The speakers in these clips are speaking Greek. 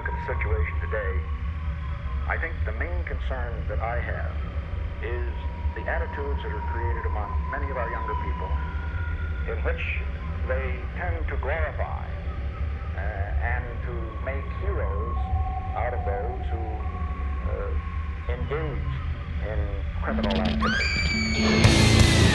look at the situation today, I think the main concern that I have is the attitudes that are created among many of our younger people in which they tend to glorify uh, and to make heroes out of those who uh, engage in criminal activity.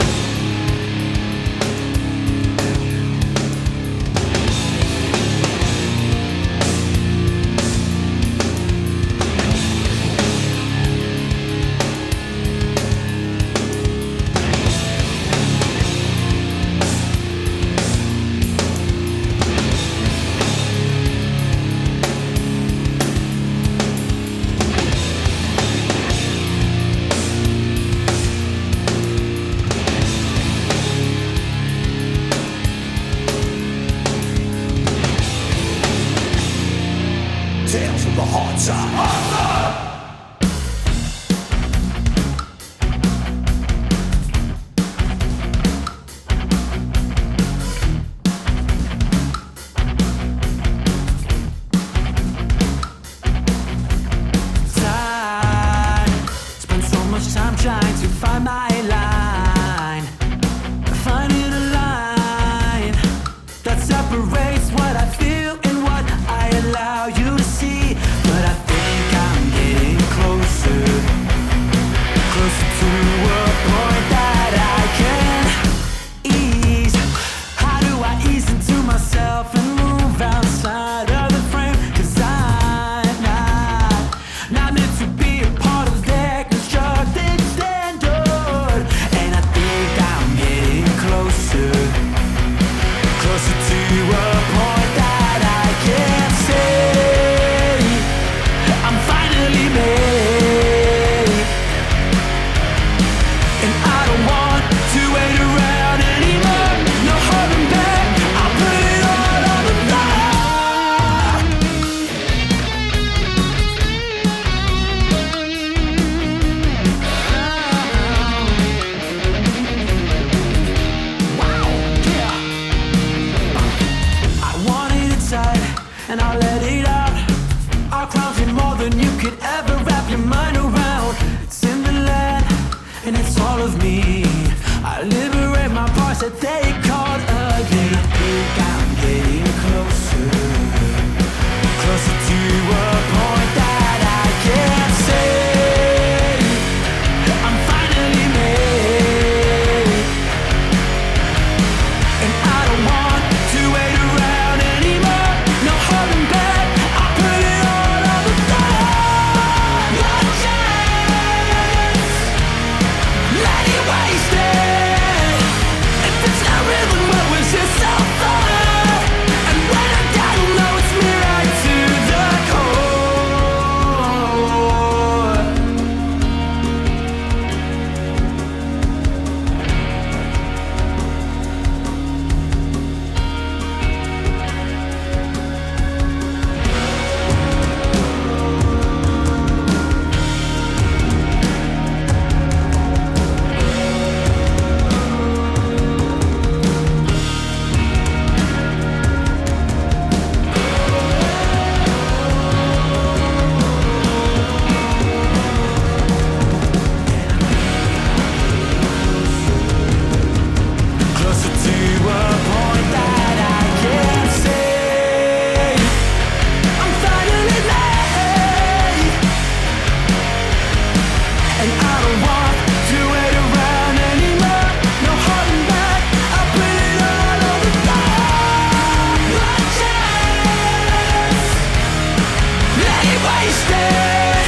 wasted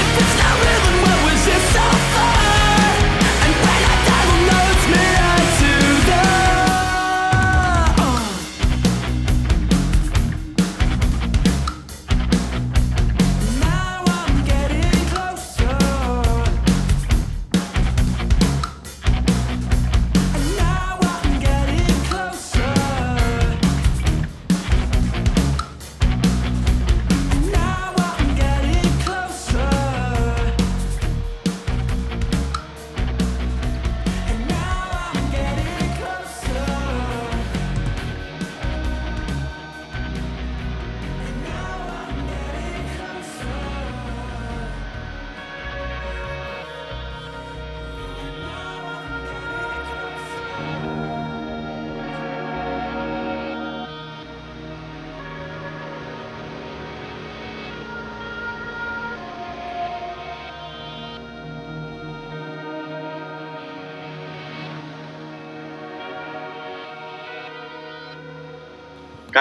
If it's not real then what was it so fun?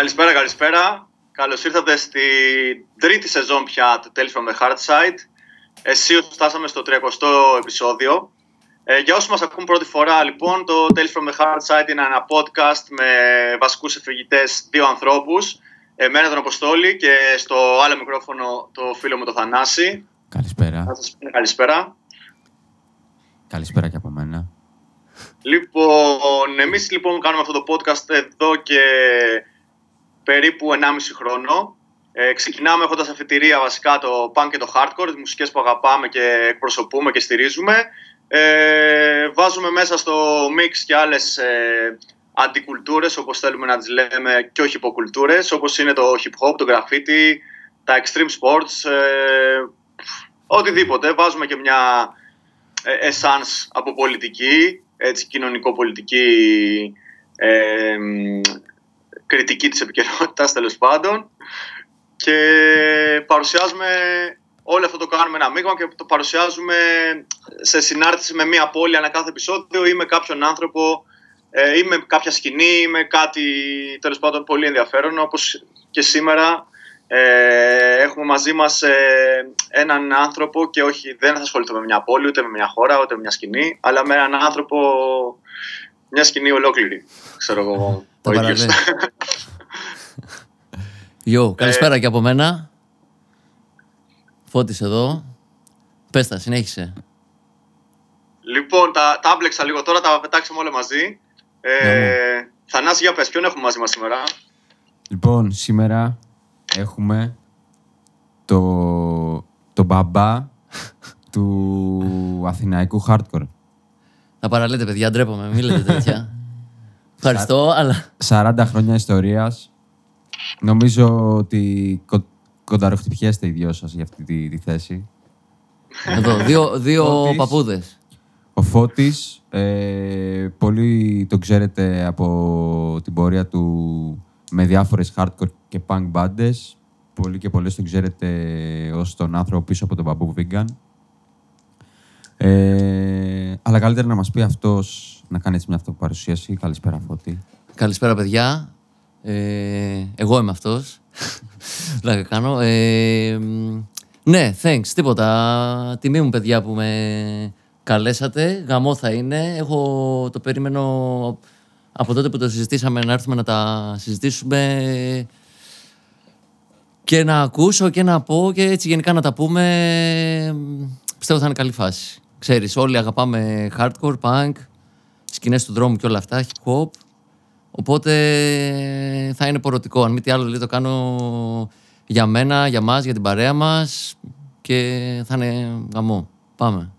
Καλησπέρα, καλησπέρα. Καλώς ήρθατε στη τρίτη σεζόν πια του Tales from the Hard Side. Εσύ φτάσαμε στο 30ο επεισόδιο. Ε, για όσους μας ακούν πρώτη φορά, λοιπόν, το Tales from the Hard Side είναι ένα podcast με βασικούς εφηγητές δύο ανθρώπους. Εμένα τον Αποστόλη και στο άλλο μικρόφωνο το φίλο μου το Θανάση. Καλησπέρα. Να σας πω καλησπέρα. Καλησπέρα και από μένα. Λοιπόν, εμείς λοιπόν κάνουμε αυτό το podcast εδώ και περίπου 1,5 χρόνο. Ε, ξεκινάμε έχοντας αφιτηρία βασικά το punk και το hardcore, τις μουσικές που αγαπάμε και εκπροσωπούμε και στηρίζουμε. Ε, βάζουμε μέσα στο mix και άλλες ε, αντικουλτούρες, όπως θέλουμε να τις λέμε, και όχι υποκουλτούρες, όπως είναι το hip hop, το graffiti, τα extreme sports, ε, οτιδήποτε. Βάζουμε και μια ε, essence από πολιτική, έτσι, κοινωνικο-πολιτική ε, κριτική της επικαιρότητας τέλος πάντων. Και παρουσιάζουμε όλο αυτό το κάνουμε ένα μείγμα και το παρουσιάζουμε σε συνάρτηση με μία πόλη ανά κάθε επεισόδιο ή με κάποιον άνθρωπο ε, ή με κάποια σκηνή ή με κάτι τέλος πάντων πολύ ενδιαφέρον όπως και σήμερα. Ε, έχουμε μαζί μας ε, έναν άνθρωπο και όχι δεν θα ασχοληθούμε με μια πόλη ούτε με μια χώρα ούτε με μια σκηνή αλλά με έναν άνθρωπο μια σκηνή ολόκληρη ξέρω εγώ Τα ο ίδιος. παραλέω. Γιο, καλησπέρα και από μένα. Φώτης εδώ. Πες τα, συνέχισε. Λοιπόν, τα, τα άμπλεξα λίγο τώρα, τα πετάξαμε όλα μαζί. Ε, Θανάση, για πες, ποιον έχουμε μαζί μας σήμερα; Λοιπόν, σήμερα έχουμε το, το μπαμπά του αθηναϊκού hardcore. Να παραλέτε, παιδιά, ντρέπομαι, μην λέτε τέτοια. Ευχαριστώ, αλλά 40 χρόνια ιστορίας. Νομίζω ότι κο, κονταροχτυπιέστε οι δυο σας για αυτή τη, τη θέση. εδώ, δύο, δύο Φώτης. παππούδες. Ο Φώτης, ε, πολλοί τον ξέρετε από την πορεία του με διάφορες hardcore και punk μπάντες. Πολλοί και πολλές τον ξέρετε ως τον άνθρωπο πίσω από τον μπαμπού Vegan. Ε, αλλά καλύτερα να μας πει αυτός, να κάνει έτσι μια αυτοπαρουσίαση. Καλησπέρα Φώτη. Καλησπέρα, παιδιά. Ε, εγώ είμαι αυτός. Πλάκα κάνω. Ε, μ, ναι, thanks, τίποτα. Τιμή μου, παιδιά, που με καλέσατε. Γαμό θα είναι. Έχω το περίμενο από τότε που το συζητήσαμε να έρθουμε να τα συζητήσουμε και να ακούσω και να πω και έτσι γενικά να τα πούμε. Πιστεύω θα είναι καλή φάση. Ξέρεις, όλοι αγαπάμε hardcore, punk, σκηνές του δρόμου και όλα αυτά, hip hop. Οπότε θα είναι πορωτικό. Αν μη τι άλλο, δηλαδή, το κάνω για μένα, για μας, για την παρέα μας και θα είναι γαμό. Πάμε.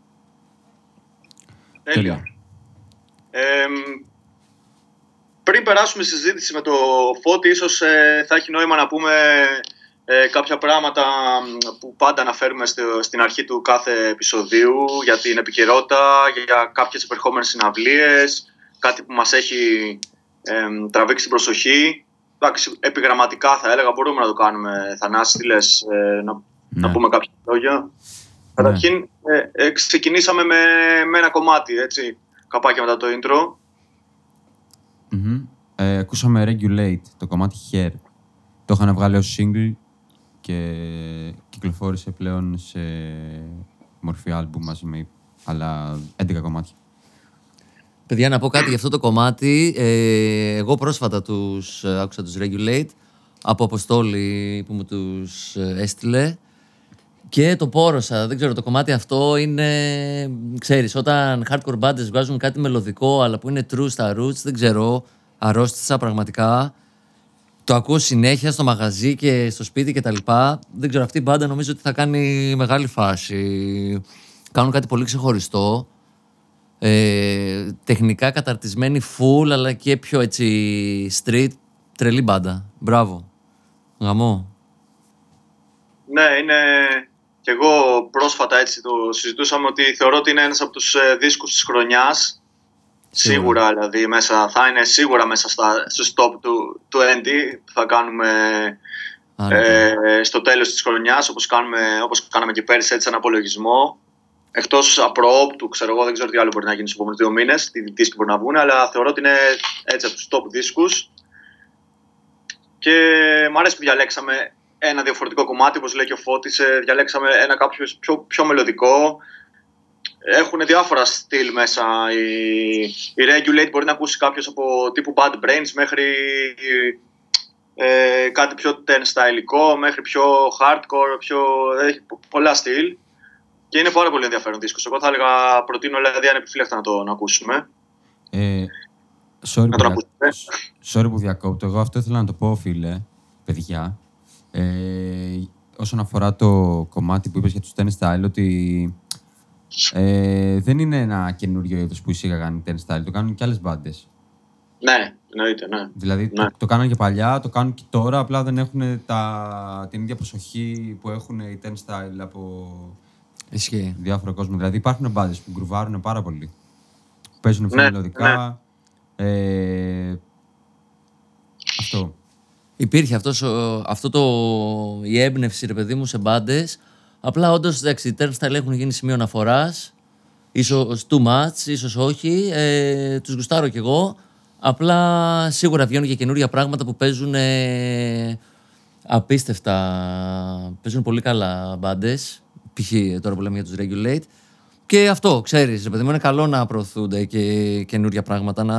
Τέλεια. Ε, πριν περάσουμε στη συζήτηση με το Φώτη, ίσως ε, θα έχει νόημα να πούμε ε, κάποια πράγματα μ, που πάντα αναφέρουμε στο- στην αρχή του κάθε επεισοδίου για την επικαιρότητα, για κάποιες επερχόμενες συναυλίες, κάτι που μας έχει ε, τραβήξει την προσοχή. Εντάξει, επιγραμματικά θα έλεγα, μπορούμε να το κάνουμε. Θανάση, τι λες, ε, να, να Ναι. πούμε κάποια λόγια. Καταρχήν, ε, ε, ξεκινήσαμε με, με ένα κομμάτι, έτσι, καπάκια μετά το intro. Μμμ. Ε, ακούσαμε Regulate, το κομμάτι Hair. Το είχαν βγάλει ως single και κυκλοφόρησε πλέον σε μορφή άλμπουμ μαζί με άλλα 11 κομμάτια. Παιδιά, να πω κάτι για αυτό το κομμάτι. Ε, εγώ πρόσφατα τους ε, άκουσα τους Regulate από Αποστόλη που μου τους ε, έστειλε και το πόρωσα. Δεν ξέρω, το κομμάτι αυτό είναι... Ξέρεις, όταν hardcore bands βγάζουν κάτι μελωδικό αλλά που είναι true στα roots, δεν ξέρω, αρρώστησα πραγματικά. Το ακούω συνέχεια στο μαγαζί και στο σπίτι και τα λοιπά. Δεν ξέρω, αυτή η μπάντα νομίζω ότι θα κάνει μεγάλη φάση. Κάνουν κάτι πολύ ξεχωριστό. Ε, τεχνικά καταρτισμένη full, αλλά και πιο έτσι street. Τρελή μπάντα. Μπράβο. Γαμό. Ναι, είναι και εγώ πρόσφατα έτσι το συζητούσαμε ότι θεωρώ ότι είναι ένας από τους ε, δίσκους της χρονιάς. Σίγουρα, δηλαδή μέσα, θα είναι σίγουρα μέσα στα, στους top του, του ND που θα κάνουμε Άρα, ναι. ε, στο τέλος της χρονιάς όπως, κάνουμε, όπως κάναμε και πέρυσι έτσι ένα απολογισμό. Εκτός απροόπτου, ξέρω εγώ, δεν ξέρω τι άλλο μπορεί να γίνει στους επόμενους δύο μήνες, τι δίσκοι μπορεί να βγουν, αλλά θεωρώ ότι είναι έτσι από τους top δίσκους. Και μου αρέσει που διαλέξαμε ένα διαφορετικό κομμάτι, όπως λέει και ο Φώτης, ε, διαλέξαμε ένα κάποιος πιο, πιο μελωδικό. Έχουν διάφορα στυλ μέσα. Η, η Regulate μπορεί να ακούσει κάποιος από τύπου Bad Brains μέχρι ε, κάτι πιο turnstyle μέχρι πιο hardcore, πιο, έχει πο- πολλά στυλ. Και είναι πάρα πολύ ενδιαφέρον δίσκος. Εγώ θα έλεγα, προτείνω δηλαδή ανεπιφύλακτα να το να ακούσουμε. Ε, sorry, Να που τον δια- ακούσουμε. sorry που διακόπτω. Εγώ αυτό ήθελα να το πω, φίλε, παιδιά. Ε, όσον αφορά το κομμάτι που είπες για τους Ten Style, ότι ε, δεν είναι ένα καινούριο είδος που εισήγαγαν οι Ten Style. Το κάνουν και άλλες μπάντες. Ναι, εννοείται, ναι. Δηλαδή Ναι. το, το κάνανε και παλιά, το κάνουν και τώρα, απλά δεν έχουν τα, την ίδια προσοχή που έχουν οι Ten Style από Ισχύει. διάφορο κόσμο. Δηλαδή υπάρχουν μπάντες που γκρουβάρουν πάρα πολύ. Που παίζουν πιο Ναι, μελωδικά. Ε, αυτό. Υπήρχε αυτός, ο- αυτό το, η έμπνευση, ρε παιδί μου, σε μπάντες. Απλά όντως εντάξει, οι Turnstile έχουν γίνει σημείο αναφοράς. Ίσως too much, ίσως όχι. Ε, τους γουστάρω κι εγώ. Απλά σίγουρα βγαίνουν και καινούργια πράγματα που παίζουν ε, απίστευτα. Παίζουν πολύ καλά μπάντες. Π.χ. τώρα που λέμε για τους Regulate. Και αυτό, ξέρεις, ρε παιδί μου, είναι καλό να προωθούνται και καινούργια πράγματα. Να,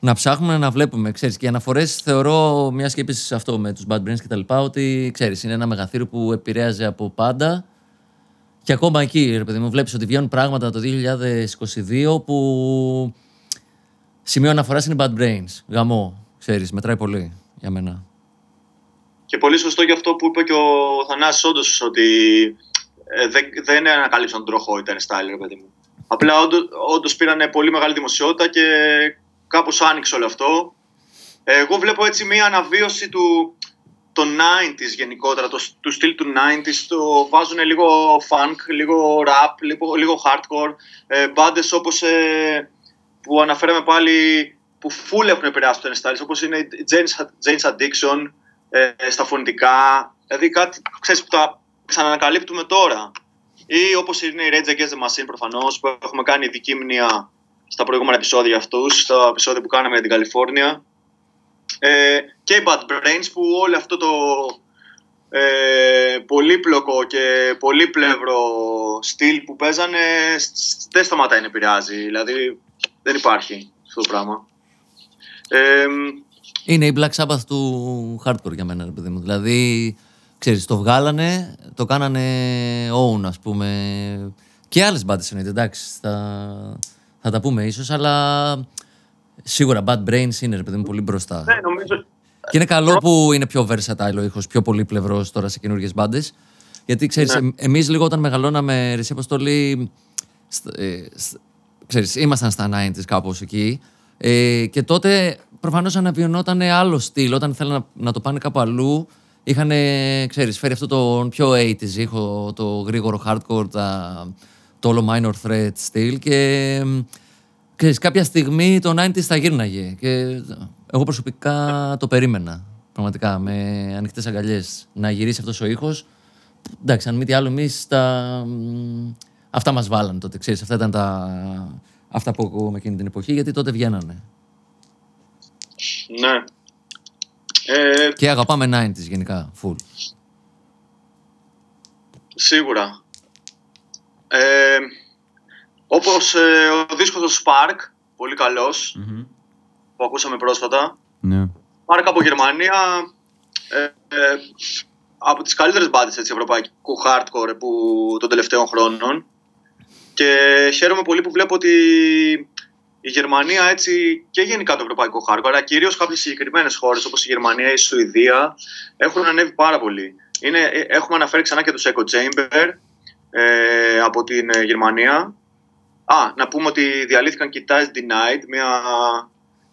να ψάχνουμε να βλέπουμε. Ξέρεις, και οι αναφορές θεωρώ, μια και είπες αυτό με τους Bad Brains και τα λοιπά, ότι ξέρεις, είναι ένα μεγαθύριο που επηρέαζε από πάντα. Και ακόμα εκεί, ρε παιδί μου, βλέπεις ότι βγαίνουν πράγματα το 2022 που σημείο αναφοράς είναι Bad Brains. Γαμό, ξέρεις, μετράει πολύ για μένα. Και πολύ σωστό και αυτό που είπε και ο Θανάσης όντως ότι ε, δεν, δεν ανακαλύψαν τον τροχό οι Turnstile, ρε παιδί μου. Απλά όντως, όντως πήραν πολύ μεγάλη δημοσιότητα και κάπως άνοιξε όλο αυτό. Ε, Εγώ βλέπω έτσι μία αναβίωση του το 90s γενικότερα, το, του στυλ του 90s, το βάζουν λίγο funk, λίγο rap, λίγο, λίγο hardcore. Ε, μπάντες όπως ε, που αναφέραμε πάλι που full έχουν επηρεάσει το Turnstile, όπως είναι η Jane's, Jane's Addiction, ε, στα φωνητικά, δηλαδή κάτι ξέρεις, που τα ξανανακαλύπτουμε τώρα. Ή όπως είναι η Rage Against the Machine προφανώς, που έχουμε κάνει ειδική μνήμα στα προηγούμενα επεισόδια για αυτούς, στα επεισόδια που κάναμε για την Καλιφόρνια. Ε, και οι Bad Brains που όλο αυτό το ε, πολύπλοκο και πολύπλευρο στυλ που παίζανε σ- δεν σταματάει να επηρεάζει. Δηλαδή δεν υπάρχει αυτό το πράγμα. Ε, Είναι η Black Sabbath του hardcore για μένα, ρε παιδί μου. Δηλαδή, ξέρεις, το βγάλανε, το κάνανε own, ας πούμε. Και άλλες μπάντες εννοείται, εντάξει, θα, θα τα πούμε ίσως, αλλά σίγουρα Bad Brains είναι, ρε παιδί μου, πολύ μπροστά. ναι, νομίζω, Και είναι καλό που είναι πιο versatile ο ήχος, πιο πολύπλευρος τώρα σε καινούργιες μπάντες. Γιατί ξέρεις, εμ- εμείς λίγο όταν μεγαλώναμε Ρεσί Αποστολή, σ- ε, σ- ξέρεις, ήμασταν στα 90s κάπως εκεί. Ε, και τότε προφανώς αναβιωνόταν άλλο στυλ. Όταν θέλανε να, να το πάνε κάπου αλλού, είχαν, ξέρεις, φέρει αυτό το πιο 80s ήχο, το γρήγορο hardcore, τα, το όλο minor threat στυλ και Ξέρεις, κάποια στιγμή το 90s θα γύρναγε. Και εγώ προσωπικά το περίμενα. Πραγματικά, με ανοιχτές αγκαλιές. Να γυρίσει αυτός ο ήχος. Εντάξει, αν μη τι άλλο, εμείς τα. μ, Αυτά μας βάλανε τότε. Ξέρεις, αυτά ήταν τα. Αυτά που ακούγαμε εκείνη την εποχή, γιατί τότε βγαίνανε. ναι. Ε, Και αγαπάμε 90s γενικά, full. Σίγουρα. Ε, όπως ε, ο δίσκος του Spark, πολύ καλός, που ακούσαμε πρόσφατα. Ναι. Spark από Γερμανία, ε, ε, από τις καλύτερες μπάντες έτσι, ευρωπαϊκού hardcore που, των τελευταίων χρόνων. Και χαίρομαι πολύ που βλέπω ότι η Γερμανία έτσι και γενικά το ευρωπαϊκό hardcore, αλλά κυρίως κάποιες συγκεκριμένες χώρες όπως η Γερμανία ή η Σουηδία έχουν ανέβει πάρα πολύ. Είναι, ε, έχουμε αναφέρει ξανά και τους Echo Chamber ε, από την ε, Γερμανία. Α, να πούμε ότι διαλύθηκαν και οι Ties Denied, μια,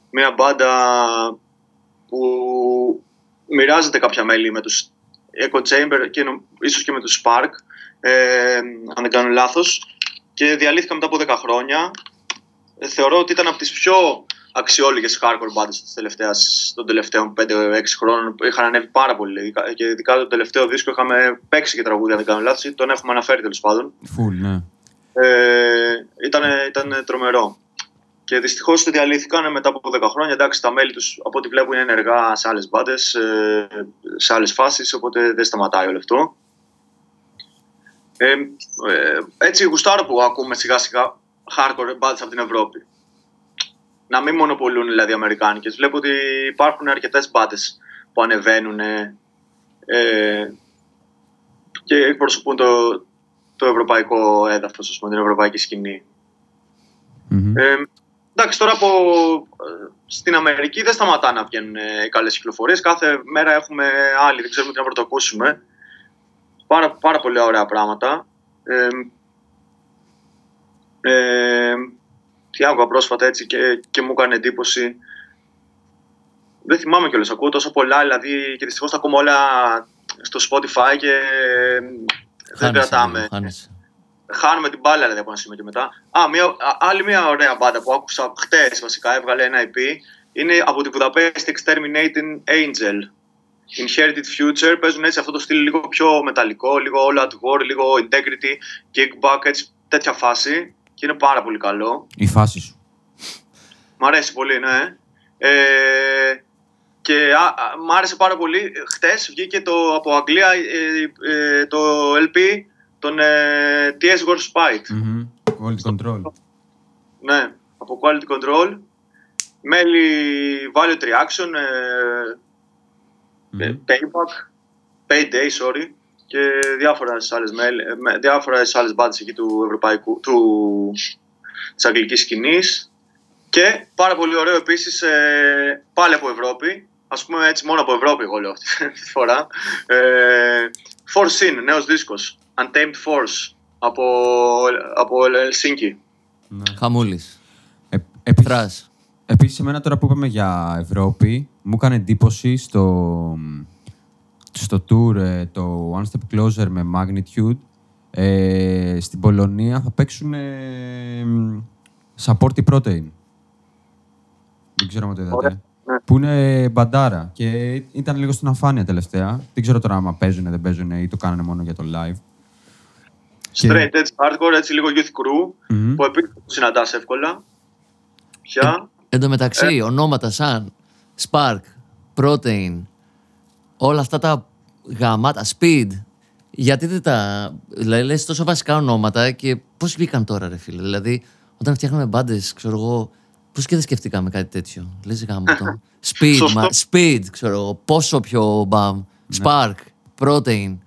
μια μπάντα που μοιράζεται κάποια μέλη με τους Echo Chamber και νο- ίσως και με τους Spark, ε, αν δεν κάνω λάθος. Και διαλύθηκαν μετά από 10 χρόνια. Ε, θεωρώ ότι ήταν από τις πιο αξιόλογες hardcore μπάντες της τελευταίας, των τελευταίων 5-6 χρόνων που είχαν ανέβει πάρα πολύ. Ειδικά- Και ειδικά το τελευταίο δίσκο είχαμε παίξει και τραγούδια, αν δεν κάνω λάθος, ή τον έχουμε αναφέρει τέλος πάντων. Full, ναι. Ε, ήταν, ήταν τρομερό. Και δυστυχώς διαλύθηκαν μετά από 10 χρόνια. Εντάξει, τα μέλη τους από ό,τι βλέπω είναι ενεργά σε άλλες μπάντες, σε άλλες φάσεις, οπότε δεν σταματάει όλο αυτό. Ε, ε, έτσι γουστάρω που ακούμε σιγά σιγά hardcore μπάντες από την Ευρώπη. Να μην μονοπολούν δηλαδή οι Αμερικάνικες. Βλέπω ότι υπάρχουν αρκετές μπάντες που ανεβαίνουν ε, και εκπροσωπούν το, το ευρωπαϊκό έδαφος, ας πούμε, την ευρωπαϊκή σκηνή. Ε, εντάξει, τώρα από, στην Αμερική δεν σταματά να βγαίνουν ε, οι καλές κυκλοφορίες. Κάθε μέρα έχουμε άλλη, δεν ξέρουμε τι να πρωτοκούσουμε. Πάρα, πάρα πολύ ωραία πράγματα. Ε, ε, τι άκουγα πρόσφατα έτσι και, και μου έκανε εντύπωση. Δεν θυμάμαι κιόλας, ακούω τόσο πολλά, δηλαδή και δυστυχώς τα ακούμε όλα στο Spotify και δεν κρατάμε. Χάνεσαι. Χάνουμε την μπάλα δηλαδή από ένα σημείο και μετά. Α, μια, α, άλλη μια ωραία μπάντα που άκουσα χτες βασικά, έβγαλε ένα EP. Είναι από τη Budapest Exterminating Angel. Inherited Future παίζουν έτσι αυτό το στυλ λίγο πιο μεταλλικό, λίγο all at war, λίγο integrity, kickback, έτσι, τέτοια φάση και είναι πάρα πολύ καλό. Η φάση σου. Μ' αρέσει πολύ, ναι. Ε, και α, α, μ' άρεσε πάρα πολύ. Χτες βγήκε το, από Αγγλία ε, ε, το LP των ε, TS War Spite. Μμμ. Quality control. Ναι, από Quality Control. Μέλη Valiant Reaction, ε, ε, Μμμ. Payback, Payday, sorry, και διάφορες άλλες, μέλη, ε, με- διάφορες άλλες μπάντες εκεί του ευρωπαϊκού, του, της αγγλικής σκηνής. Και πάρα πολύ ωραίο επίσης, ε, πάλι από Ευρώπη, ας πούμε έτσι μόνο από Ευρώπη εγώ λέω αυτή τη φορά. Ε, Force In, νέος δίσκος, Untamed Force, από, από Helsinki. Ναι. Χαμούλης. Ε, επίσης, Θράς. Επίσης, εμένα τώρα που είπαμε για Ευρώπη, μου έκανε εντύπωση στο, στο tour ε, το One Step Closer με Magnitude. Ε, στην Πολωνία θα παίξουν ε, Supporty Protein. Δεν ξέρω αν το είδατε. Ωραία, ναι. Που είναι μπαντάρα και ήταν λίγο στην αφάνεια τελευταία. Δεν ξέρω τώρα άμα παίζουν, δεν παίζουν ή το κάνανε μόνο για το live. Και- Straight edge hardcore, έτσι λίγο youth crew, Μμμ. που επίσης το συναντάς εύκολα. Πια. Εν τω μεταξύ, ονόματα σαν Spark, Protein, όλα αυτά τα γαμάτα, Speed. Γιατί δεν τα. Δηλαδή, λες τόσο βασικά ονόματα και πώς βγήκαν τώρα, ρε φίλε; Δηλαδή, όταν φτιάχναμε μπάντες, ξέρω εγώ, πώς και δεν σκεφτήκαμε κάτι τέτοιο; Λες γάμο Speed, Σωστό. μα, Speed, ξέρω εγώ, πόσο πιο μπαμ. Spark, Protein.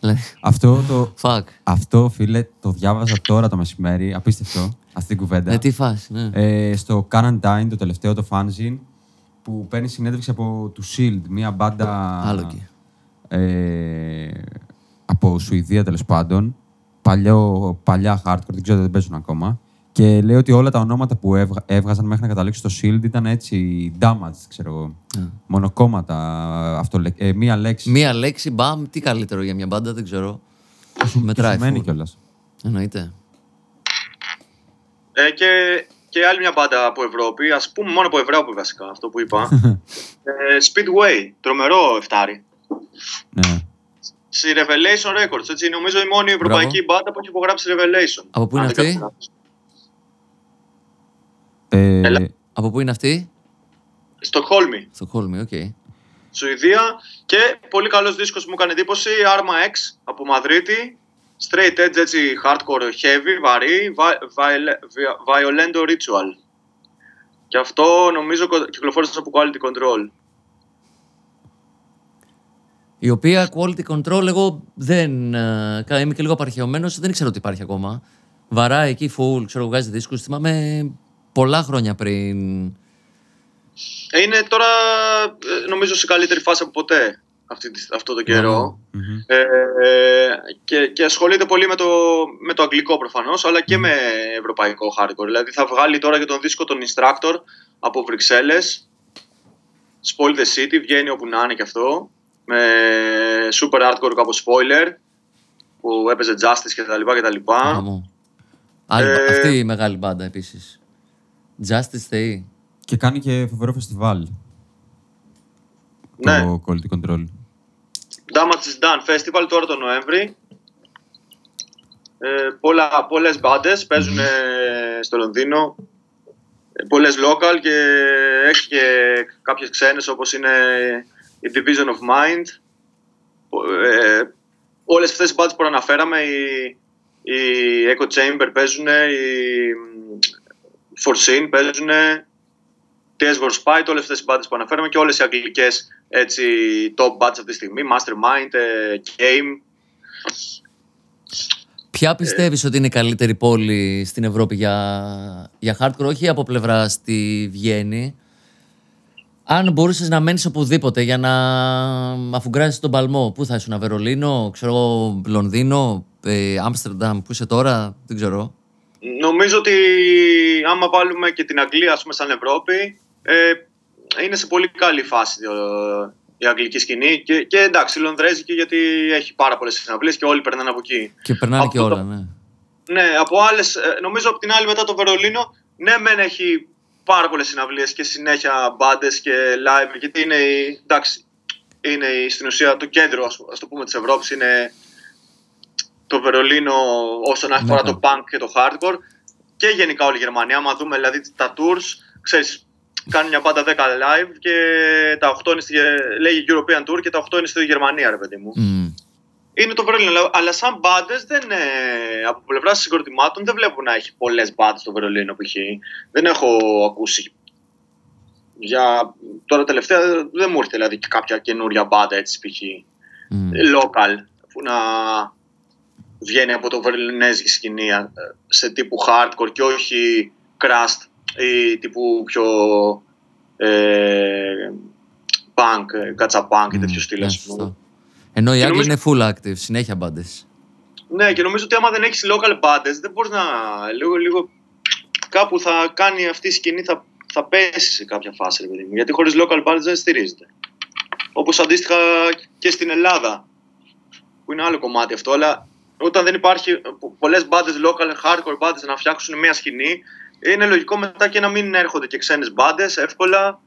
Δηλαδή, Αυτό το, fuck. αυτό, φίλε, το διάβαζα τώρα το μεσημέρι. Απίστευτο αυτή την κουβέντα. Ναι, τι φάση, ναι. ε, στο Canantine, το τελευταίο, το fanzine, που παίρνει συνέντευξη από του Shield, μια μπάντα. Άλλο εκεί. Ε, από Σουηδία τέλος πάντων. Παλιό, παλιά hardcore, δεν ξέρω, δεν παίζουν ακόμα. Και λέει ότι όλα τα ονόματα που έβγα- έβγαζαν μέχρι να καταλήξουν στο Shield ήταν έτσι damaged, ξέρω εγώ. Μονοκόμματα, αυτό, ε, μία λέξη. Μία λέξη, μπαμ, τι καλύτερο για μια μπάντα, δεν ξέρω. Μετράει. Σημαίνει full. κιόλας. Εννοείται. Ε, και, και άλλη μια μπάντα από Ευρώπη, ας πούμε μόνο από Ευρώπη βασικά, αυτό που είπα. ε, Speedway, τρομερό εφτάρι. Ναι. Στη Revelation Records, έτσι, νομίζω η μόνη ευρωπαϊκή μπάντα που έχει υπογράψει Revelation. Από πού είναι Αν δεν αυτή; κάνω λάθος. Ε, Έλα. Από πού είναι αυτή; Στοκχόλμη, Στοκχόλμη, οκ. Σουηδία και πολύ καλός δίσκος που μου έκανε εντύπωση, Arma X από Μαδρίτη. Straight edge, έτσι, hardcore, heavy, βαρύ, vi- viol- vi- violento ritual. Και αυτό νομίζω κο- κυκλοφόρησε από quality control. Η οποία quality control, εγώ δεν. ε, κα- είμαι και λίγο απαρχαιωμένος, δεν ήξερα ότι υπάρχει ακόμα. Βαράει εκεί full, ξέρω, βγάζει δίσκους. Θυμάμαι πολλά χρόνια πριν. Ε, Είναι τώρα ε, νομίζω σε καλύτερη φάση από ποτέ αυτή, τη- αυτό το καιρό. μμμ. Ε, ε, και, και ασχολείται πολύ με το, με το αγγλικό προφανώς, αλλά και με ευρωπαϊκό hardcore. Δηλαδή θα βγάλει τώρα και τον δίσκο τον Instructor από Βρυξέλλες. Spoil the City, βγαίνει όπου να είναι και αυτό. Με super hardcore κάπως spoiler, που έπαιζε Justice κτλ. κτλ. Γαμώ. Άλλη, Ε, αυτή η μεγάλη μπάντα επίσης. Justice Θεή. Και κάνει και φοβερό φεστιβάλ. Ναι. Το Quality Control. Damage is Done Festival τώρα τον Νοέμβρη. Ε, πολλά, πολλές μπάντες παίζουν ε, στο Λονδίνο. Ε, πολλές local και έχει και κάποιες ξένες όπως είναι η Division of Mind. Ε, όλες αυτές οι μπάντες που αναφέραμε, οι, οι Echo Chamber παίζουν, οι Forcine παίζουν, TS War Spite, όλες αυτές οι μπάντες που αναφέραμε και όλες οι αγγλικές έτσι, top bands αυτή τη στιγμή, Mastermind, ε, Game. Ποια πιστεύεις ότι είναι η καλύτερη πόλη στην Ευρώπη για, για hardcore, όχι από πλευρά στη Βιέννη. Αν μπορούσες να μένεις οπουδήποτε για να αφουγκράσεις τον παλμό, πού θα ήσουν, Βερολίνο, ξέρω εγώ, Λονδίνο, ε, Άμστερνταμ, πού είσαι τώρα, δεν ξέρω. Νομίζω ότι άμα βάλουμε και την Αγγλία ας πούμε, σαν Ευρώπη, ε, είναι σε πολύ καλή φάση ε, η αγγλική σκηνή. Και, και εντάξει, η Λονδρέζικη γιατί έχει πάρα πολλές συναυλίες και όλοι περνάνε από εκεί. Και περνάνε Από και το- όλα, ναι. Ναι, από άλλες. Νομίζω από την άλλη μετά το Βερολίνο, ναι, μεν έχει πάρα πολλές συναυλίες και συνέχεια μπάντες και live. Γιατί είναι, η- εντάξει, είναι η- στην ουσία το κέντρο, ας, ας το πούμε, της Ευρώπης. Είναι το Βερολίνο όσον αφορά Ναι, το punk και το hardcore. Και γενικά όλη η Γερμανία. Άμα δούμε δηλαδή τα tours, ξέρεις, κάνουν μια μπάντα 10 live και τα 8 είναι στη, λέγει European Tour και τα 8 είναι στη Γερμανία, ρε παιδί μου. Μμ. Είναι το Βερολίνο. αλλά- Αλλά σαν μπάντες δεν. ε, από πλευράς συγκροτημάτων δεν βλέπω να έχει πολλές μπάντες στο Βερολίνο π.χ. Δεν έχω ακούσει. Για τώρα τελευταία δεν μου ήρθε δηλαδή και κάποια καινούρια μπάντα έτσι π.χ. Μμ. local που να βγαίνει από το βερολινέζικη σκηνή ε, σε τύπου hardcore και όχι crust ή τύπου πιο ε, punk, ε, κατσα punk ή τέτοιο στυλ. Ενώ οι Και Άγγλοι νομίζω- είναι full active, συνέχεια μπάντες. Ναι, και νομίζω ότι άμα δεν έχεις local bands, δεν μπορείς να. Λίγο, λίγο. Κάπου θα κάνει αυτή η σκηνή, θα, θα πέσει σε κάποια φάση, ρε παιδί μου. Γιατί χωρίς local bands δεν στηρίζεται. Όπως αντίστοιχα και στην Ελλάδα. Που είναι άλλο κομμάτι αυτό, αλλά όταν δεν υπάρχει πολλές μπάντες local, hardcore μπάντες να φτιάξουν μια σκηνή, είναι λογικό μετά και να μην έρχονται και ξένες μπάντες εύκολα,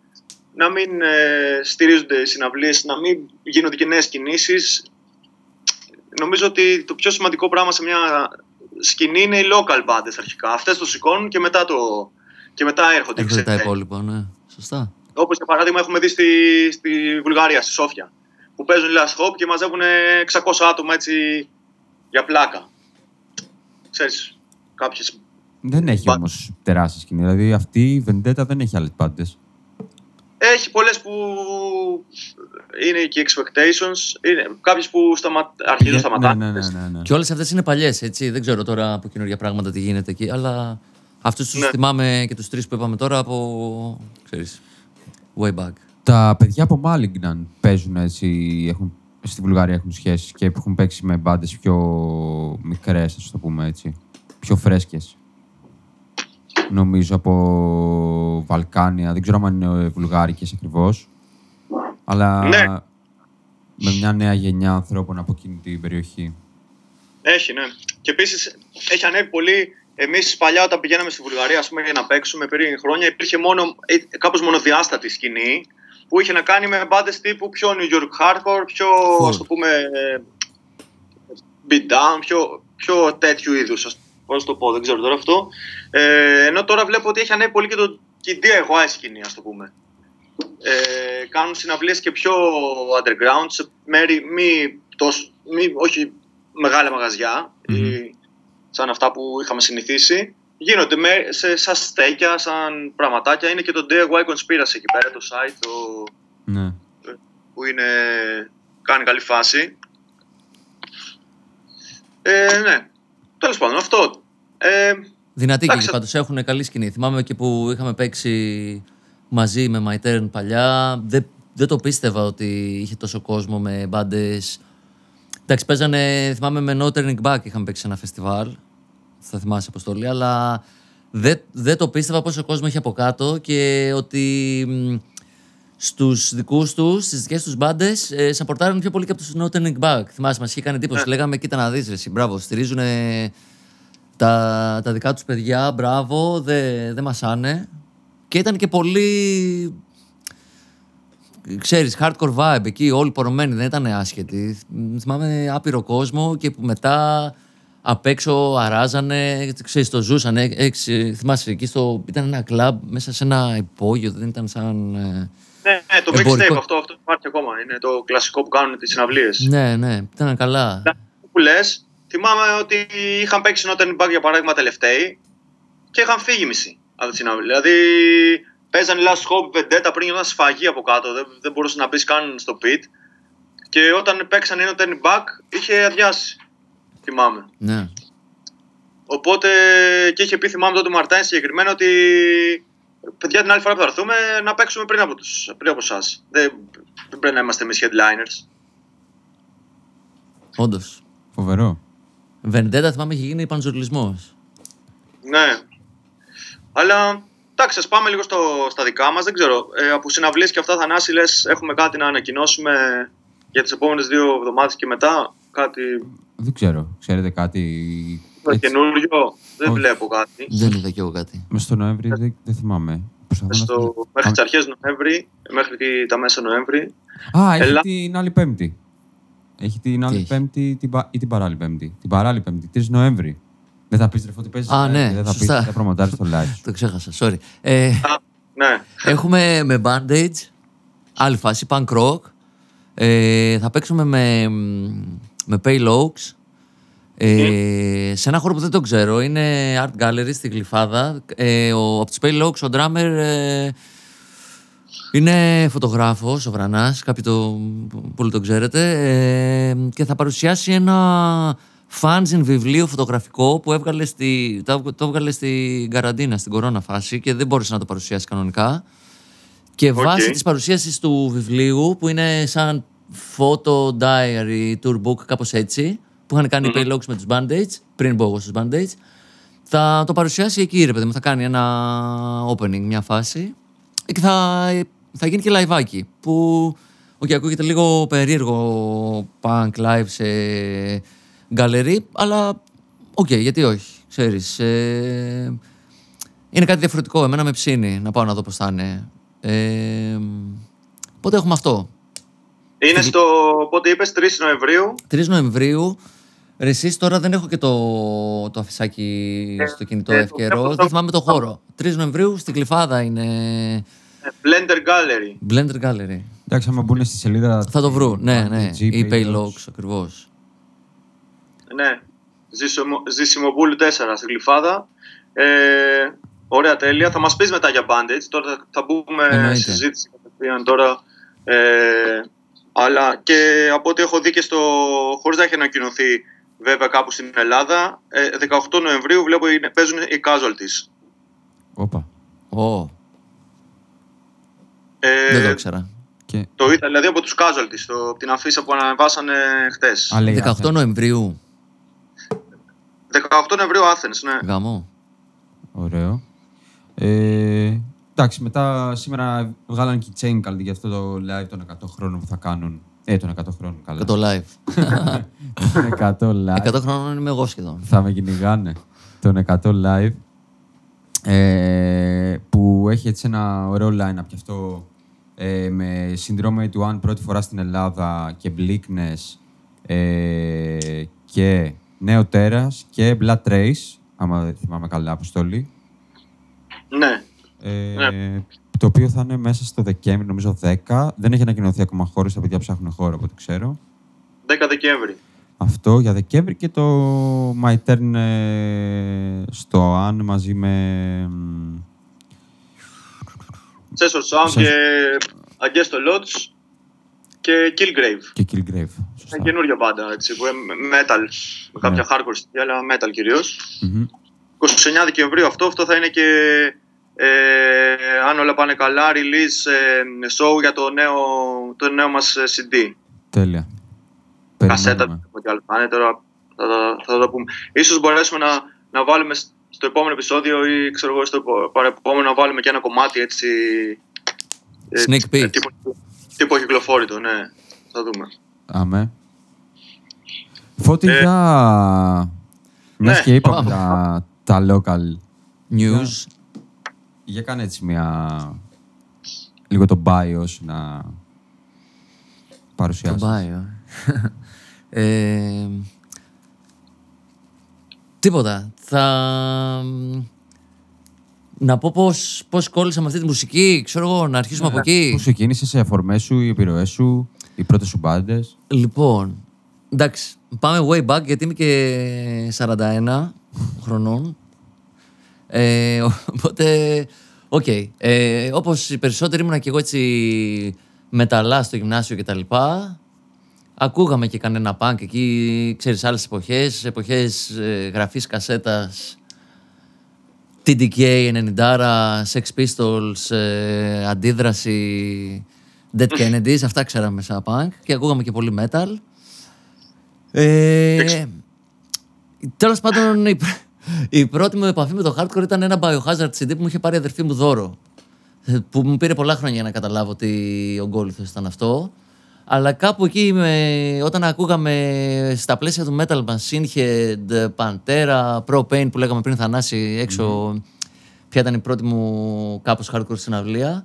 να μην ε, στηρίζονται οι συναυλίες, να μην γίνονται και νέες κινήσεις νομίζω ότι το πιο σημαντικό πράγμα σε μια σκηνή είναι οι local bands αρχικά. Αυτές το σηκώνουν και μετά, το... και μετά έρχονται. οι Έρχονται τα ξένοι. υπόλοιπα, ναι. Σωστά. Όπως για παράδειγμα έχουμε δει στη, στη Βουλγαρία, στη Σόφια. Που παίζουν last hop και μαζεύουν 600 άτομα έτσι για πλάκα. Ξέρεις, κάποιες... Δεν έχει Μπα- όμως τεράστια σκηνή. Δηλαδή αυτή η Vendetta δεν έχει άλλες πάντες. Έχει πολλές που είναι και expectations, είναι κάποιες που σταμα... αρχίζουν σταματάνε. Ναι, ναι, ναι, ναι, ναι. Και όλες αυτές είναι παλιές, έτσι. Δεν ξέρω τώρα από καινούργια πράγματα τι γίνεται εκεί, αλλά αυτούς τους Ναι. θυμάμαι και τους τρεις που είπαμε τώρα από. ξέρεις, way back. Τα παιδιά από Malignant παίζουν έτσι, έχουν, στη Βουλγαρία έχουν σχέσεις και έχουν παίξει με μπάντες πιο μικρές, ας το πούμε έτσι. Πιο φρέσκες. Νομίζω από Βαλκάνια, δεν ξέρω αν είναι βουλγάρικες ακριβώς. Αλλά Ναι. με μια νέα γενιά ανθρώπων από εκείνη την περιοχή. Έχει, ναι. Και επίσης έχει ανέβει πολύ. Εμείς παλιά, όταν πηγαίναμε στη Βουλγαρία ας πούμε, για να παίξουμε πριν χρόνια, υπήρχε μόνο ε, κάπως μονοδιάστατη σκηνή που είχε να κάνει με μπάντες τύπου πιο New York Hardcore, πιο Full. ας το πούμε ε, beat down, πιο, πιο τέτοιου είδους. Πώ να το πω, δεν ξέρω τώρα αυτό. Ε, ενώ τώρα βλέπω ότι έχει ανέβει πολύ και, το, και η DIY σκηνή, ας το πούμε. Ε, κάνουν συναυλίες και πιο underground σε μέρη μη τόσο, μη, όχι μεγάλα μαγαζιά, ή σαν αυτά που είχαμε συνηθίσει. Γίνονται με, σε, σαν στέκια, σαν πραγματάκια. Είναι και το DIY Conspiracy εκεί πέρα, το site το, Ναι. που είναι, κάνει καλή φάση. Ε, ναι. Τέλος πάντων, αυτό. Ε, Δυνατή και Εντάξει. εκεί πάντως έχουν καλή σκηνή. Θυμάμαι και που είχαμε παίξει μαζί με My Turn παλιά. Δεν, δεν το πίστευα ότι είχε τόσο κόσμο με μπάντες. Εντάξει, παίζανε, θυμάμαι με No Turning Back είχαμε παίξει σε ένα φεστιβάλ. Θα θυμάσαι αποστολή, αλλά δεν, δεν το πίστευα πόσο κόσμο είχε από κάτω και ότι μ, στους δικούς τους, στις δικές τους μπάντες, ε, σαπορτάρουν πιο πολύ και από τους No Turning Back. Θυμάσαι, μας είχε κάνει εντύπωση. Λέγαμε, κοίτα να δεις ρε, εσύ, μπράβο, στηρίζουν τα, τα δικά τους παιδιά, μπράβο, δεν δε μασάνε. Και ήταν και πολύ, ξέρεις, hardcore vibe εκεί, όλοι πορωμένοι, δεν ήταν άσχετοι. Θυμάμαι άπειρο κόσμο και που μετά απ' έξω αράζανε, ξέρεις, το ζούσαν. Ε, έχεις, ε, θυμάσαι, εκεί στο, ήταν ένα κλαμπ μέσα σε ένα υπόγειο, δεν ήταν σαν... ε, Ναι, ναι, το Εμπορικό. mixtape αυτό, αυτό υπάρχει ακόμα. Είναι το κλασικό που κάνουν τις συναυλίες. Ναι, ναι, ήταν καλά. που λες, θυμάμαι ότι είχαν παίξει Northern Back για παράδειγμα τελευταίοι και είχαν φύγει μισή από τη συναυλία. Δηλαδή παίζαν Last Hope Vendetta πριν γινόταν σφαγή από κάτω. Δεν, δεν μπορούσες να μπεις καν στο pit. Και όταν παίξαν η Northern Back είχε αδειάσει. Θυμάμαι. Ναι. Οπότε και είχε πει, θυμάμαι τότε ο Μαρτάιν συγκεκριμένα ότι παιδιά την άλλη φορά που θα έρθουμε να παίξουμε πριν από, τους, πριν από εσάς. Δεν, δεν πρέπει να είμαστε εμείς headliners. Όντως. Φοβερό. Βεντέτα θυμάμαι είχε γίνει πανζουρλισμός. Ναι. Αλλά εντάξει, ας πάμε λίγο στο, στα δικά μας. Δεν ξέρω. Ε, από συναυλίες και αυτά, Θανάση, λες, έχουμε κάτι να ανακοινώσουμε για τις επόμενες δύο εβδομάδες και μετά; Κάτι Δεν ξέρω. Ξέρετε κάτι. έτσι, καινούριο; Δεν Όχι. βλέπω κάτι. Δεν είδα κι εγώ κάτι. Μες στο Νοέμβρη δεν, δεν θυμάμαι. Προσπαθώ να Στο, θυμάμαι. μέχρι τις αρχές Νοέμβρη, μέχρι και τα μέσα Νοέμβρη. Α, έχει Ελά- την άλλη Πέμπτη. Έχει την άλλη έχει; Πέμπτη την πα- ή την παράλληλη Πέμπτη. Την παράλληλη Πέμπτη, 3 Νοέμβρη. Δεν θα πεις τρεφό ότι παίζει. Α, ναι, δεν θα πεις. σωστά. Δεν προμοτάρεις το live. Το ξέχασα, sorry. Ε, Α, ναι. έχουμε με Bandage, άλλη φάση, punk rock. Ε, θα παίξουμε με, με Pale Oaks. Ε, σε ένα χώρο που δεν το ξέρω, είναι Art Gallery στη Γλυφάδα. Ε, ο, από τους Pale Oaks, ο drummer ε, είναι φωτογράφος, ο Βρανάς, κάποιοι το, πολύ το ξέρετε. Ε, και θα παρουσιάσει ένα fanzine βιβλίο φωτογραφικό που έβγαλε στη, το, το έβγαλε στην καραντίνα, στην κορώνα φάση και δεν μπόρεσε να το παρουσιάσει κανονικά. Και Οκ. βάσει της παρουσίασης του βιβλίου, που είναι σαν photo diary, tour book, κάπως έτσι, που είχαν κάνει οι Pale Oaks με τους Band-Aids, πριν μπω εγώ στους Band-Aids, θα το παρουσιάσει εκεί, ρε παιδί μου. Θα κάνει ένα opening, μια φάση. Και θα, θα γίνει και live που okay, ακούγεται λίγο περίεργο punk live σε gallery, αλλά οκ, γιατί όχι, ξέρεις. Ε, είναι κάτι διαφορετικό, εμένα με ψήνει να πάω να δω πώς θα είναι. Ε, οπότε έχουμε αυτό. Είναι στο, πότε είπες, 3 Νοεμβρίου. 3 Νοεμβρίου. Ρε, εσείς τώρα δεν έχω και το, το αφισάκι στο κινητό ε, το εύκαιρο. έχω, το- Δεν θυμάμαι το χώρο. 3 Νοεμβρίου στην Γλυφάδα είναι Ε, Blender Gallery. Blender Gallery. Εντάξει, άμα μπουν στη σελίδα. Θα το βρουν. Ναι, ναι. G, Ή Pay Paylocks ακριβώς. Ναι. Ζήσιμο- Ζήσιμοπούλου 4 στην Γλυφάδα. Ε, ωραία, τέλεια. Θα μας πεις μετά για Bandage. Τώρα θα μπούμε Εννοείται. στη συζήτηση κατευθείαν τώρα. Ε, αλλά και από ό,τι έχω δει και στο... χωρίς να έχει ανακοινωθεί βέβαια κάπου στην Ελλάδα, ε, 18 Νοεμβρίου βλέπω είναι, παίζουν οι Casualties. Όπα. Ω, Ε, δεν το ήξερα. Και... το είδα δηλαδή από τους Casualties, το, από την αφίσα που αναβάσανε χτες. Α, λέει, 18 Athens. Νοεμβρίου. 18 Νοεμβρίου Athens, ναι. Γαμό. Ωραίο. Ε, εντάξει, μετά σήμερα βγάλαν και chain καλή για αυτό το live των 100 χρόνων που θα κάνουν. Ε, των 100 χρόνων, καλά. 100 live. Των 100 live. 100 χρόνων είμαι εγώ σχεδόν. θα με κυνηγάνε. Τον 100 live. Ε, που έχει έτσι ένα ωραίο line-up και αυτό ε, με συνδρόμη του Αν πρώτη φορά στην Ελλάδα και Bleakness ε, και Νέο Τέρας και Blood Trace, άμα δεν θυμάμαι καλά, αποστολή. Ναι. Ε, Το οποίο θα είναι μέσα στο Δεκέμβρη, νομίζω 10. Δεν έχει ανακοινωθεί ακόμα χώρο, τα παιδιά ψάχνουν χώρο από ό,τι ξέρω. 10 Δεκέμβρη. Αυτό για Δεκέμβρη και το My Turn ε, στο Αν μαζί με... μ, Σέσορ Sound Σέσορ. και Against the Lots και Killgrave. και Killgrave. Σωστά. Είναι καινούργια μπάντα, έτσι, που είναι metal, με κάποια Ναι. hardcore στοιχεία, αλλά metal κυρίως. Μμμ. 29 Δεκεμβρίου αυτό, αυτό θα είναι και, ε, αν όλα πάνε καλά, release ε, show για το νέο, το νέο μας ε, CD. Τέλεια. Κασέτα, Περιμένουμε. δεν τι άλλο θα είναι, τώρα θα, τα- θα το πούμε. Ίσως μπορέσουμε να, να βάλουμε σ- στο επόμενο επεισόδιο ή ξέρω εγώ στο επο- παρεπόμενο να βάλουμε και ένα κομμάτι έτσι... ε, Sneak peek. ε, τύπο, τύπο κυκλοφόρητο, ναι. Θα δούμε. Αμέ. Φώτη, Ε, για... Μιας ναι, και είπαμε πάμε. τα, τα local, News. Για κάνε έτσι μια... λίγο το bio σου να Το παρουσιάσεις. bio. ε, Τίποτα. Θα... Να πω πώς, πώς κόλλησα με αυτή τη μουσική, ξέρω εγώ, να αρχίσουμε από εκεί. Πού ξεκίνησε, σε αφορμές σου, οι επιρροές σου, οι πρώτες σου μπάντες. Λοιπόν, εντάξει, πάμε way back γιατί είμαι και 41 χρονών. Ε, οπότε, οκ. Ε, όπως οι περισσότεροι ήμουνα και εγώ έτσι μεταλλάς στο γυμνάσιο και τα λοιπά. Ακούγαμε και κανένα πανκ εκεί, ξέρεις, άλλες εποχές, εποχές ε, γραφής κασέτας, TDK, 90, Sex Pistols, ε, αντίδραση, Dead Kennedys, αυτά ξέραμε σαν punk και ακούγαμε και πολύ metal. Ε, Τέλος πάντων, η, πρ- η πρώτη μου επαφή με το hardcore ήταν ένα Biohazard CD που μου είχε πάρει η αδερφή μου δώρο. Ε, Που μου πήρε πολλά χρόνια για να καταλάβω τι ογκόλυθος ήταν αυτό. Αλλά κάπου εκεί, με, όταν ακούγαμε στα πλαίσια του Metal Machine Head, Pantera, Propane που λέγαμε πριν Θανάση έξω, ποια ήταν η πρώτη μου κάπως hardcore συναυλία.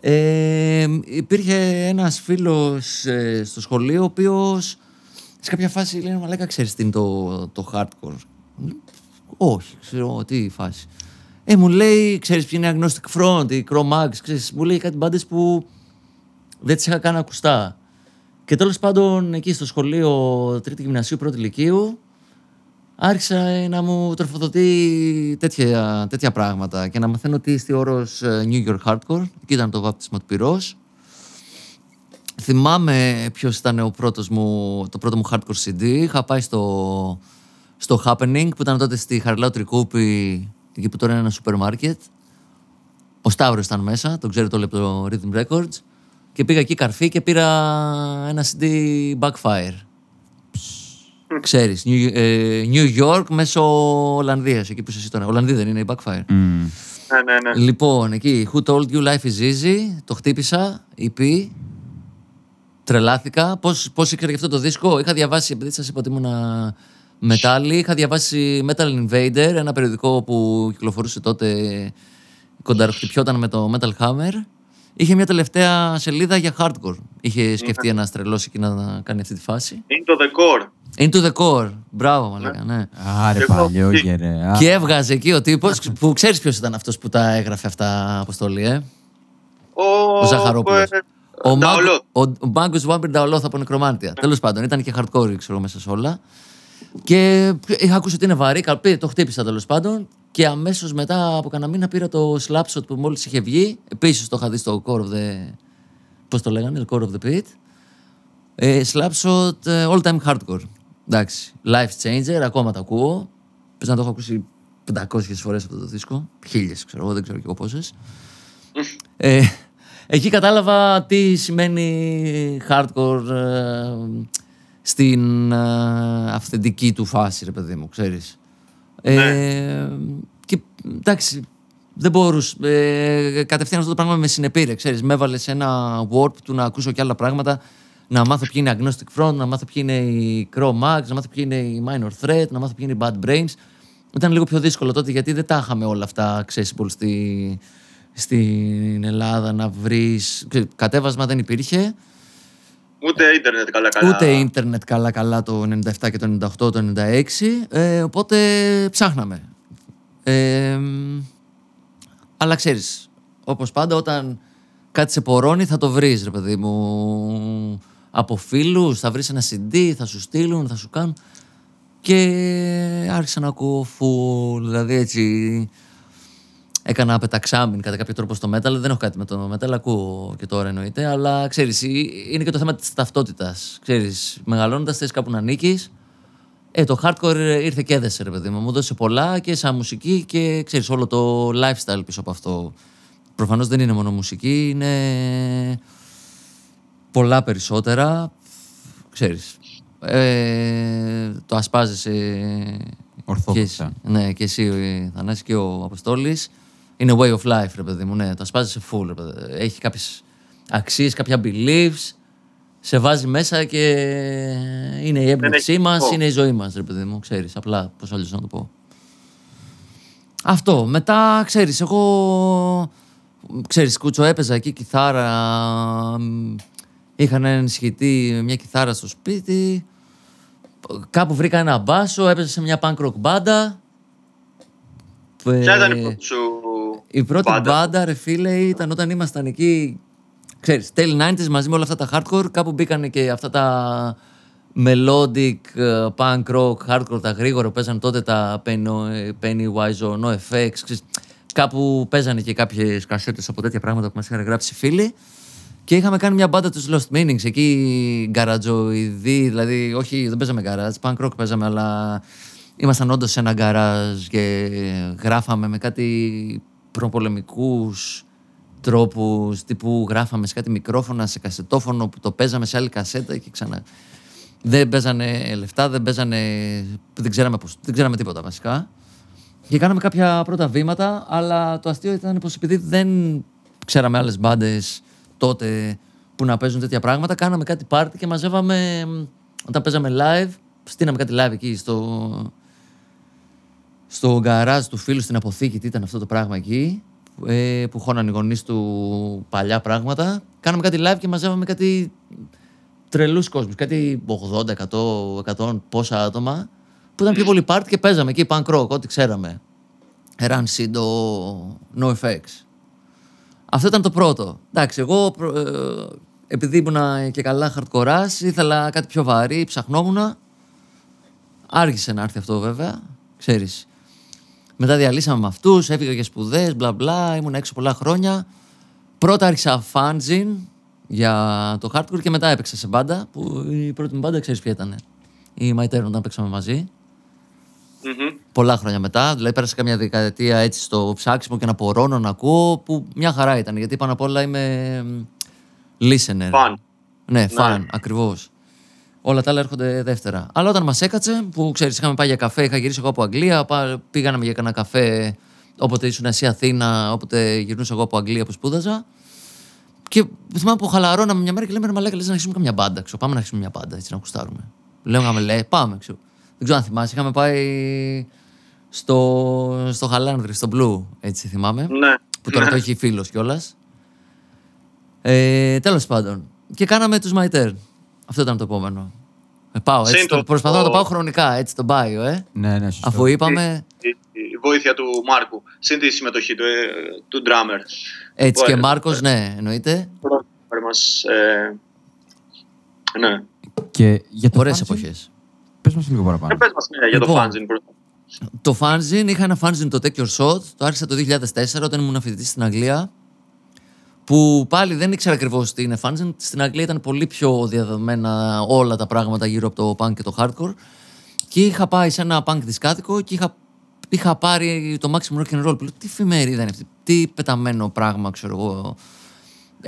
Ε, υπήρχε ένας φίλος ε, στο σχολείο ο οποίος σε κάποια φάση λέει «Μαλάκα, ξέρεις τι είναι το, το hardcore». Όχι, ξέρω τι φάση. Ε, μου λέει, ξέρεις ποιοι είναι οι Agnostic Front, οι Cro-Mags, ξέρεις, μου λέει κάτι μπάντες που δεν τις είχα καν ακουστά. Και τέλος πάντων, εκεί στο σχολείο τρίτη γυμνασίου, πρώτη λυκείου, άρχισα να μου τροφοδοτεί τέτοια, τέτοια πράγματα και να μαθαίνω τι στη όρος ε, New York Hardcore. Εκεί ήταν το βάπτισμα του πυρός. Θυμάμαι ποιος ήταν ο πρώτος μου, το πρώτο μου hardcore CD. Είχα πάει στο, στο Happening που ήταν τότε στη Χαριλάου Τρικούπη, εκεί που τώρα είναι ένα σούπερ μάρκετ. Ο Σταύρος ήταν μέσα, τον ξέρετε όλοι από το Rhythm Records. Και πήγα εκεί καρφί και πήρα ένα CD Backfire. Ξέρεις, New, ε, New York μέσω Ολλανδίας, εκεί που είσαι εσύ τώρα. Ολλανδία δεν είναι η Backfire. Ναι, ναι, ναι. Λοιπόν, εκεί, Who Told You Life is Easy, το χτύπησα, EP, τρελάθηκα. Πώς, πώς ήξερα για αυτό το δίσκο, είχα διαβάσει, επειδή σας είπα ότι ήμουν μετάλλη, είχα διαβάσει Metal Invader, ένα περιοδικό που κυκλοφορούσε τότε, κονταροχτυπιόταν με το Metal Hammer. Είχε μια τελευταία σελίδα για hardcore. Είχε σκεφτεί ένα τρελό εκεί να κάνει αυτή τη φάση. Είναι το decor. Into the core. Μπράβο, μα λέγα, ναι. Άρε, Και εγώ- παλιό γερέ. Και έβγαζε εκεί ο τύπος που ξέρεις ποιος ήταν αυτός που τα έγραφε αυτά, Αποστολή, ε; Ο, Ο Ζαχαρόπουλος. ε, Ο, Νταολό. Μάγκο- ο, ο Μάγκος Βάμπερ Νταολόθ από Νεκρομάντια. Τέλος πάντων, ήταν και hardcore, ξέρω μέσα σε όλα. Και είχα ακούσει ότι είναι βαρύ, καλπί, το χτύπησα τέλος πάντων. Και αμέσως μετά από κανένα μήνα πήρα το Slapshot που μόλις είχε βγει. Επίσης το είχα δει στο Core of the. Πώς το λέγανε, Core of the Pit. Ε, Slapshot ε, All Time Hardcore. Εντάξει. Life Changer, ακόμα το ακούω. Πες να το έχω ακούσει 500 φορές αυτό το δίσκο. Χίλιες, ξέρω εγώ, δεν ξέρω και εγώ πόσες. Ε, εκεί κατάλαβα τι σημαίνει hardcore ε, στην ε, αυθεντική του φάση, ρε παιδί μου, ξέρεις. Ε, και εντάξει, δεν μπορούσα. Ε, κατευθείαν αυτό το πράγμα με συνεπήρε, ξέρεις. Με έβαλε σε ένα warp του να ακούσω και άλλα πράγματα. Να μάθω ποιοι είναι Agnostic Front, να μάθω ποιοι είναι οι Crow Mags, να μάθω ποιοι είναι οι Minor Threat, να μάθω ποιοι είναι οι Bad Brains. Ήταν λίγο πιο δύσκολο τότε γιατί δεν τα είχαμε όλα αυτά accessible στη, στην Ελλάδα να βρεις... Κατέβασμα δεν υπήρχε. Ούτε ίντερνετ καλά καλά. Ούτε ίντερνετ καλά-καλά το 97 και το 98, το 96. Ε, οπότε ψάχναμε. Ε, αλλά ξέρεις, όπως πάντα όταν κάτι σε πορώνει θα το βρεις ρε παιδί μου. Από φίλους, θα βρεις ένα CD, θα σου στείλουν, θα σου κάνουν. Και άρχισα να ακούω full, δηλαδή έτσι... Έκανα πεταξάμιν κατά κάποιο τρόπο στο metal. Δεν έχω κάτι με το metal, ακούω και τώρα εννοείται. Αλλά ξέρεις, είναι και το θέμα της ταυτότητας. Ξέρεις, μεγαλώνοντας θες κάπου να ανήκεις. Ε, το hardcore ήρθε και έδεσε, ρε παιδί μου. Μου έδωσε πολλά και σαν μουσική και ξέρεις όλο το lifestyle πίσω από αυτό. Προφανώς δεν είναι μόνο μουσική, είναι πολλά περισσότερα. Ξέρεις, ε, το ασπάζεσαι Ορθόδοξα. και, εσύ- ναι, και εσύ, ο Θανάσης και ο Αποστόλης. Είναι way of life, ρε παιδί μου. Ναι, το ασπάζεσαι full, ρε παιδί. Έχει κάποιες αξίες, κάποια beliefs. Σε βάζει μέσα και είναι η έμπνευσή έχει μας, φόβο. είναι η ζωή μας, ρε παιδί μου. Ξέρεις, απλά πώς αλλιώς να το πω. Αυτό. Μετά, ξέρεις, εγώ... Ξέρεις, κούτσο έπαιζα εκεί κιθάρα. μ, Είχα έναν ενισχυτή, μια κιθάρα στο σπίτι. κάπου βρήκα ένα μπάσο, έπαιζα σε μια punk rock μπάντα. Ποια ήταν η Ε, πρώτη σου η πρώτη μπάντα; μπάντα, ρε φίλε, ήταν όταν ήμασταν εκεί. Ξέρεις, τέλη 90s μαζί με όλα αυτά τα hardcore, κάπου μπήκαν και αυτά τα melodic, ε, punk rock, hardcore, τα γρήγορα που παίζαν τότε τα Penny- ε, Pennywise, No FX. ξέρεις. Κάπου παίζανε και κάποιες κασέτες από τέτοια πράγματα που μας είχαν γράψει φίλοι. Και είχαμε κάνει μια μπάντα τους Lost Meanings, εκεί γκαρατζοειδή, δηλαδή όχι δεν παίζαμε γκαράζ, punk rock παίζαμε, αλλά ήμασταν όντως σε ένα γκαράζ και γράφαμε με κάτι προπολεμικούς τρόπους, τύπου γράφαμε σε κάτι μικρόφωνα, σε κασετόφωνο που το παίζαμε σε άλλη κασέτα και ξανά. Δεν παίζανε λεφτά, δεν παίζανε, δεν ξέραμε, πώς, δεν ξέραμε τίποτα βασικά. Και κάναμε κάποια πρώτα βήματα, αλλά το αστείο ήταν πως επειδή δεν ξέραμε άλλες μπάντες τότε που να παίζουν τέτοια πράγματα, κάναμε κάτι πάρτι και μαζεύαμε, μ, όταν παίζαμε live, στείναμε κάτι live εκεί στο, στο γκαράζ του φίλου στην αποθήκη, τι ήταν αυτό το πράγμα εκεί, ε, που χώναν οι γονείς του παλιά πράγματα. Κάναμε κάτι live και μαζεύαμε κάτι τρελούς κόσμους, κάτι 80, 100, 100 πόσα άτομα, που ήταν πιο πολύ πάρτι και παίζαμε εκεί punk rock, ό,τι ξέραμε. Run Sido, NoFX. Αυτό ήταν το πρώτο. Εντάξει, εγώ προ- ε, επειδή ήμουν και καλά χαρτκοράς, ήθελα κάτι πιο βαρύ, ψαχνόμουν. Άργησε να έρθει αυτό βέβαια, ξέρεις. Μετά διαλύσαμε με αυτούς, έφυγα για σπουδές, μπλα μπλα, ήμουν έξω πολλά χρόνια. Πρώτα άρχισα fanzine για το hardcore και μετά έπαιξα σε μπάντα, που η πρώτη μου μπάντα ξέρεις ποια ήταν. Η My Turn όταν παίξαμε μαζί Μμμ. πολλά χρόνια μετά. Δηλαδή, πέρασα καμιά δεκαετία έτσι στο ψάξιμο και να απορρώνω να ακούω που μια χαρά ήταν. Γιατί πάνω απ' όλα είμαι μ, listener. Φαν. Ναι, φαν, ακριβώς. Όλα τα άλλα έρχονται δεύτερα. Αλλά όταν μας έκατσε, που ξέρεις, είχαμε πάει για καφέ, είχα γυρίσει εγώ από Αγγλία, πά- πήγαμε για κανένα καφέ όποτε ήσουν εσύ Αθήνα, όποτε γυρνούσα εγώ από Αγγλία που σπούδαζα. Και θυμάμαι που χαλαρώναμε μια μέρα και λέμε ρε Μαλάκα, λες να αρχίσουμε καμιά μπάντα. Ξέρω, πάμε να αρχίσουμε μια μπάντα, έτσι να κουστάρουμε. Λέγαμε, λέει, πάμε. Ξέρω. Δεν ξέρω αν θυμάσαι, είχαμε πάει στο, στο Χαλάνδρη, στο Blue, έτσι θυμάμαι. Ναι. Που τώρα Ναι. το έχει φίλος κιόλας. Ε, Τέλος πάντων. Και κάναμε τους My Turn. Αυτό ήταν το επόμενο. Ε, πάω, έτσι, Συν το, το- προσπαθώ να το το- πάω χρονικά, έτσι το bio, ε. Ναι, ναι, σωστό. Αφού είπαμε, Η, η βοήθεια του Μάρκου. Συν τη συμμετοχή του, ε, του drummer. έτσι και Ωραία. Μάρκος, ναι, εννοείται. Πρώτα μας, ε, ναι. Και για το Ωραίες fanzine, εποχές. Πες μας λίγο παραπάνω. Ε, πες μας ναι, για το Λοιπόν. fanzine πρώτα. Το fanzine, είχα ένα fanzine το Take Your Shot, το άρχισα το 2004 όταν ήμουν φοιτητής στην Αγγλία. Που πάλι δεν ήξερα ακριβώς τι είναι fanzine. Στην Αγγλία ήταν πολύ πιο διαδεδομένα όλα τα πράγματα γύρω από το punk και το hardcore. Και είχα πάει σε ένα punk δισκάδικο και είχα, είχα πάρει το Maximum Rock and Roll. Που λέω, τι εφημερίδα είναι αυτή, τι πεταμένο πράγμα, ξέρω εγώ.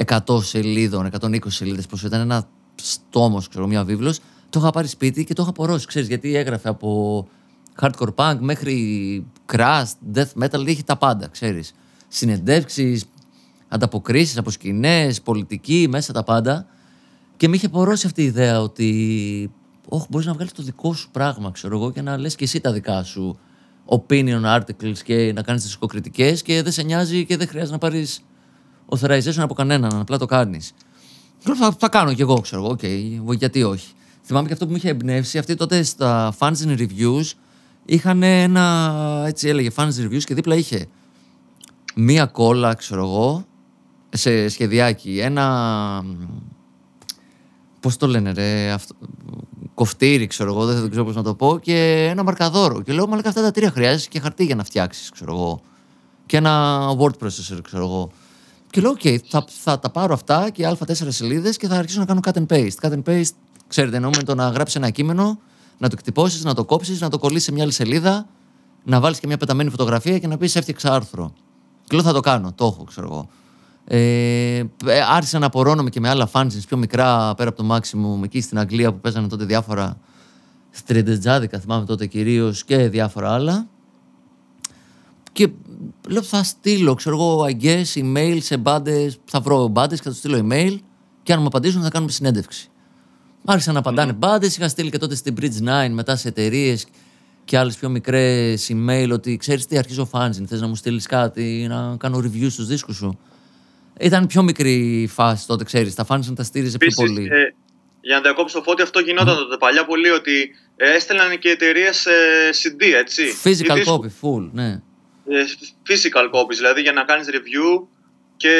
100 σελίδων, 120 σελίδες, πόσο ήταν ένα στόμος, ξέρω, μια βίβλος. Το είχα πάρει σπίτι και το είχα απορρώσει, ξέρεις, γιατί έγραφε από hardcore punk μέχρι crash, death metal, είχε τα πάντα, ξέρεις. Συνεντεύξεις, ανταποκρίσεις από σκηνές, πολιτική, μέσα τα πάντα. Και με είχε πορώσει αυτή η ιδέα ότι όχι, μπορείς να βγάλεις το δικό σου πράγμα, ξέρω εγώ, και να λες και εσύ τα δικά σου opinion articles και να κάνεις τις δισκοκριτικές και δεν σε νοιάζει και δεν χρειάζεται να πάρεις authorization από κανέναν, απλά το κάνεις. Θα, θα κάνω κι εγώ, ξέρω εγώ, οκ, γιατί όχι. Θυμάμαι και αυτό που μου είχε εμπνεύσει, αυτοί τότε στα fanzine reviews είχαν ένα, έτσι έλεγε, fanzine reviews και δίπλα είχε μία κόλλα, ξέρω εγώ, σε σχεδιάκι, ένα, πώς το λένε ρε, αυτό, κοφτήρι, ξέρω εγώ, δεν ξέρω πώς να το πω, και ένα μαρκαδόρο. Και λέω, μαλάκα αυτά τα τρία χρειάζεσαι και χαρτί για να φτιάξεις, ξέρω εγώ. Και ένα word processor, ξέρω εγώ. Και λέω, οκ, θα, θα τα πάρω αυτά και α4 σελίδες και θα αρχίσω να κάνω cut and paste. Cut and paste, ξέρετε, εννοούμε το να γράψεις ένα κείμενο, να το εκτυπώσεις, να το κόψεις, να το κολλήσεις σε μια άλλη σελίδα, να βάλεις και μια πεταμένη φωτογραφία και να πεις έφτιαξα άρθρο. Και λέω, θα το κάνω, το έχω, ξέρω εγώ. Ε, ε, άρχισα να απορρώνομαι και με άλλα fanzines πιο μικρά πέρα από το maximum εκεί στην Αγγλία που παίζανε τότε διάφορα στριντετζάδικα, θυμάμαι τότε κυρίως και διάφορα άλλα. Και λέω θα στείλω, ξέρω εγώ, I guess, email σε μπάντες. Θα βρω μπάντες και θα τους στείλω email και αν μου απαντήσουν θα κάνουμε συνέντευξη. Άρχισαν να απαντάνε mm. μπάντες. Είχα στείλει και τότε στην Bridge 9 μετά σε εταιρείες και άλλες πιο μικρές email ότι ξέρεις τι, αρχίζω fanzine. Θες να μου στείλεις κάτι, να κάνω review στους δίσκους σου. Ήταν πιο μικρή η φάση τότε, ξέρεις. Τα fanzine τα στήριζε πιο Επίσης, πολύ. ε, για να διακόψω το φώτι, αυτό γινόταν τότε παλιά πολύ ότι ε, έστελναν και εταιρείες CD, έτσι. Physical Ή δίσκου. copy, full, ναι. Ε, physical copies, δηλαδή για να κάνεις review και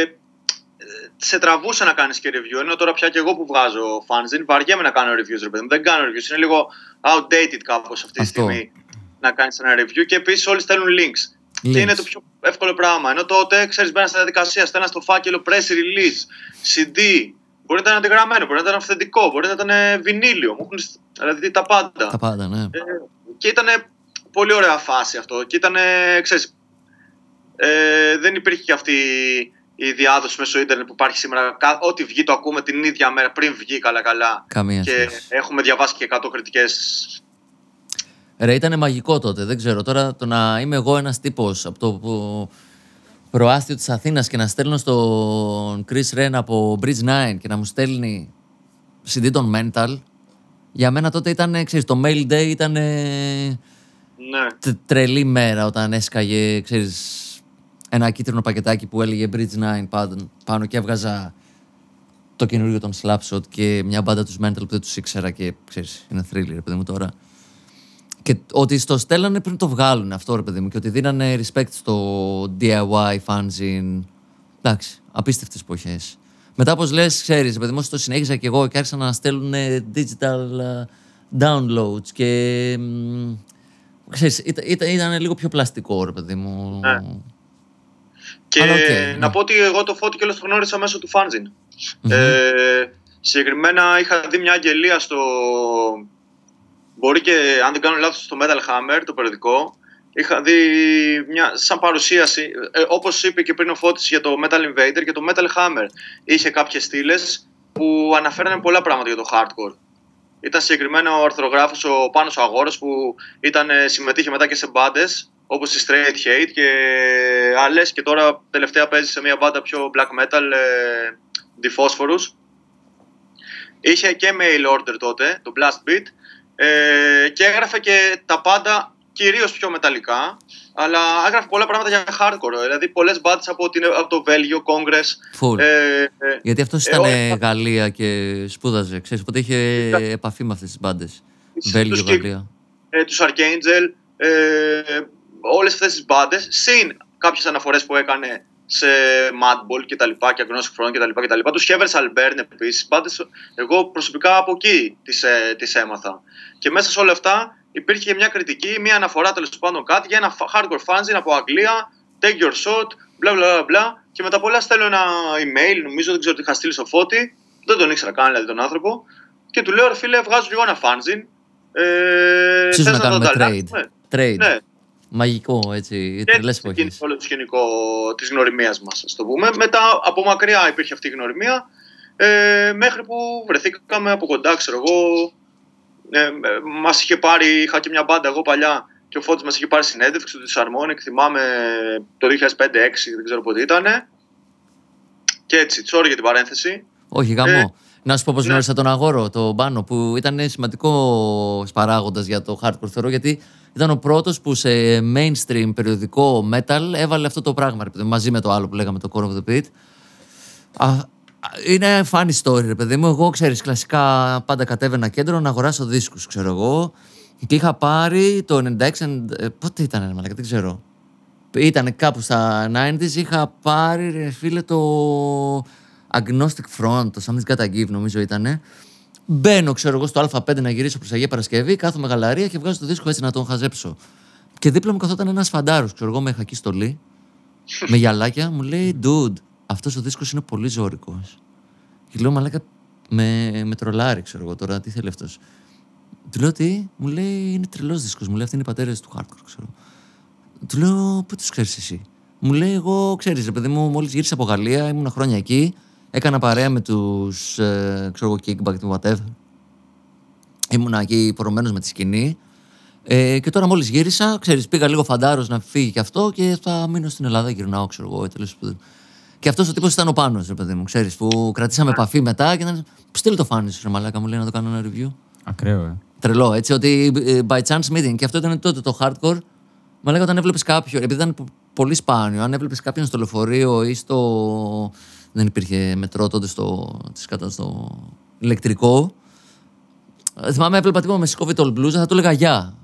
ε, σε τραβούσε να κάνεις και review, ενώ τώρα πια και εγώ που βγάζω fanzine βαριέμαι να κάνω reviews, ρε παιδί μου. δεν κάνω reviews, είναι λίγο outdated κάπως αυτή τη Αυτό. στιγμή να κάνεις ένα review και επίσης όλοι στέλνουν links. Links. Και είναι το πιο εύκολο πράγμα. Ενώ τότε, ξέρεις, μπαίνα στη διαδικασία, στέλνα στο φάκελο press release, CD. Μπορεί να ήταν αντιγραμμένο, μπορεί να ήταν αυθεντικό, μπορεί να ήταν ε, βινίλιο. Μου έχουν στ- δηλαδή τα πάντα. Τα πάντα, ναι. Ε, και ήταν πολύ ωραία φάση αυτό. Και ήταν, ξέρεις, ε, δεν υπήρχε και αυτή η διάδοση μέσω ίντερνετ που υπάρχει σήμερα. Κα- Ό,τι βγει το ακούμε την ίδια μέρα πριν βγει καλά-καλά. Καμία Και σχέση. έχουμε διαβάσει και 100 κριτικές. Ρε, ήταν μαγικό τότε. Δεν ξέρω. Τώρα το να είμαι εγώ ένας τύπος από το που- προάστιο της Αθήνας και να στέλνω στον Chris Ren από Bridge 9 και να μου στέλνει CD των Mental. Για μένα τότε ήταν, ξέρεις, το mail day ήταν Ναι. τε- τρελή μέρα όταν έσκαγε, ξέρεις, ένα κίτρινο πακετάκι που έλεγε Bridge 9 πάνω, πάνω και έβγαζα το καινούριο των Slapshot και μια μπάντα τους Mental που δεν τους ήξερα και ξέρεις, είναι thriller, ρε παιδί μου τώρα. Και ότι στο στέλνανε πριν το βγάλουν αυτό, ρε παιδί μου, και ότι δίνανε respect στο DIY, fanzine. Εντάξει, απίστευτες εποχές. Μετά, όπως λες, ξέρεις, ρε παιδί μου, το συνέχισα και εγώ και άρχισαν να στέλνουν digital ε, downloads και... μ, Ξέρεις, ήταν, ήταν, ήταν λίγο πιο πλαστικό, ρε παιδί μου. Ναι. Και Αλλά οκ, ναι. να πω ότι εγώ το Φώτη κιόλας το γνώρισα μέσω του fanzine. Ε, συγκεκριμένα είχα δει μια αγγελία στο... Μπορεί και, αν δεν κάνω λάθος, στο Metal Hammer, το περιοδικό. Είχα δει μια σαν παρουσίαση, ε, όπως είπε και πριν ο Φώτης για το Metal Invader και το Metal Hammer. Είχε κάποιες στήλες που αναφέρανε πολλά πράγματα για το hardcore. Ήταν συγκεκριμένα ο αρθρογράφος ο Πάνος Αγόρος που ήταν, ε, συμμετείχε μετά και σε μπάντες όπως η Straight Hate και άλλες και τώρα τελευταία παίζει σε μια μπάντα πιο black metal, ε, Diphosphorus. Είχε και mail order τότε, το Blast Beat ε, και έγραφε και τα πάντα κυρίως πιο μεταλλικά αλλά έγραφε πολλά πράγματα για hardcore, δηλαδή πολλές μπάντες από, την, από το Βέλγιο, Congress Full. ε, ε, Γιατί αυτός ε, ήταν όλα- Γαλλία και σπούδαζε, ξέρεις, οπότε είχε επαφή με αυτές τις μπάντες. Τους- Βέλγιο, τους- Γαλλία. ε, τους Archangel, ε, όλες αυτές τις μπάντες, συν κάποιες αναφορές που έκανε σε Madball και τα λοιπά και Agnostic Front και τα λοιπά και τα λοιπά. Τους Shevers Albern επίσης, μπάντες, εγώ προσωπικά από εκεί τις, ε, τις έμαθα. Και μέσα σε όλα αυτά υπήρχε και μια κριτική, μια αναφορά τέλος πάντων κάτι για ένα fa- hardcore fanzine από Αγγλία, take your shot, μπλα μπλα μπλα, μπλα. Και μετά πολλά στέλνω ένα email, νομίζω, δεν ξέρω τι είχα στείλει στο φώτη, δεν τον ήξερα καν δηλαδή τον άνθρωπο. Και του λέω, ρε φίλε, βγάζω και εγώ ένα fanzine. Ε, Ίσως θες να το κάνουμε trade. ανταλλάξουμε;» Trade. Ναι, Μαγικό, έτσι, και τρελές έτσι ξεκίνησε εποχές. όλο το σκηνικό της γνωριμίας μας, ας το πούμε. Μετά από μακριά υπήρχε αυτή η γνωριμία, ε, μέχρι που βρεθήκαμε από κοντά, ξέρω εγώ. Ε, ε, μας είχε πάρει, είχα και μια μπάντα εγώ παλιά και ο Φώτης μας είχε πάρει συνέντευξη του Disharmonic, θυμάμαι το 2005-2006, δεν ξέρω πότε ήταν. Και έτσι, sorry για την παρένθεση. Όχι, γαμό. Ε, να σου πω πώ ναι. γνώρισα τον Αγόρο, τον Πάνο, που ήταν σημαντικό παράγοντα για το hardcore θεωρώ, γιατί ήταν ο πρώτος που σε mainstream περιοδικό metal έβαλε αυτό το πράγμα, ρε παιδί μου, μαζί με το άλλο που λέγαμε το Core of the Pit. Α, α, είναι funny story, ρε παιδί μου. Εγώ, ξέρεις, κλασικά πάντα κατέβαινα κέντρο να αγοράσω δίσκους, ξέρω εγώ. Και είχα πάρει το 96. ε, Πότε ήταν, ρε μαλάκα, δεν ξέρω. Ήταν κάπου στα 90s, είχα πάρει, ρε φίλε, το Agnostic Front, το Something's Gotta Give, νομίζω ήτανε. Μπαίνω, ξέρω εγώ, στο Α5 να γυρίσω προς Αγία Παρασκευή, κάθομαι γαλαρία και βγάζω το δίσκο έτσι να τον χαζέψω. Και δίπλα μου καθόταν ένας φαντάρος, ξέρω εγώ, με χακί στολή, με γυαλάκια, μου λέει, Dude, αυτός ο δίσκος είναι πολύ ζώρικος. Και λέω, Μαλάκα, με, με τρολάρι, ξέρω εγώ τώρα, τι θέλει αυτός. Του λέω τι, μου λέει είναι τρελός δίσκος. Μου λέει αυτοί είναι οι πατέρες του hardcore, ξέρω. Του λέω, πού τους ξέρεις εσύ. Μου λέει, εγώ ξέρεις, ρε παιδί μου, μόλις γύρισα από Γαλλία, ήμουν χρόνια εκεί. Έκανα παρέα με τους, ε, ξέρω εγώ, kickback, του whatever. Ήμουν εκεί πορωμένος με τη σκηνή. Ε, και τώρα μόλις γύρισα, ξέρεις, πήγα λίγο φαντάρος να φύγει και αυτό και θα μείνω στην Ελλάδα, γυρνάω, ξέρω εγώ, τέλος πάντων. Και αυτός ο τύπος ήταν ο πάνω, ρε παιδί μου, ξέρεις, που κρατήσαμε επαφή μετά και ήταν. Στείλ το φάνης σου, ρε Μαλάκα, μου λέει να το κάνω ένα review. Ακραίο, ε. Τρελό, έτσι, ότι ε, by chance meeting. Και αυτό ήταν τότε το hardcore. Μα λέγα όταν έβλεπες κάποιον, επειδή ήταν πο- πολύ σπάνιο, αν έβλεπες κάποιον στο λεωφορείο ή στο. Δεν υπήρχε μετρό τότε στο, της κατά- στο ηλεκτρικό. Ε, Θυμάμαι, έβλεπα τίποτα με Sick Of It All μπλούζα, θα του έλεγα γεια.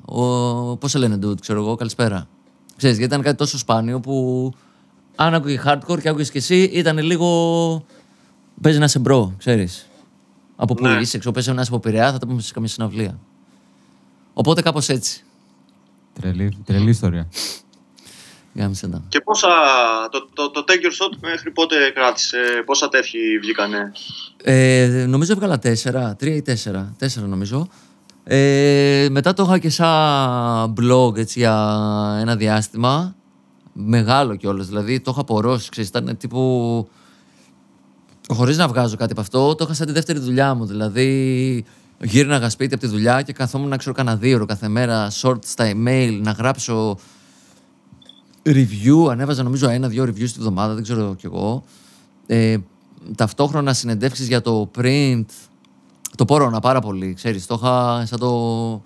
Πώς σε λένε, dude, ξέρω εγώ, καλησπέρα. Ξέρεις, γιατί ήταν κάτι τόσο σπάνιο που αν άκουγε hardcore και άκουγες και εσύ, ήταν λίγο. Παίζει να είσαι bro, ξέρεις. Από πού Ναι. είσαι, ξέρω, παίζει να είσαι από Πειραιά, θα τα πούμε σε καμία συναυλία. Οπότε κάπως έτσι. Τρελή, τρελή ιστορία. Γάμισε τα. Και πόσα. Το, το, το Take Your Shot μέχρι πότε κράτησε, πόσα τεύχη βγήκανε; Ε, νομίζω έβγαλα τέσσερα, τρία ή τέσσερα. Τέσσερα νομίζω. Ε, μετά το είχα και σαν blog έτσι, για ένα διάστημα. Μεγάλο κιόλας, δηλαδή το είχα απορρώσει. Ξέρεις, ήταν τύπου... Χωρίς να βγάζω κάτι από αυτό, το είχα σαν τη δεύτερη δουλειά μου. Δηλαδή, γύρναγα σπίτι από τη δουλειά και καθόμουν να ξέρω κανένα δύο ώρο κάθε μέρα, short στα email, να γράψω review. Ανέβαζα νομίζω ένα-δύο reviews τη βδομάδα, δεν ξέρω κι εγώ. Ε, ταυτόχρονα συνεντεύξεις για το print. Το πόρωνα πάρα πολύ, ξέρεις. Το είχα σαν το,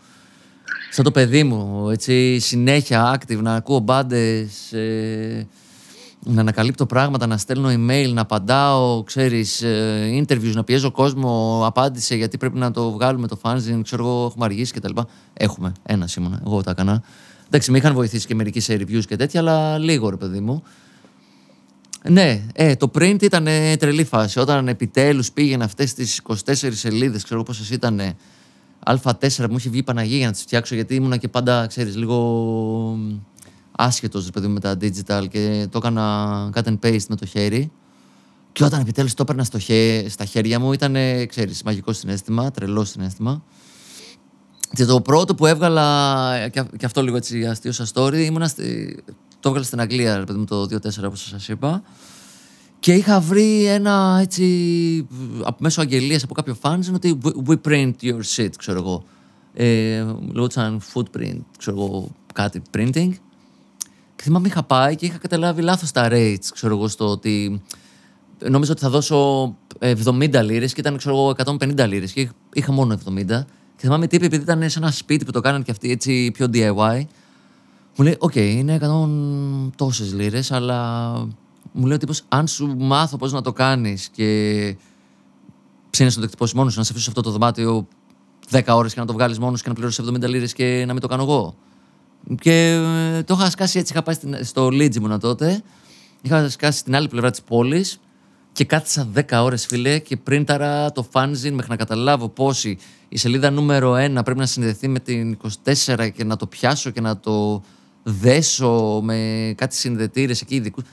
σαν το παιδί μου, έτσι, συνέχεια active, να ακούω μπάντες, ε, να ανακαλύπτω πράγματα, να στέλνω email, να απαντάω, ξέρεις, ε, interviews, να πιέζω κόσμο, απάντησε γιατί πρέπει να το βγάλουμε το fanzine, ξέρω εγώ, έχουμε αργήσει κτλ. Έχουμε, ένα ήμουνα, εγώ τα έκανα. Εντάξει, με είχαν βοηθήσει και μερικοί σε reviews και τέτοια, αλλά λίγο ρε παιδί μου. Ναι, ε, το print ήταν ε, τρελή φάση. Όταν επιτέλους πήγαινε αυτές τις 24 σελίδες, ξέρω εγώ πόσες ήταν, Α4 που μου είχε βγει η Παναγία για να τις φτιάξω, γιατί ήμουνα και πάντα, ξέρεις, λίγο μ, άσχετος, ρε παιδί μου, με τα digital και το έκανα cut and paste με το χέρι. Και όταν επιτέλους το έπαιρνα στο χέ, στα χέρια μου, ήταν, ε, ξέρεις, μαγικό συνέστημα, τρελό συνέστημα. Και το πρώτο που έβγαλα, και, και αυτό λίγο έτσι αστείο σαν story, ήμουνα στη, το έβγαλα στην Αγγλία, ρε παιδί μου, το 2-4 όπως σας είπα. Και είχα βρει ένα έτσι, από μέσω αγγελίας από κάποιο fans, ότι we, we print your shit, ξέρω εγώ. Ε, Λέγονταν footprint, ξέρω εγώ, κάτι printing. Και θυμάμαι είχα πάει και είχα καταλάβει λάθος τα rates, ξέρω εγώ, στο ότι νόμιζα ότι θα δώσω 70 λίρες και ήταν, ξέρω εγώ, 150 λίρες και είχα μόνο 70. Και θυμάμαι τι είπε, επειδή ήταν σε ένα σπίτι που το κάνανε και αυτοί έτσι πιο DIY, μου λέει, οκ, είναι 100 τόσες λίρες, αλλά μου λέει ο τύπος, αν σου μάθω πώς να το κάνεις και ψήνεις να το εκτυπώσεις μόνος σου, να σε αφήσω σε αυτό το δωμάτιο 10 ώρες και να το βγάλεις μόνος και να πληρώσεις 70 λίρες και να μην το κάνω εγώ. Και ε, το είχα σκάσει έτσι, είχα πάει στην- στο Leeds ήμουνα τότε, είχα σκάσει στην άλλη πλευρά της πόλης και κάθισα 10 ώρες φίλε και πρίνταρα το fanzine μέχρι να καταλάβω πώς η, η σελίδα νούμερο 1 πρέπει να συνδεθεί με την 24 και να το πιάσω και να το δέσω με κάτι συνδετήρες εκεί ειδικούς.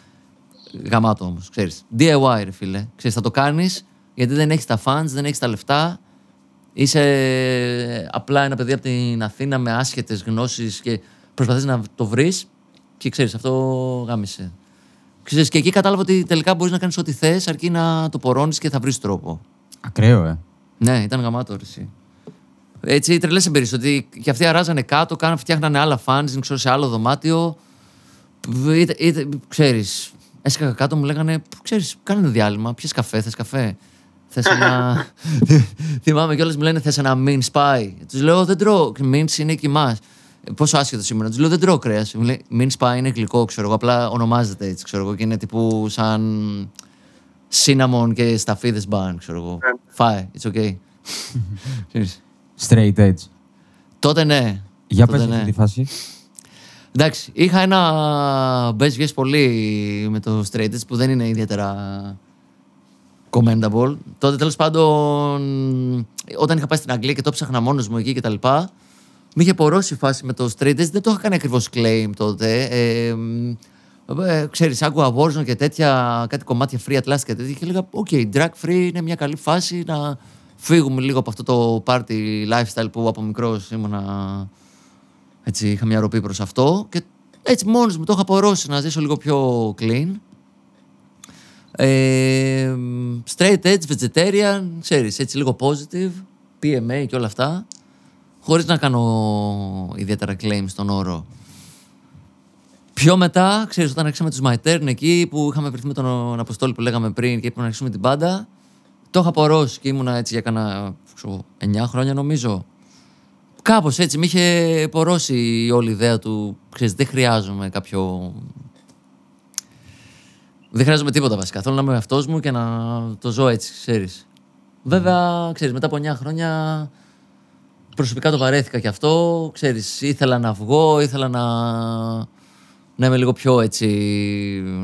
Γαμάτο όμως, ξέρεις. DIY ρε φίλε. Ξέρεις, θα το κάνεις γιατί δεν έχεις τα fans, δεν έχεις τα λεφτά. Είσαι απλά ένα παιδί από την Αθήνα με άσχετες γνώσεις και προσπαθείς να το βρεις και ξέρεις, αυτό γάμισε. Ξέρεις, και εκεί κατάλαβα ότι τελικά μπορείς να κάνεις ό,τι θες αρκεί να το πορώνεις και θα βρεις τρόπο. Ακραίο, ε. Ναι, ήταν γαμάτο ρε, εσύ. Έτσι, τρελές εμπειρίες. Ότι και αυτοί αράζανε κάτω, κάναν, φτιάχνανε άλλα φάνς, ξέρω, σε άλλο δωμάτιο. Είτε, είτε, ξέρεις, έσκαγα κάτω, μου λέγανε, ξέρεις, κάνε ένα διάλειμμα, πιες καφέ, θες καφέ; Θες ένα... Θυμάμαι κιόλας μου λένε, θες ένα min spy. Τους λέω, δεν τρώω, mince είναι κοιμάς. Ε, Πόσο άσχετο ήμουν. Του λέω δεν τρώω κρέας. Μου λέει min spy είναι γλυκό, ξέρω εγώ. Απλά ονομάζεται έτσι, ξέρω εγώ. Και είναι τύπου σαν cinnamon και σταφίδες μπαν, ξέρω εγώ. Φάε, it's okay. Ξέρεις. Straight edge. Τότε ναι. Για Τότε πες ναι. αυτή τη φάση. Εντάξει, είχα ένα best guess πολύ με το straight edge που δεν είναι ιδιαίτερα commendable. Τότε τέλος πάντων, όταν είχα πάει στην Αγγλία και το ψάχνα μόνος μου εκεί και τα λοιπά, με είχε πορώσει η φάση με το straight edge. Δεν το είχα κάνει ακριβώς claim τότε. Ε, ε, ξέρεις, άκουγα Warzone και τέτοια, κάτι κομμάτια free at last και τέτοια και έλεγα, οκ, drug free είναι μια καλή φάση να φύγουμε λίγο από αυτό το party lifestyle που από μικρός ήμουνα έτσι, είχα μια ροπή προς αυτό και έτσι μόνος μου το είχα πορώσει να ζήσω λίγο πιο clean. Ε, straight edge, vegetarian, ξέρεις, έτσι λίγο positive, PMA και όλα αυτά, χωρίς να κάνω ιδιαίτερα claim στον όρο. Πιο μετά, ξέρεις, όταν άρχισαμε τους My Turn εκεί που είχαμε βρεθεί με τον Αποστόλη που λέγαμε πριν και είπαμε να αρχίσουμε την πάντα, το είχα απορρώσει και ήμουνα έτσι για κάνα ξέρω, 9 χρόνια νομίζω. Κάπως έτσι, με είχε πορώσει η όλη ιδέα του, ξέρεις, δεν χρειάζομαι κάποιο... Δεν χρειάζομαι τίποτα βασικά. Θέλω να είμαι αυτός μου και να το ζω έτσι, ξέρεις. Βέβαια, ξέρεις, μετά από 9 χρόνια προσωπικά το βαρέθηκα και αυτό. Ξέρεις, ήθελα να βγω, ήθελα να, να είμαι λίγο πιο έτσι,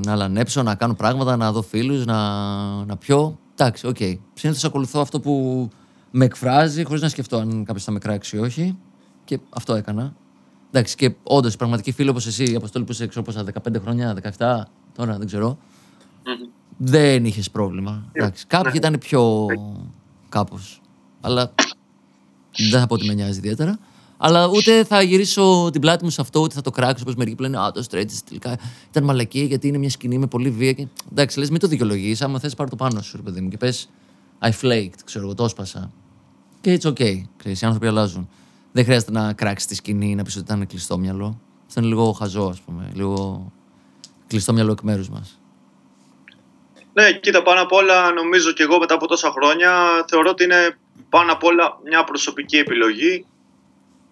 να αλανέψω, να κάνω πράγματα, να δω φίλους, να, να πιω. Εντάξει, οκ. Okay. Συνήθως ακολουθώ αυτό που με εκφράζει, χωρίς να σκεφτώ αν κάποιος θα με κράξει ή όχι. Και αυτό έκανα. Εντάξει, και όντως, πραγματική φίλοι όπως εσύ, ρε Αποστόλη που είσαι ξέρω πόσα, 15 χρόνια, 17, τώρα δεν ξέρω. Δεν είχες πρόβλημα. Εντάξει, κάποιοι ήταν πιο κάπως. Αλλά δεν θα πω ότι με νοιάζει ιδιαίτερα. Αλλά ούτε θα γυρίσω την πλάτη μου σε αυτό, ούτε θα το κράξω όπως μερικοί που λένε Α, το straight τελικά ήταν μαλακή γιατί είναι μια σκηνή με πολύ βία. Και... Εντάξει, λες, μην το δικαιολογείς. Άμα θες, πάρει το πάνω σου, ρε παιδί μου, και πες I flaked, ξέρω εγώ, το έσπασα. Και it's okay. Ξέρεις, οι άνθρωποι αλλάζουν. Δεν χρειάζεται να κράξεις τη σκηνή να πεις ότι ήταν κλειστό μυαλό. Αυτό είναι λίγο χαζό, ας πούμε. Λίγο κλειστό μυαλό εκ μέρους μας. Ναι, κοίτα, πάνω απ' όλα νομίζω και εγώ μετά από τόσα χρόνια θεωρώ ότι είναι πάνω απ' όλα μια προσωπική επιλογή,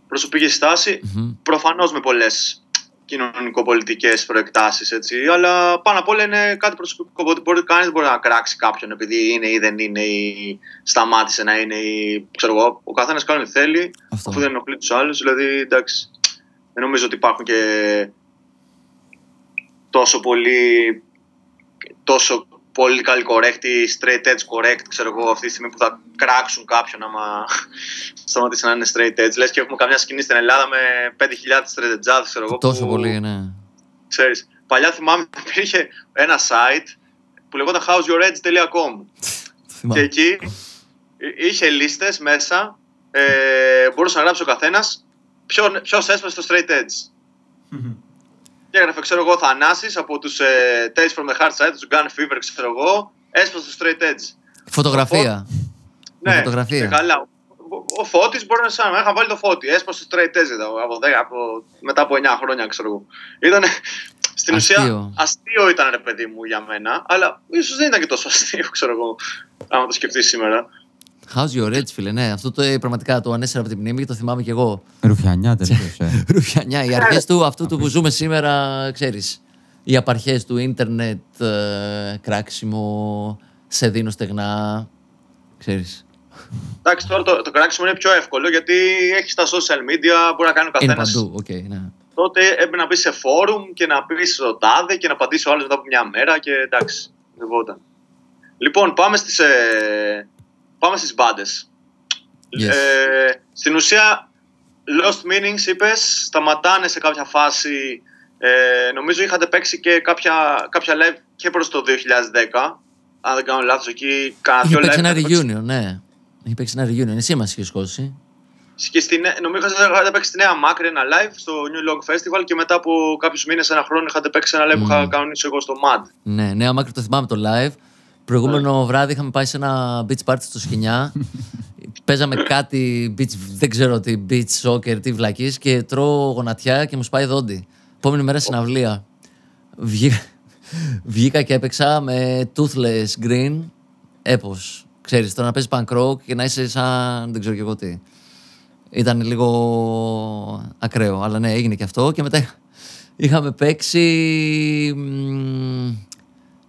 προσωπική στάση, Μμμ. προφανώς με πολλές κοινωνικοπολιτικές προεκτάσεις, έτσι, αλλά πάνω απ' όλα είναι κάτι προσωπικό, οπότε μπορεί, κανείς δεν μπορεί να κράξει κάποιον επειδή είναι ή δεν είναι ή σταμάτησε να είναι ή ξέρω εγώ, ο καθένας κάνει ό,τι θέλει, Αυτό. αφού δεν ενοχλεί τους άλλους, δηλαδή εντάξει, δεν νομίζω ότι υπάρχουν και τόσο πολύ τόσο πολύ correct ή straight edge correct, ξέρω εγώ, αυτή τη στιγμή που θα κράξουν κάποιον άμα σταματήσει να είναι straight edge. Λες και έχουμε καμιά σκηνή στην Ελλάδα με 5.000 straight edge, ξέρω εγώ. Τόσο που, πολύ, ναι. Ξέρεις, παλιά θυμάμαι υπήρχε ένα site που λεγόταν howsyouredge.com Το και θυμάμαι. εκεί εί- είχε λίστες μέσα, ε, μπορούσε να γράψει ο καθένας ποιον- ποιος έσπασε στο straight edge. Και έγραφε, ξέρω εγώ, Θανάσης από τους ε, Tales from the Hard Side, τους Gun Fever, ξέρω εγώ, έσπασε στο straight edge. Φωτογραφία. Με Ναι, φωτογραφία. και καλά. Ο, ο Φώτης μπορεί να σαν να είχα βάλει το Φώτη, έσπασε στο straight edge εδώ, από, 10, από, μετά από 9 χρόνια, ξέρω εγώ. Ήταν, στην Αστείο. ουσία, αστείο ήταν ρε παιδί μου για μένα, αλλά ίσως δεν ήταν και τόσο αστείο, ξέρω εγώ, άμα το σκεφτείς σήμερα. How's your edge, φίλε, ναι. Αυτό το ε, πραγματικά το ανέσυρα από την μνήμη και το θυμάμαι κι εγώ. Ρουφιανιά τελείως. Ε. Ρουφιανιά, οι αρχές του, αυτού του που ζούμε σήμερα, ξέρεις. Οι απαρχές του ίντερνετ, ε, κράξιμο, σε δίνω στεγνά. Ξέρεις. Εντάξει, τώρα το, το κράξιμο είναι πιο εύκολο γιατί έχεις τα social media, μπορεί να κάνει ο Είναι καθένας. παντού, οκ, ναι. Τότε έπρεπε να μπεις σε φόρουμ και να πεις το τάδε και να απαντήσει ο άλλος μετά από μια μέρα και εντάξει, λεγόταν. Λοιπόν, πάμε στις, ε, πάμε στις μπάντες. Yes. Ε, στην ουσία, Lost Meanings είπες, σταματάνε σε κάποια φάση. Ε, νομίζω είχατε παίξει και κάποια, κάποια live και προς το 2010. Αν δεν κάνω λάθος εκεί, κάνα Είχε δυο παίξει live. ένα είχατε παίξει. reunion, ναι. Είχε παίξει ένα reunion. Εσύ μας είχες σκώσει. Και στη, νέ- νομίζω ότι είχατε παίξει στη Νέα Μάκρη ένα live στο New Long Festival και μετά από κάποιους μήνες, ένα χρόνο, είχατε παίξει ένα live που είχα κανονίσει εγώ στο MAD. Ναι, νέα μάκρη το θυμάμαι το live. Προηγούμενο βράδυ είχαμε πάει σε ένα beach party στο Σχοινιά. Παίζαμε κάτι beach, δεν ξέρω τι, beach soccer, τι βλακής και τρώω γονατιά και μου σπάει δόντι. Επόμενη μέρα συναυλία. Βγήκα, βγήκα και έπαιξα με toothless green έπος. Ξέρεις, το να παίζεις punk rock και να είσαι σαν δεν ξέρω και εγώ τι. Ήταν λίγο ακραίο, αλλά ναι, έγινε και αυτό. Και μετά είχαμε παίξει.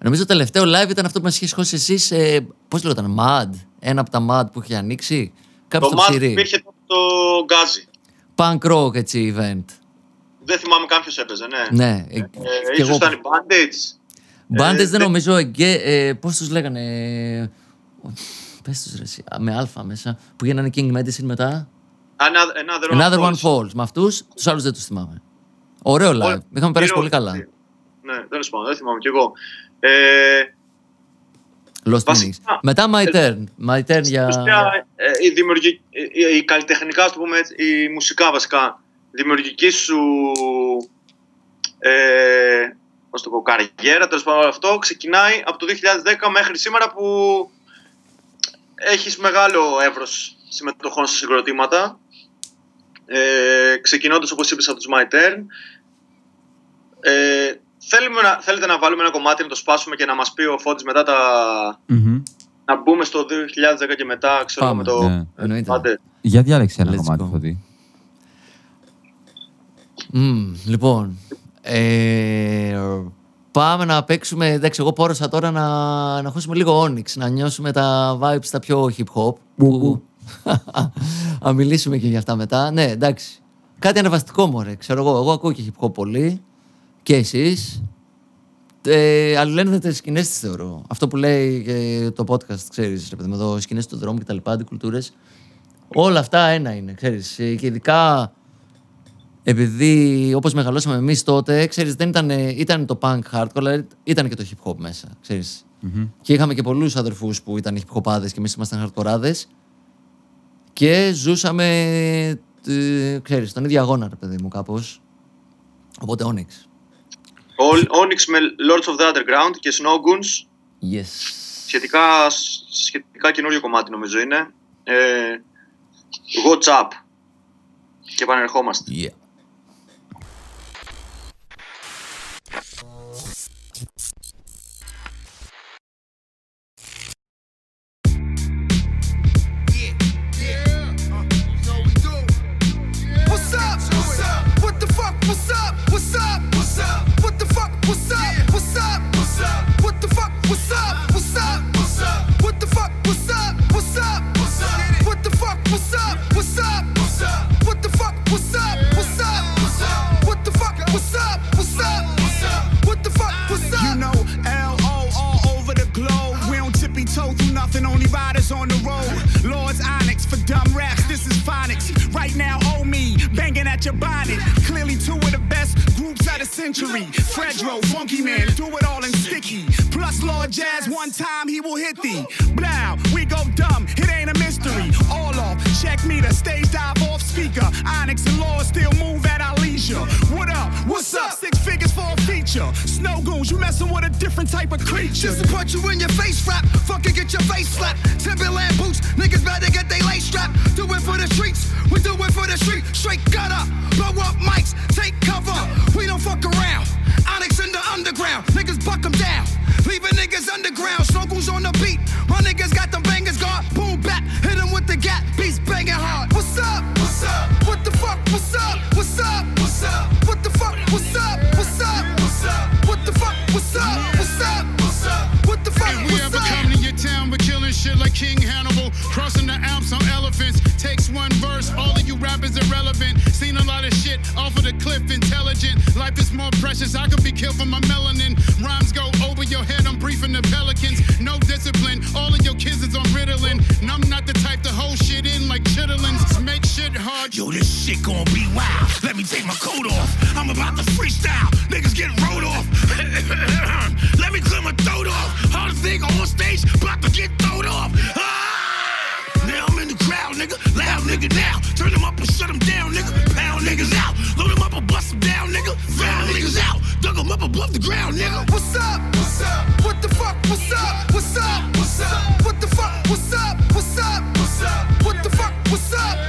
Μ, Νομίζω το τελευταίο live ήταν αυτό που μας είχες σχώσει εσείς. Ε, Πώς λέγονταν, Mad. Ένα από τα Mad που είχε ανοίξει. Κάποιο Το στο MAD ψυρί. υπήρχε το, το Γκάζι. Punk rock έτσι event. Δεν θυμάμαι κάποιος έπαιζε, ναι. Ναι. Ε, Ε, κι ίσως εγώ. ήταν οι Bandage. Bandits Ε, δεν δεν- νομίζω. Εγκέ, ε, Πώς τους λέγανε. Ε, Πες τους ρε, εσύ, α, με αλφα μέσα. Που γίνανε King Medicine μετά. Another, another, Another One Falls. Falls. Με αυτούς, τους άλλους δεν τους θυμάμαι. Ωραίο live. Όλοι- Είχαμε περάσει γύρω- πολύ καλά. Ναι, τέλος πάντων, δεν θυμάμαι κι εγώ. Ε, Lost Βασικά- Meanings. Μετά My Turn. My Turn για. Στην ουσία, ε, η, δημιουργική, η, η καλλιτεχνικά, ας το πούμε έτσι, η μουσικά βασικά, η δημιουργική σου ε, πώς το πω, καριέρα, τέλος πάντων όλο αυτό, ξεκινάει από το 2010 μέχρι σήμερα που έχεις μεγάλο εύρος συμμετοχών σε συγκροτήματα. Ε, ξεκινώντας όπως είπες από τους My Turn. Ε, θέλουμε να, θέλετε να βάλουμε ένα κομμάτι να το σπάσουμε και να μας πει ο Φώτης μετά τα, Μμμ. να μπούμε στο 2010 και μετά, ξέρω Πάμε, με το. ναι. Εννοείται. Άντε. Για διάλεξε ένα Let's κομμάτι, go. Φωτή. Μμμ, λοιπόν. Ε, πάμε να παίξουμε. Εντάξει, εγώ πόρωσα τώρα να, να ακούσουμε λίγο Onyx, να νιώσουμε τα vibes τα πιο hip hop. Που, Θα μιλήσουμε και για αυτά μετά. Ναι, εντάξει. Κάτι ανεβαστικό μωρέ. Ξέρω εγώ. Εγώ ακούω και hip hop πολύ. Και εσείς. Ε, αλληλένδετες σκηνές τη θεωρώ. Αυτό που λέει και το podcast, ξέρεις, ρε παιδί μου, εδώ σκηνές του δρόμου κτλ. Αντικουλτούρες. Όλα αυτά ένα είναι, ξέρεις. Και ειδικά επειδή όπως μεγαλώσαμε εμείς τότε, ξέρεις, δεν ήταν, ήταν το punk hardcore, αλλά ήταν και το hip hop μέσα. Ξέρεις. Και είχαμε και πολλούς αδερφούς που ήταν hip hopάδε και εμείς ήμασταν hardcore Και ζούσαμε, ε, ξέρεις, τον ίδιο αγώνα, ρε παιδί μου, κάπως. Οπότε Onyx. Onyx με Lords of the Underground και Snow Goons. Yes. Σχετικά, σχετικά καινούριο κομμάτι νομίζω είναι. Ε, What's up. Και επανερχόμαστε. Yeah. Your bonnet. Clearly two of the best groups of the century. Fredro, Funky Man, do it all in sticky. Plus Lord Jazz, one time he will hit thee. Blow, we go dumb, it ain't a mystery. All off, check me the stage dive off speaker. Onyx and Lord still move at our leisure. What up? What's up? Six figures for a feature. Snow goons, you messing with a different type of creature. Just to punch you in your face rap, fucking get your face slapped. Timberland boots, niggas better get they lace strap. Do it for the streets, we do it for the street. Straight gutter, blow up mics, take cover. We don't fuck around. Onyx in the underground, niggas buck them down. Leaving niggas underground, snorkels on the beat. My niggas got them bangers guard, boom back, hit 'em with the gap, beats banging hard. What's up? What's up? What the fuck? What's up? What's up? What's up? What the fuck? What's up? What's up? What's up? What the fuck? What's up? Shit like King Hannibal. Crossing the Alps on elephants. Takes one verse, all of you rappers irrelevant. Seen a lot of shit off of the cliff, intelligent. Life is more precious, I could be killed for my melanin. Rhymes go over your head, I'm briefing the pelicans. No discipline, all of your kids is on Ritalin. And I'm not the type to hold shit in like chitlins. Make shit hard. Yo, this shit gon' be wild. Let me take my coat off. I'm about to freestyle. Niggas get rolled off. Let me clear my throat off. Hardest nigga on stage, about to get throwed off. Ah! Now I'm in the crowd, nigga. Loud nigga now. Turn them up and shut them down, nigga. Pound niggas out. Load them up and bust them down, nigga. Found niggas out. Dug them up above the ground, nigga. What's up? What's up? What the fuck? What's up? What's up? What's up? What the fuck? What's up? What's up? What's up? What the fuck? What's up?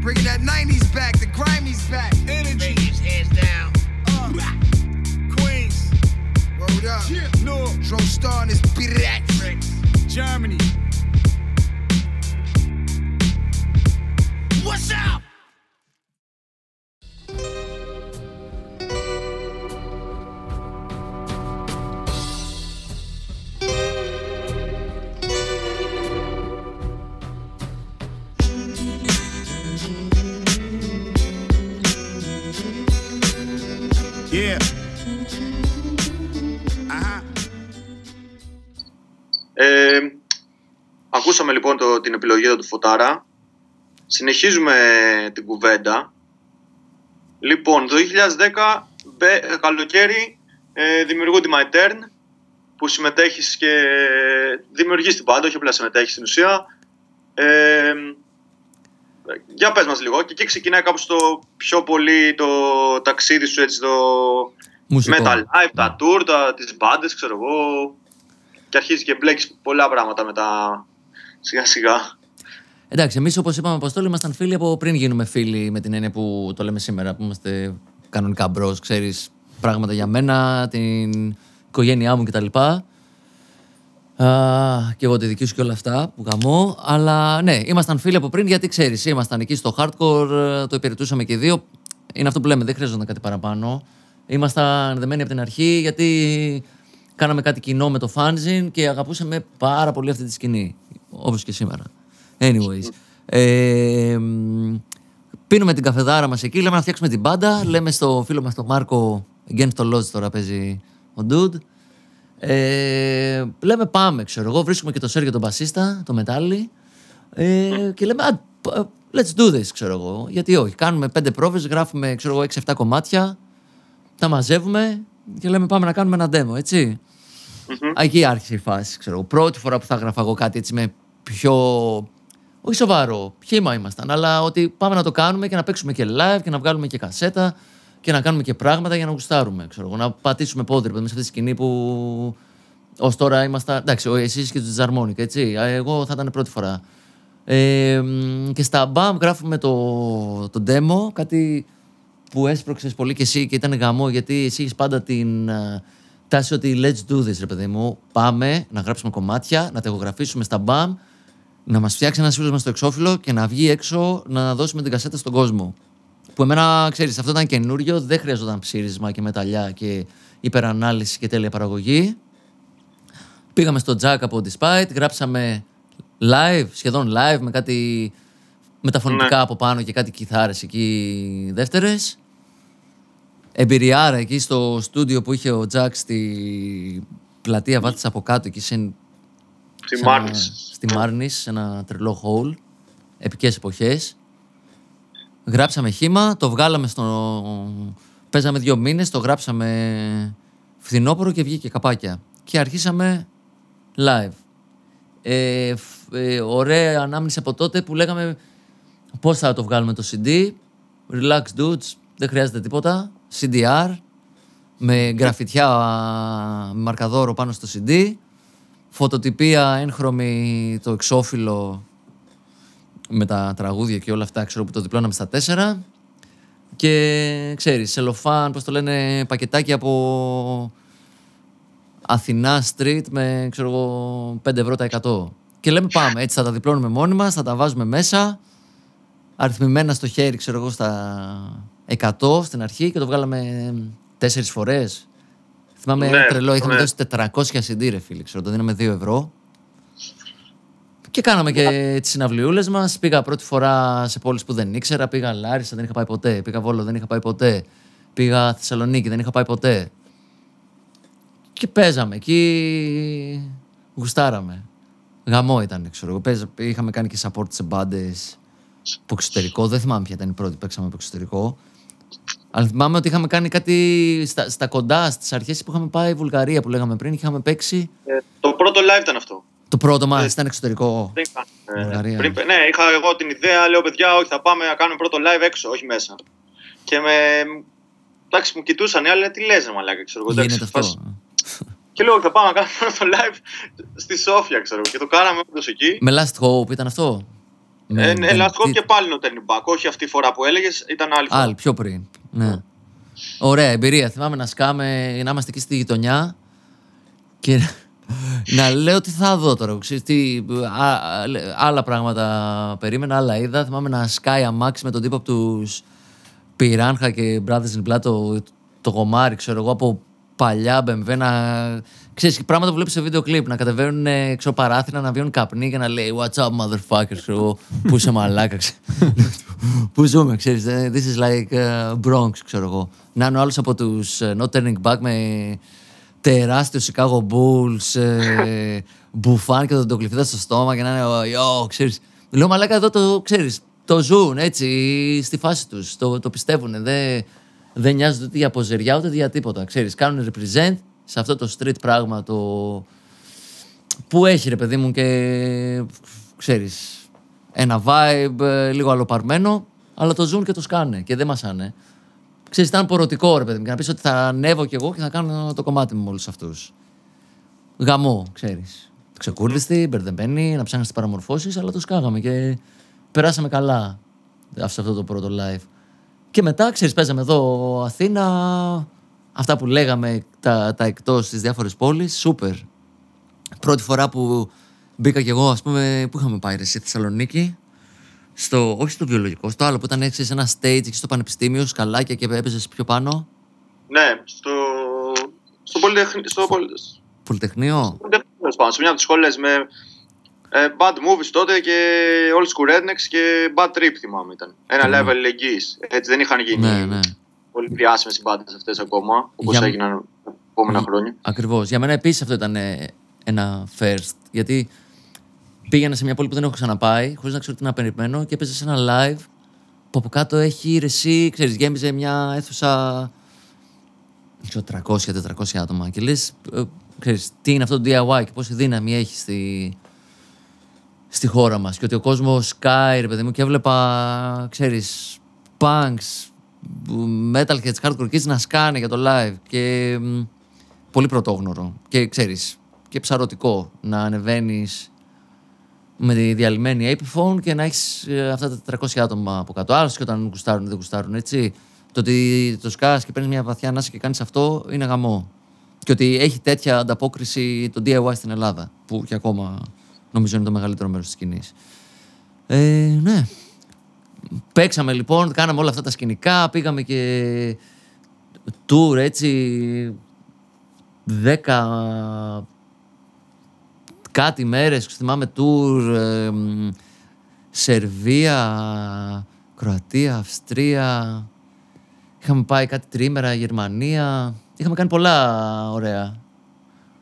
Bringing that 90s back, the grimey's back. Energy. hands down. Uh, Queens. Word up. New Dro Star and his beat. Germany. What's up? Yeah. Uh-huh. Ε, ακούσαμε λοιπόν το, την επιλογή εδώ του Φωτάρα. Συνεχίζουμε την κουβέντα. Λοιπόν, το 2010, μπε- καλοκαίρι, ε, δημιουργώ τη My Turn, που συμμετέχεις και δημιουργείς την πάντα, όχι απλά συμμετέχεις στην ουσία. Ε, για πες μας λίγο. Και εκεί ξεκινάει κάπως το πιο πολύ το ταξίδι σου, έτσι, το Μουσικό. με τα live, τα tour, τα, τις μπάντες, ξέρω εγώ. Και αρχίζεις και μπλέκεις πολλά πράγματα μετά σιγά σιγά. Εντάξει, εμείς όπως είπαμε, Αποστόλη, ήμασταν φίλοι από πριν γίνουμε φίλοι με την έννοια που το λέμε σήμερα, που είμαστε κανονικά bro, ξέρεις πράγματα για μένα, την οικογένειά μου κτλ. Α, και εγώ τη δική σου και όλα αυτά που γαμώ. Αλλά ναι, ήμασταν φίλοι από πριν γιατί ξέρεις, ήμασταν εκεί στο hardcore, ε, το υπηρετούσαμε και οι δύο. Είναι αυτό που λέμε, δεν χρειαζόταν κάτι παραπάνω. Ήμασταν δεμένοι από την αρχή γιατί κάναμε κάτι κοινό με το fanzine και αγαπούσαμε πάρα πολύ αυτή τη σκηνή. Όπως και σήμερα. Anyways. Ε, μ, πίνουμε την καφεδάρα μας εκεί, λέμε να φτιάξουμε την μπάντα. Λέμε στο φίλο μας τον Μάρκο, Against the Lodge τώρα παίζει ο Dude. Ε, λέμε πάμε, ξέρω εγώ. Βρίσκουμε και το Σέργιο τον Μπασίστα, το Μετάλλι. Ε, και λέμε, «Α, π- let's do this, ξέρω εγώ. Γιατί όχι. Κάνουμε πέντε πρόβες, γράφουμε, ξέρω εγώ, 6-7 κομμάτια. Τα μαζεύουμε και λέμε πάμε να κάνουμε ένα demo, έτσι. Εκεί άρχισε η φάση, ξέρω εγώ. Πρώτη φορά που θα έγραφα εγώ κάτι έτσι με πιο. Όχι σοβαρό, χήμα ήμασταν, αλλά ότι πάμε να το κάνουμε και να παίξουμε και live και να βγάλουμε και κασέτα και να κάνουμε και πράγματα για να γουστάρουμε. Ξέρω εγώ, να πατήσουμε πόδι ρε παιδί, σε αυτή τη σκηνή που ως τώρα ήμασταν. Εντάξει, εσεί και του Τζαρμόνικ, έτσι. Α, Εγώ θα ήταν πρώτη φορά. Ε, μ, και στα BAM γράφουμε το, το demo, κάτι που έσπρωξες πολύ και εσύ και ήταν γαμό, γιατί εσύ έχεις πάντα την α, τάση ότι let's do this, ρε παιδί μου. Πάμε να γράψουμε κομμάτια, να τα ηχογραφήσουμε στα BAM, να μας φτιάξει ένας φίλος μας στο εξώφυλλο και να βγει έξω να δώσουμε την κασέτα στον κόσμο. Που εμένα, ξέρεις, αυτό ήταν καινούριο, δεν χρειαζόταν ψήρισμα και μεταλλιά και υπερανάλυση και τέλεια παραγωγή. Πήγαμε στο Jack από Despite, γράψαμε live, σχεδόν live, με κάτι με τα φωνητικά από πάνω και κάτι κιθάρες εκεί δεύτερες. Εμπειριάρα εκεί στο στούντιο που είχε ο Jack στη πλατεία Βάθης από κάτω εκεί σε, Στη σε ένα- Μάρνης. στη Μάρνης, σε ένα τρελό hall, επικές εποχές. Γράψαμε χήμα, το βγάλαμε στο... Παίζαμε δύο μήνες, το γράψαμε φθινόπωρο και βγήκε καπάκια. Και αρχίσαμε live. Ε, φ- ε, ωραία ανάμνηση από τότε που λέγαμε πώς θα το βγάλουμε το CD. Relax dudes, δεν χρειάζεται τίποτα. CDR, με γραφιτιά με μαρκαδόρο πάνω στο CD. Φωτοτυπία έγχρωμη το εξώφυλλο με τα τραγούδια και όλα αυτά, ξέρω που το διπλώναμε στα τέσσερα. Και ξέρεις, σελοφάν, πώς το λένε, πακετάκι από Αθηνά street με, ξέρω εγώ, 5 ευρώ τα 100. Και λέμε πάμε, έτσι θα τα διπλώνουμε μόνοι μας, θα τα βάζουμε μέσα, αριθμημένα στο χέρι, ξέρω εγώ, στα 100 στην αρχή και το βγάλαμε τέσσερις φορές. Θυμάμαι Ναι, τρελό, είχαμε ναι. δώσει 400 CD, ρε φίλε, ξέρω, το δίναμε 2 ευρώ. Και κάναμε και τις συναυλιούλες μας. Πήγα πρώτη φορά σε πόλεις που δεν ήξερα. Πήγα Λάρισα, δεν είχα πάει ποτέ. Πήγα Βόλο, δεν είχα πάει ποτέ. Πήγα Θεσσαλονίκη, δεν είχα πάει ποτέ. Και παίζαμε εκεί. Γουστάραμε. Γαμό ήταν, ξέρω εγώ. Παίζα- Είχαμε κάνει και support σε μπάντες από εξωτερικό. Δεν θυμάμαι ποια ήταν η πρώτη που παίξαμε από εξωτερικό. Αλλά θυμάμαι ότι είχαμε κάνει κάτι στα, στα κοντά, στις αρχές που είχαμε πάει Βουλγαρία που λέγαμε πριν. Είχαμε παίξει. Ε, το πρώτο live ήταν αυτό. Το πρώτο μα ήταν εξωτερικό. Δεν είχα, ε, Βουλγαρία. πριν, ναι, είχα εγώ την ιδέα, λέω παιδιά, όχι, θα πάμε να κάνουμε πρώτο live έξω, όχι μέσα. Και με. Εντάξει, μου κοιτούσαν οι άλλοι, «Ε, τι λες, ρε μαλάκα, ξέρω εγώ. εντάξει, Γίνεται αυτό. φάση- Και λέω, θα πάμε να κάνουμε πρώτο live στη Σόφια, ξέρω εγώ. Και το κάναμε όντως εκεί. Με Last Hope ήταν αυτό; Με Ε, ναι, Ben Last Hope Tit- και πάλι είναι ο Turning Back. Όχι αυτή η φορά που έλεγες, ήταν άλλη φορά. Άλλη, πιο πριν. Ναι. Ωραία εμπειρία. Θυμάμαι να σκάμε, να είμαστε εκεί στη γειτονιά και να λέω τι θα δω τώρα. Ξέρεις, τι, α, α, άλλα πράγματα περίμενα, άλλα είδα. Θυμάμαι να σκάει αμάξι με τον τύπο από τους Πυράνχα και Brothers in Blood το, το γομάρι, ξέρω εγώ, από παλιά BMW να. Ξέρεις, πράγματα που βλέπεις σε βίντεο κλιπ, να κατεβαίνουν ε, ξέρω, παράθυρα, να βγαίνουν καπνί και να λέει What's up, motherfucker, ξέρω εγώ, πού είσαι μαλάκα, ξέρω. Πού ζούμε, ξέρεις, ε, this is like uh, Bronx, ξέρω εγώ. Να είναι ο άλλος από τους uh, Not Turning Back με τεράστιο Chicago Bulls, ε, μπουφάν και τον το κλειφίδα στο στόμα και να είναι, yo, ξέρεις. Λέω, μαλάκα, εδώ το, ξέρεις, το ζουν έτσι στη φάση τους, το, το πιστεύουν, δεν, δεν νοιάζονται ούτε για ποζεριά ούτε για τίποτα, ξέρεις. Κάνουν represent σε αυτό το street πράγμα, το, που έχει ρε παιδί μου και ξέρεις ένα vibe ε, λίγο αλλοπαρμένο αλλά το ζουν και το σκάνε και δεν μασάνε. Ξέρεις, ήταν πορωτικό ρε παιδί μου και να πεις ότι θα ανέβω κι εγώ και θα κάνω το κομμάτι μου με όλους αυτούς. Γαμό, ξέρεις. Ξεκούρδιστη, μπερδεμένη, να ψάχνεις τις παραμορφώσεις αλλά το σκάγαμε και περάσαμε καλά σε αυτό το πρώτο live. Και μετά, ξέρεις, παίζαμε εδώ Αθήνα, αυτά που λέγαμε τα, τα εκτός στις διάφορες πόλεις, σούπερ. Πρώτη φορά που μπήκα κι εγώ, ας πούμε, που είχαμε πάει ρε, στη Θεσσαλονίκη, στο, όχι στο βιολογικό, στο άλλο που ήταν έξι σε ένα stage εκεί στο πανεπιστήμιο, σκαλάκια και έπαιζες πιο πάνω. Ναι, στο, στο Πολυτεχνείο. Στο, πολυ- Πολυτεχνείο. τέλος πάντων, σε μια από τις σχολές με ε, Bad Movies τότε και Old School Rednecks και Bad Trip θυμάμαι ήταν. Ένα Ναι. level εγγύης. Έτσι δεν είχαν γίνει Ναι, ναι. πολύ διάσημες οι μπάντες αυτές ακόμα, όπως Για- έγιναν τα επόμενα χρόνια. Ακριβώς. Για μένα επίσης αυτό ήταν ε, ένα first. Γιατί πήγαινα σε μια πόλη που δεν έχω ξαναπάει, χωρίς να ξέρω τι να περιμένω και έπαιζε σε ένα live που από κάτω έχει ρεσί, ξέρεις, γέμιζε μια αίθουσα. ξέρω, 300-400 άτομα. Και λες, ξέρεις, τι είναι αυτό το DIY και πόση δύναμη έχει στη, στη χώρα μας και ότι ο κόσμος σκάει, ρε παιδί μου, και έβλεπα, ξέρεις, punks, metalheads, hardcore kids να σκάνε για το live και μ, πολύ πρωτόγνωρο και ξέρεις, και ψαρωτικό να ανεβαίνεις με τη διαλυμένη Epiphone και να έχεις ε, αυτά τα 400 άτομα από κάτω. Άλλωστε και όταν γουστάρουν ή δεν γουστάρουν, έτσι. Το ότι το σκάς και παίρνεις μια βαθιά ανάσα και κάνεις αυτό είναι γαμό. Και ότι έχει τέτοια ανταπόκριση το DIY στην Ελλάδα, που και ακόμα νομίζω είναι το μεγαλύτερο μέρος της σκηνής. Ε, ναι. Παίξαμε λοιπόν, κάναμε όλα αυτά τα σκηνικά, πήγαμε και tour έτσι, δέκα κάτι μέρες, θυμάμαι tour, ε, μ, Σερβία, Κροατία, Αυστρία, είχαμε πάει κάτι τρίμερα, Γερμανία, είχαμε κάνει πολλά ωραία.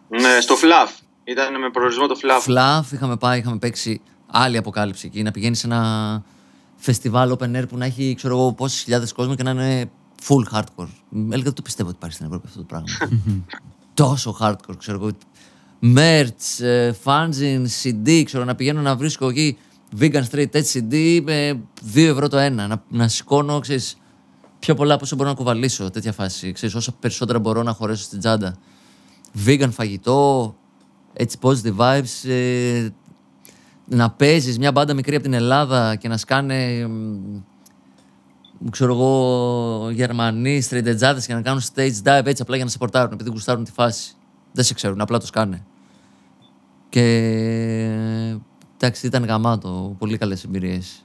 Ναι, στο Fluff. Ήταν με προορισμό το Fluff. Φλαφ, είχαμε πάει, είχαμε παίξει άλλη αποκάλυψη εκεί. Να πηγαίνεις σε ένα φεστιβάλ open air που να έχει ξέρω εγώ πόσες χιλιάδες κόσμο και να είναι full hardcore. Έλεγα δεν το πιστεύω ότι υπάρχει στην Ευρώπη αυτό το πράγμα. Τόσο hardcore, ξέρω εγώ. Merch, ε, fanzine, CD, ξέρω να πηγαίνω να βρίσκω εκεί vegan straight edge CD με 2 ευρώ το ένα. Να, να σηκώνω, ξέρεις, πιο πολλά από όσο μπορώ να κουβαλήσω. Τέτοια φάση. Ξέρεις, όσο περισσότερα μπορώ να χωρέσω στην τσάντα. Vegan φαγητό, έτσι positive vibes. ε, να παίζεις μια μπάντα μικρή από την Ελλάδα και να σκάνε μ, ξέρω εγώ, Γερμανοί, στριτετζάδες και να κάνουν stage dive έτσι απλά για να σε πορτάρουν επειδή γουστάρουν τη φάση. Δεν σε ξέρουν, απλά το σκάνε. Και εντάξει, ήταν γαμάτο, πολύ καλές εμπειρίες.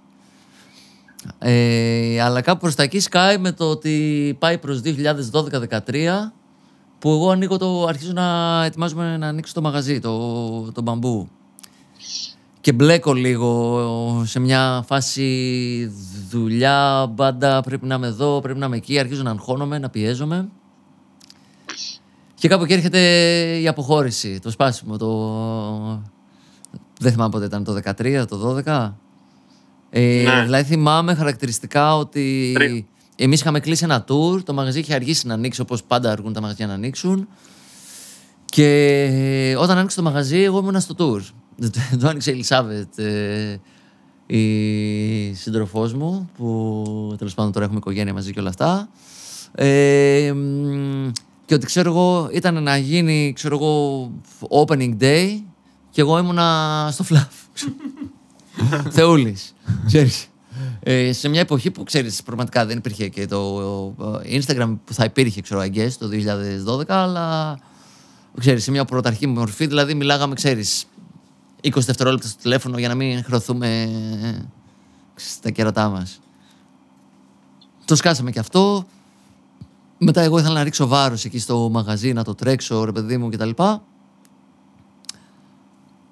Ε, αλλά κάπου προς τα εκεί σκάει με το ότι πάει προς 2012-2013 που εγώ ανοίγω το, αρχίζω να ετοιμάζομαι να ανοίξω το μαγαζί, το, το μπαμπού. Και μπλέκω λίγο σε μια φάση δουλειά, μπάντα, πρέπει να είμαι εδώ, πρέπει να είμαι εκεί, αρχίζω να αγχώνομαι, να πιέζομαι. Και κάπου εκεί έρχεται η αποχώρηση, το σπάσιμο, το... Δεν θυμάμαι πότε ήταν, το 13, το 12. Ε, Ναι. Δηλαδή θυμάμαι χαρακτηριστικά ότι Τρία. εμείς είχαμε κλείσει ένα tour, το μαγαζί είχε αργήσει να ανοίξει όπως πάντα αργούν τα μαγαζιά να ανοίξουν. Και όταν άνοιξε το μαγαζί, εγώ ήμουν στο tour. το άνοιξε η Ελισάβετ, ε, η σύντροφός μου, που τέλος πάντων τώρα έχουμε οικογένεια μαζί και όλα αυτά. Ε, μ, και ότι ξέρω εγώ, ήταν να γίνει ξέρω εγώ, opening day και εγώ ήμουνα στο φλαφ. Θεούλης, ξέρεις. Ε, σε μια εποχή που ξέρεις πραγματικά δεν υπήρχε και το ε, Instagram που θα υπήρχε ξέρω I guess, το 2012 αλλά ξέρεις σε μια πρωταρχή μορφή δηλαδή μιλάγαμε ξέρεις 20 δευτερόλεπτα στο τηλέφωνο για να μην χρωθούμε ε, στα κερατά μας. Το σκάσαμε και αυτό. Μετά εγώ ήθελα να ρίξω βάρος εκεί στο μαγαζί, να το τρέξω ρε παιδί μου κτλ.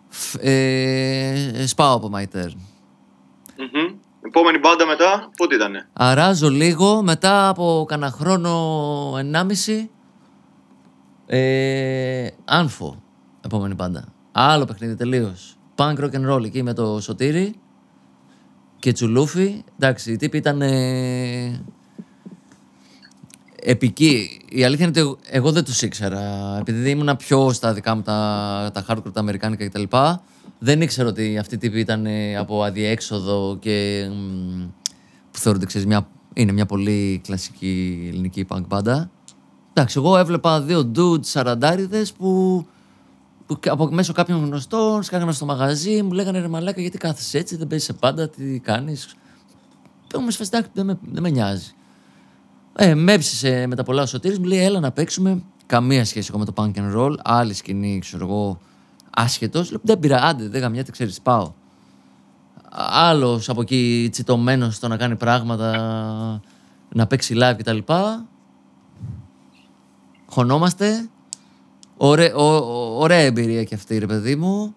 Φ- Ε, σπάω από my turn. Μμμ. Επόμενη μπάντα μετά, πότε ήτανε; Αράζω λίγο, μετά από κανένα χρόνο ενάμιση, ε, Άνφο, επόμενη πάντα. Άλλο παιχνίδι τελείως. Punk rock and roll εκεί με το Σωτήρι και Τσουλούφι. Εντάξει, οι τύποι ήταν ε, επικοί. Η αλήθεια είναι ότι εγώ, εγώ δεν τους ήξερα. Επειδή ήμουν πιο στα δικά μου τα, τα hardcore, τα αμερικάνικα κτλ. Δεν ήξερα ότι αυτοί οι τύποι ήταν ε, από αδιέξοδο και μ, που θεωρούνται, ξέρεις, μια, είναι μια πολύ κλασική ελληνική punk μπάντα. Εντάξει, εγώ έβλεπα δύο dudes σαραντάριδες που, που κα- από μέσω κάποιων γνωστών σκάγανε στο μαγαζί, μου λέγανε ρε μαλάκα γιατί κάθεσαι έτσι, δεν παίζεις σε πάντα, τι κάνεις. Όμως φάση, εντάξει, δεν με, δεν με νοιάζει. Ε, με έψησε με τα πολλά ο Σωτήρης, μου λέει έλα να παίξουμε. Καμία σχέση εγώ με το punk and roll, άλλη σκηνή, ξέρω εγώ, άσχετος. Λέω, δεν πειρά, άντε, δεν γαμιάται, ξέρεις, πάω. Άλλος από εκεί τσιτωμένος στο να κάνει πράγματα, να παίξει live κτλ. Χωνόμαστε. Ωραί- ω- ω- ωραία εμπειρία και αυτή, ρε παιδί μου.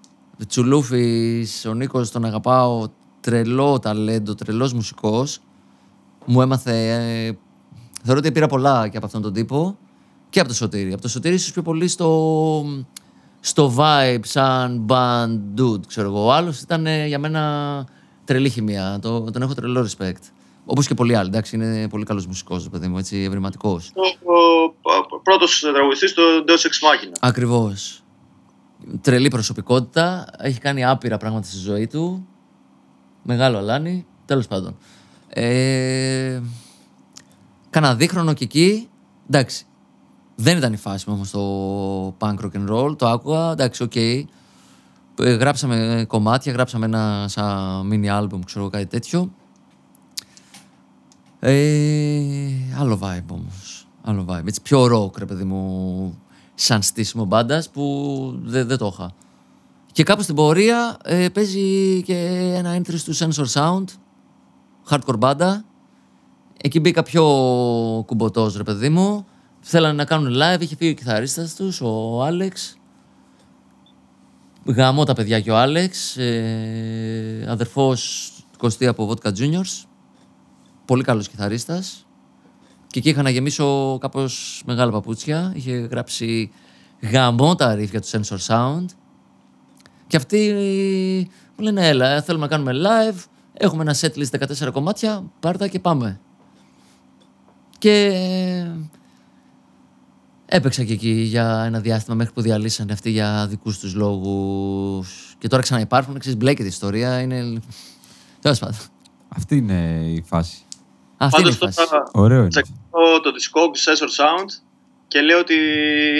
Τσουλούφης, ο Νίκος τον αγαπάω, τρελό ταλέντο, τρελός μουσικός. Μου έμαθε, ε, θεωρώ ότι πήρα πολλά και από αυτόν τον τύπο και από το Σωτήρι. Από το Σωτήρι ίσως πιο πολύ στο, στο vibe σαν band dude, ξέρω εγώ. Ο άλλος ήταν ε, για μένα τρελή χημεία, το, τον έχω τρελό respect. Όπως και πολλοί άλλοι, εντάξει, είναι πολύ καλός μουσικός, ρε παιδί μου, έτσι, ευρηματικός. Ο, ο πρώτος τραγουδιστής στο Deus Ex Machina. Ακριβώς. Τρελή προσωπικότητα. Έχει κάνει άπειρα πράγματα στη ζωή του. Μεγάλο αλάνι. Τέλος πάντων. Ε, κάνα δίχρονο και εκεί. Εντάξει. Δεν ήταν η φάση μου όμως το punk rock and roll. Το άκουγα. Εντάξει, οκ. Ε, Γράψαμε κομμάτια, γράψαμε ένα σαν mini album, ξέρω εγώ, κάτι τέτοιο. Ε, άλλο vibe όμως. Άλλο vibe. Έτσι πιο rock, ρε παιδί μου, σαν στήσιμο μπάντας που δεν δεν το είχα. Και κάπου στην πορεία ε, παίζει και ένα interest του Sensor Sound, hardcore μπάντα. Εκεί μπήκα πιο κουμποτός, ρε παιδί μου. Θέλανε να κάνουν live, είχε φύγει ο κιθαρίστας τους, ο Άλεξ. Γαμώ τα παιδιά και ο Άλεξ, ε, αδερφός του Κωστή από Vodka Juniors. Πολύ καλός κιθαρίστας. Και εκεί είχα να γεμίσω κάπως μεγάλα παπούτσια. Είχε γράψει γαμό τα ρίφια του Sensor Sound. Και αυτοί μου λένε έλα, θέλουμε να κάνουμε live. Έχουμε ένα setlist 14 κομμάτια, πάρτα και πάμε. Και έπαιξα και εκεί για ένα διάστημα μέχρι που διαλύσανε αυτοί για δικούς τους λόγους. Και τώρα ξαναυπάρχουν, ξέρεις, μπλέκεται η ιστορία, είναι... Τέλος πάντων. Αυτή είναι η φάση. Αυτή είναι η Πάντως φάση. τώρα Ωραίο είναι. τσεκώ το Discogs Sensor Sound και λέει ότι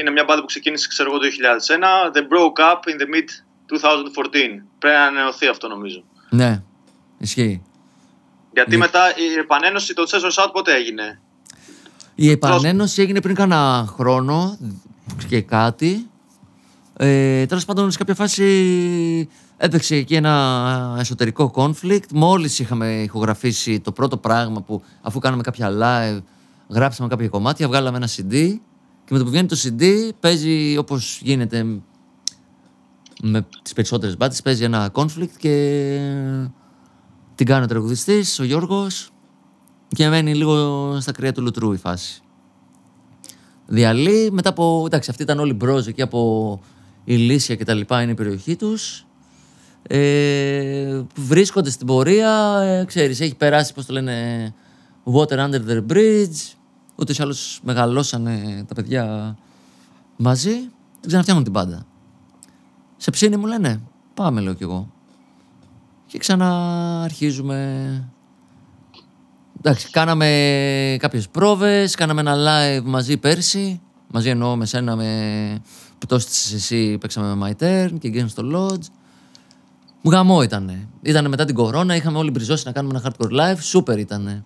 είναι μια μπάντα που ξεκίνησε ξέρω εγώ το 2001. They broke up in the mid 2014. Πρέπει να ανανεωθεί αυτό νομίζω. Ναι, ισχύει. Γιατί Ναι. μετά η επανένωση των Sensor Sound πότε έγινε; Η επανένωση έγινε πριν κάνα χρόνο και κάτι. Ε, Τέλος πάντων, σε κάποια φάση έπαιξε εκεί ένα εσωτερικό conflict. Μόλις είχαμε ηχογραφήσει το πρώτο πράγμα που, αφού κάναμε κάποια live, γράψαμε κάποια κομμάτια, βγάλαμε ένα CD. Και με το που βγαίνει το CD, παίζει όπως γίνεται με τις περισσότερες μπάτσε, παίζει ένα conflict και την κάνει ο τραγουδιστής, ο Γιώργος και μένει λίγο στα κρύα του λουτρού η φάση. Διαλύει, μετά από. Εντάξει, αυτοί ήταν όλοι μπρόζ εκεί από Ηλίσια και τα λοιπά, είναι η περιοχή τους. Ε, βρίσκονται στην πορεία, ε, ξέρεις, έχει περάσει, πώς το λένε, water under the bridge. Ούτως ή άλλως μεγαλώσανε τα παιδιά μαζί. Δεν ξαναφτιάχνουν την πάντα. Σε ψήνει μου λένε, πάμε λέω κι εγώ. Και ξαναρχίζουμε Εντάξει, κάναμε κάποιες πρόβες, κάναμε ένα live μαζί πέρσι. Μαζί εννοώ με σένα, με πτώση της εσύ, παίξαμε με My Turn και Games στο Lodge. Μου γαμό ήτανε. Ήτανε μετά την κορώνα, είχαμε όλοι μπριζώσει να κάνουμε ένα hardcore live, σούπερ ήτανε.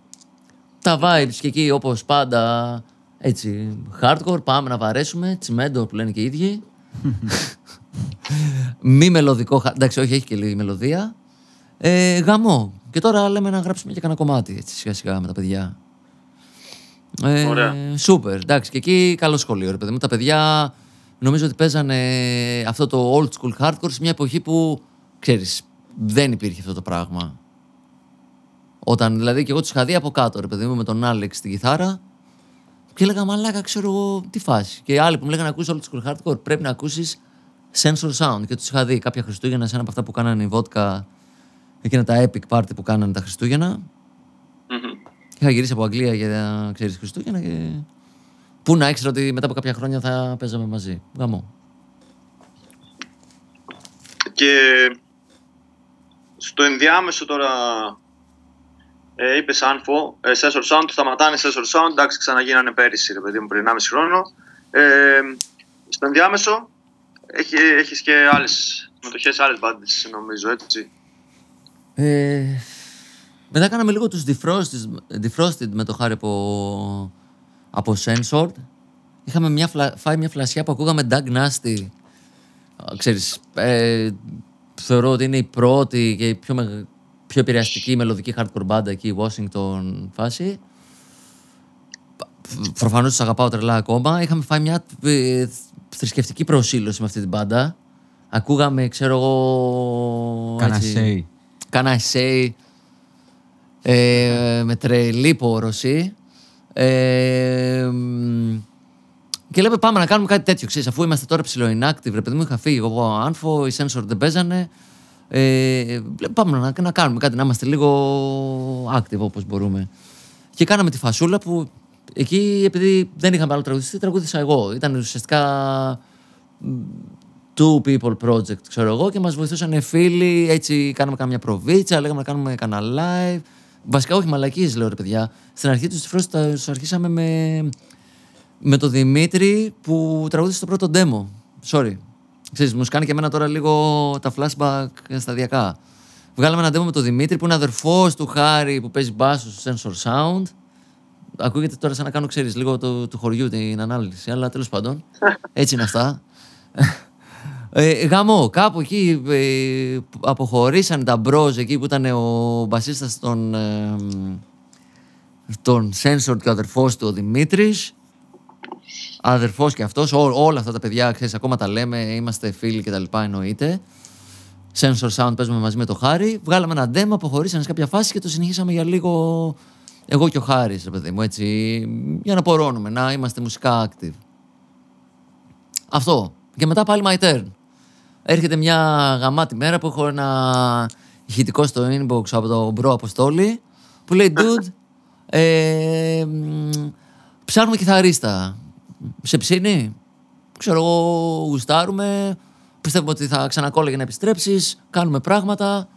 Τα vibes και εκεί όπως πάντα, έτσι, hardcore, πάμε να βαρέσουμε, τσιμέντο που λένε και οι ίδιοι. Μη μελωδικό, χα- εντάξει όχι έχει και λίγη μελωδία. Ε, γαμό. Και τώρα λέμε να γράψουμε και κανένα κομμάτι έτσι σιγά σιγά με τα παιδιά. Ε, Ωραία. Σούπερ. Εντάξει, και εκεί καλό σχολείο, ρε παιδί μου. Τα παιδιά νομίζω ότι παίζανε αυτό το old school hardcore σε μια εποχή που ξέρεις, δεν υπήρχε αυτό το πράγμα. Όταν δηλαδή και εγώ τους είχα δει από κάτω, ρε παιδί μου, με τον Άλεξ στην κιθάρα. Και έλεγα, Μαλάκα, ξέρω εγώ τι φάση. Και οι άλλοι που μου λέγανε ακούσει old school hardcore, πρέπει να ακούσεις sensor sound. Και τους είχα δει κάποια Χριστούγεννα σε ένα από αυτά που κάνανε η Vodka, εκείνα τα epic party που κάνανε τα Χριστούγεννα. Μμμ. Είχα γυρίσει από Αγγλία για ξέρεις, Χριστούγεννα και. Πού να ήξερα ότι μετά από κάποια χρόνια θα παίζαμε μαζί. Γαμό. Και στο ενδιάμεσο τώρα ε, είπες Άνφο, ε, Sensor Sound, σταματάνε Sensor Sound, εντάξει ξαναγίνανε πέρυσι ρε παιδί μου πριν 1,5 χρόνο. Ε, στο ενδιάμεσο έχει, έχεις και άλλες συμμετοχές σε άλλες μπάντες νομίζω έτσι. Ε, μετά κάναμε λίγο τους Defrosted, Defrosted με το χάρη από, από Censored. Είχαμε μια φλα, φάει μια φλασιά που ακούγαμε Doug Nasty Α, Ξέρεις, ε, θεωρώ ότι είναι η πρώτη και η πιο, μεγα- πιο επηρεαστική μελωδική hardcore μπάντα εκεί, η Washington φάση. Προφανώς τους αγαπάω τρελά ακόμα. Είχαμε φάει μια ε, θρησκευτική προσήλωση με αυτή την μπάντα. Ακούγαμε, ξέρω εγώ. Κάνα έτσι, say. Κάνα essay. Ε, με τρελή πόρωση. Ε, μ, και λέμε πάμε να κάνουμε κάτι τέτοιο. Ξέρεις, αφού είμαστε τώρα ψηλό inactive, ρε παιδί μου, είχα φύγει εγώ από άνφο, οι sensor δεν παίζανε. Ε, λέμε, πάμε να, να κάνουμε κάτι, να είμαστε λίγο active όπως μπορούμε. Και κάναμε τη φασούλα που εκεί, επειδή δεν είχαμε άλλο τραγουδιστή, τραγούδισα εγώ. Ήταν ουσιαστικά two people project, ξέρω εγώ, και μας βοηθούσαν φίλοι, έτσι κάναμε κάμια προβίτσα, λέγαμε να κάνουμε κανένα live. Βασικά όχι μαλακίες, λέω ρε παιδιά. Στην αρχή τους φρόσεις τα- τους αρχίσαμε με, με το Δημήτρη που τραγούδισε το πρώτο demo. Sorry. Ξέρεις, μου κάνει και εμένα τώρα λίγο τα flashback σταδιακά. Βγάλαμε ένα demo με τον Δημήτρη που είναι αδερφός του Χάρη που παίζει μπάσο στο Sensor Sound. Ακούγεται τώρα σαν να κάνω, ξέρεις, λίγο το, του χωριού την ανάλυση, αλλά τέλος πάντων. Έτσι είναι αυτά. Ε, γαμό, κάπου εκεί ε, αποχωρήσαν τα μπρος εκεί που ήταν ο μπασίστας των, ε, των Sensor και ο αδερφός του ο Δημήτρης αδερφός και αυτός, ό, όλα αυτά τα παιδιά, ξέρεις, ακόμα τα λέμε, είμαστε φίλοι και τα λοιπά εννοείται. Sensor Sound παίζουμε μαζί με το Χάρη. Βγάλαμε ένα demo, αποχωρήσανε σε κάποια φάση και το συνεχίσαμε για λίγο εγώ και ο Χάρης, ρε παιδί μου, έτσι, για να πορώνουμε, να είμαστε μουσικά active. Αυτό. Και μετά πάλι my turn. Έρχεται μια γαμάτη μέρα που έχω ένα ηχητικό στο inbox από τον bro Αποστόλη που λέει dude, ε, μ, ψάχνουμε κιθαρίστα. Σε ψήνει; Ξέρω εγώ, γουστάρουμε. Πιστεύουμε ότι θα ξανακόλλαγε να επιστρέψεις. Κάνουμε πράγματα.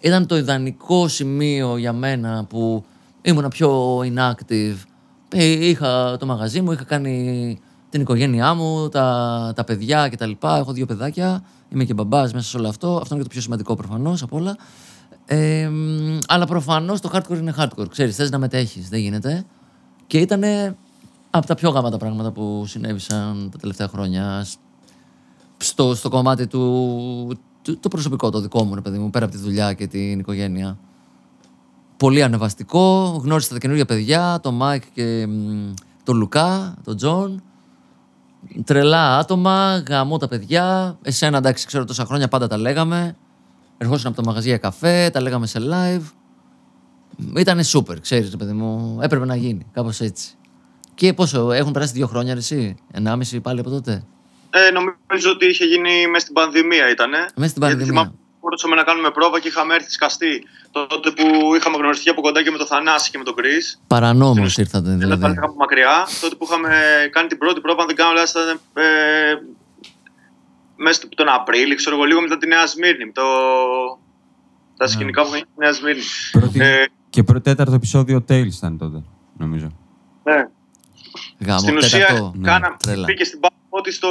Ήταν το ιδανικό σημείο για μένα που ήμουνα πιο inactive. Ε, Είχα το μαγαζί μου, είχα κάνει την οικογένειά μου, τα, τα παιδιά κτλ. Έχω δύο παιδάκια. Είμαι και μπαμπάς μέσα σε όλο αυτό. Αυτό είναι και το πιο σημαντικό προφανώς απ' όλα. Ε, μ, αλλά προφανώς το hardcore είναι hardcore. Ξέρεις, θες να μετέχεις, δεν γίνεται. Και ήταν από τα πιο γαμάτα πράγματα που συνέβησαν τα τελευταία χρόνια στο, στο κομμάτι του, του- το προσωπικό, το δικό μου, ρε παιδί μου, πέρα από τη δουλειά και την οικογένεια. Πολύ ανεβαστικό, γνώρισα τα καινούργια παιδιά, τον Μάικ και μ, τον Λουκά, τον Τζον. Τρελά άτομα, γαμώ τα παιδιά. Εσένα, εντάξει, ξέρω τόσα χρόνια πάντα τα λέγαμε. Ερχόσουν από το μαγαζί για καφέ, τα λέγαμε σε live. Ήταν super, ξέρεις, ρε παιδί μου. Έπρεπε να γίνει, κάπως έτσι. Και πόσο, έχουν περάσει δύο χρόνια, ρε, εσύ, ενάμιση πάλι από τότε; Ε, νομίζω ότι είχε γίνει μέσα στην πανδημία ήταν. Μέσα στην πανδημία. θυμάμαι που μπορούσαμε να κάνουμε πρόβα και είχαμε έρθει σκαστή. Τότε που είχαμε γνωριστεί από κοντά και με τον Θανάση και με τον Κρι. Παρανόμως ήρθατε Δεν δηλαδή. δηλαδή. από μακριά. Τότε που είχαμε κάνει την πρώτη πρόβα, αν δεν κάνω λάθος, ήταν ε, μέσα τον Απρίλιο, ξέρω εγώ, λίγο μετά τη Νέα Σμύρνη. Το... Τα σκηνικά που έγινε στη Νέα Σμύρνη. Πρώτη... Ε, Και πρώτο τέταρτο επεισόδιο Tales ήταν τότε, νομίζω. ναι. Γάμο, Στην ουσία, τέταρτο. Ναι, κάναμε, τρέλα. μπήκε στην Πάφο ότι στο,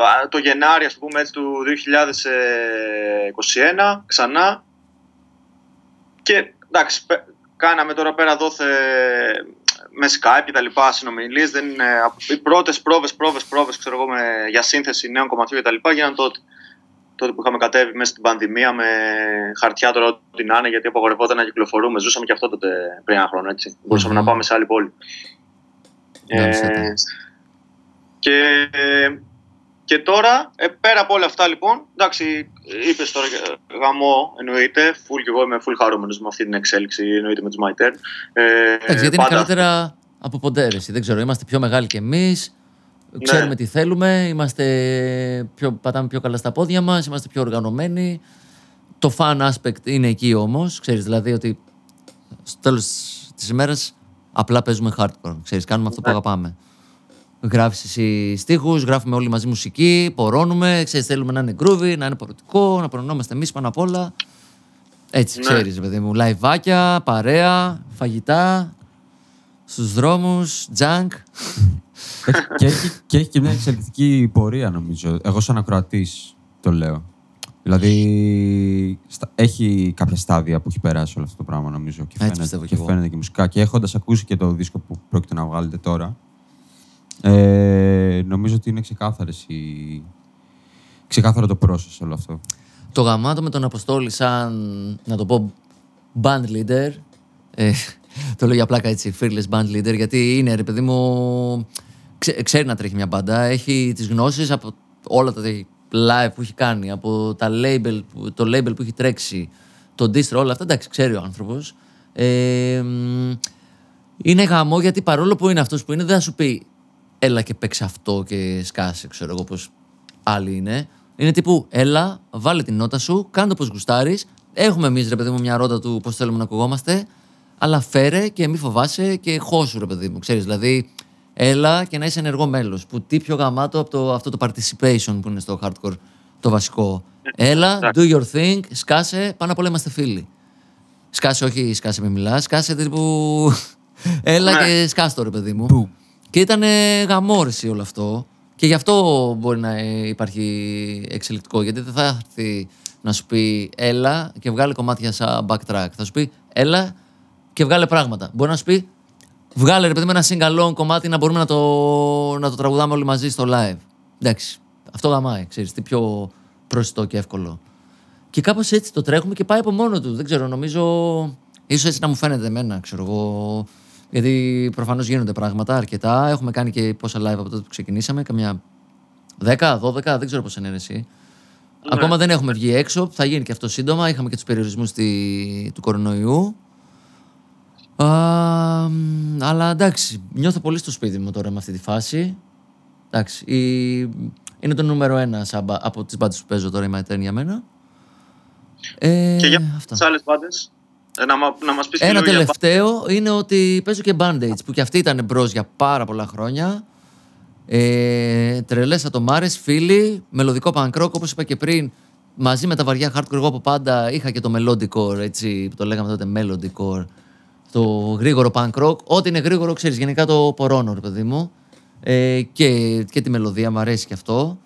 α, το Γενάρη, ας πούμε έτσι, του 2021, ξανά. Και εντάξει, πε- κάναμε τώρα πέρα δόθε με Skype και τα λοιπά συνομιλίες. Δεν, είναι- από- οι πρώτες πρόβες, πρόβες, πρόβες, ξέρω εγώ, με, για σύνθεση νέων κομματιών και τα λοιπά γίνανε τότε. Τότε που είχαμε κατέβει μέσα στην πανδημία με χαρτιά τώρα ό,τι να είναι, γιατί απαγορευόταν να κυκλοφορούμε. Ζούσαμε και αυτό τότε πριν ένα χρόνο, έτσι. Μπορούσαμε Μμμ. να πάμε σε άλλη πόλη. Γάμισε τα. Ε, και, και τώρα, ε, πέρα από όλα αυτά λοιπόν, εντάξει, είπες τώρα ε, γαμό, εννοείται, full και εγώ είμαι full χαρούμενος με αυτή την εξέλιξη, εννοείται με τους My Turn. Ε, Εντάξει, γιατί είναι πάντα- καλύτερα από ποτέ. ρε, εσύ. Δεν ξέρω, είμαστε πιο μεγάλοι κι εμείς. Ξέρουμε Ναι. τι θέλουμε. Είμαστε πιο, πατάμε πιο καλά στα πόδια μας. Είμαστε πιο οργανωμένοι. Το fun aspect είναι εκεί όμως. Ξέρεις δηλαδή ότι στο τέλος της ημέρας απλά παίζουμε hardcore. Ξέρεις, κάνουμε αυτό που Ναι. αγαπάμε. Γράφεις εσύ στίχους, γράφουμε όλοι μαζί μουσική, πορώνουμε. Ξέρεις, θέλουμε να είναι groovy, να είναι πορωτικό, να πορωνόμαστε εμείς πάνω απ' όλα. Έτσι, Ναι. ξέρεις, παιδί μου. Λαϊβάκια, παρέα, φαγητά, στους δρόμους, junk. Έχει- και, έχει, και έχει και μια εξελικτική πορεία, νομίζω. Εγώ, σαν ακροατής, το λέω. Δηλαδή, στα- έχει κάποια στάδια που έχει περάσει όλο αυτό το πράγμα, νομίζω. Και φαίνεται, πιστεύω κι και, εγώ. φαίνεται και μουσικά. Και έχοντας ακούσει και το δίσκο που πρόκειται να βγάλετε τώρα, ε, νομίζω ότι είναι ξεκάθαρες οι, ξεκάθαρα το process όλο αυτό. Το γαμάτο με τον Αποστόλη σαν, να το πω, band leader. Ε, το λέω για πλάκα έτσι, fearless band leader, γιατί είναι, ρε παιδί μου, ξέ- ξέρει να τρέχει μια μπάντα, έχει τις γνώσεις από όλα τα live που έχει κάνει, από τα label, που- το label που έχει τρέξει, το distro, όλα αυτά, εντάξει, ξέρει ο άνθρωπος. Ε, μ, είναι γαμό γιατί παρόλο που είναι αυτός που είναι, δεν θα σου πει έλα και παίξε αυτό και σκάσε, ξέρω εγώ πώς άλλοι είναι. Είναι τύπου έλα, βάλε την νότα σου, κάνε το πώς γουστάρεις. Έχουμε εμείς ρε παιδί μου μια ρότα του πώς θέλουμε να ακουγόμαστε, αλλά φέρε και μη φοβάσαι και χώσου ρε παιδί μου, ξέρεις. Δηλαδή, έλα και να είσαι ενεργό μέλος. Που τι πιο γαμάτο από το, αυτό το participation που είναι στο hardcore το βασικό. Έλα, do your thing, σκάσε, πάνω απ' όλα είμαστε φίλοι. Σκάσε, όχι σκάσε με μιλάς. Σκάσε τύπου. Έλα και σκάσε το ρε παιδί μου. Και ήταν γαμόρση όλο αυτό. Και γι' αυτό μπορεί να ε, υπάρχει εξελικτικό. Γιατί δεν θα έρθει να σου πει έλα και βγάλε κομμάτια σαν backtrack. Θα σου πει έλα και βγάλε πράγματα. Μπορεί να σου πει βγάλε ρε παιδί με ένα sing-along κομμάτι να μπορούμε να το, να το τραγουδάμε όλοι μαζί στο live. Εντάξει. Αυτό γαμάει, ξέρεις, τι πιο προσιτό και εύκολο. Και κάπως έτσι το τρέχουμε και πάει από μόνο του. Δεν ξέρω, νομίζω. ίσως έτσι να μου φαίνεται εμένα, ξέρω εγώ. Γιατί προφανώς γίνονται πράγματα αρκετά. Έχουμε κάνει και πόσα live από τότε που ξεκινήσαμε. Καμιά 10, 12, δεν ξέρω πώς είναι εσύ. Ακόμα δεν έχουμε βγει έξω. Θα γίνει και αυτό σύντομα. Είχαμε και τους περιορισμούς του κορονοϊού. Α, μ, αλλά εντάξει, νιώθω πολύ στο σπίτι μου τώρα με αυτή τη φάση. Εντάξει, η... είναι το νούμερο ένα σαν μπα- από τις μπάντες που παίζω τώρα η My Turn για μένα. Ε, Και για αυτά. τις άλλες πάντε. Να, μα- να μας πεις Ένα τελευταίο είναι ότι παίζω και Band-Aids που και αυτή ήταν μπρος για πάρα πολλά χρόνια. Ε, Τρελές ατομάρες, φίλοι, μελωδικό punk rock όπως είπα και πριν. Μαζί με τα βαριά hardcore, εγώ από πάντα είχα και το melodicore, έτσι που το λέγαμε τότε melodicore. Το γρήγορο punk rock. Ό,τι είναι γρήγορο, ξέρεις, γενικά το πορώνω, ρε παιδί μου. Ε, και, και τη μελωδία μου αρέσει και αυτό.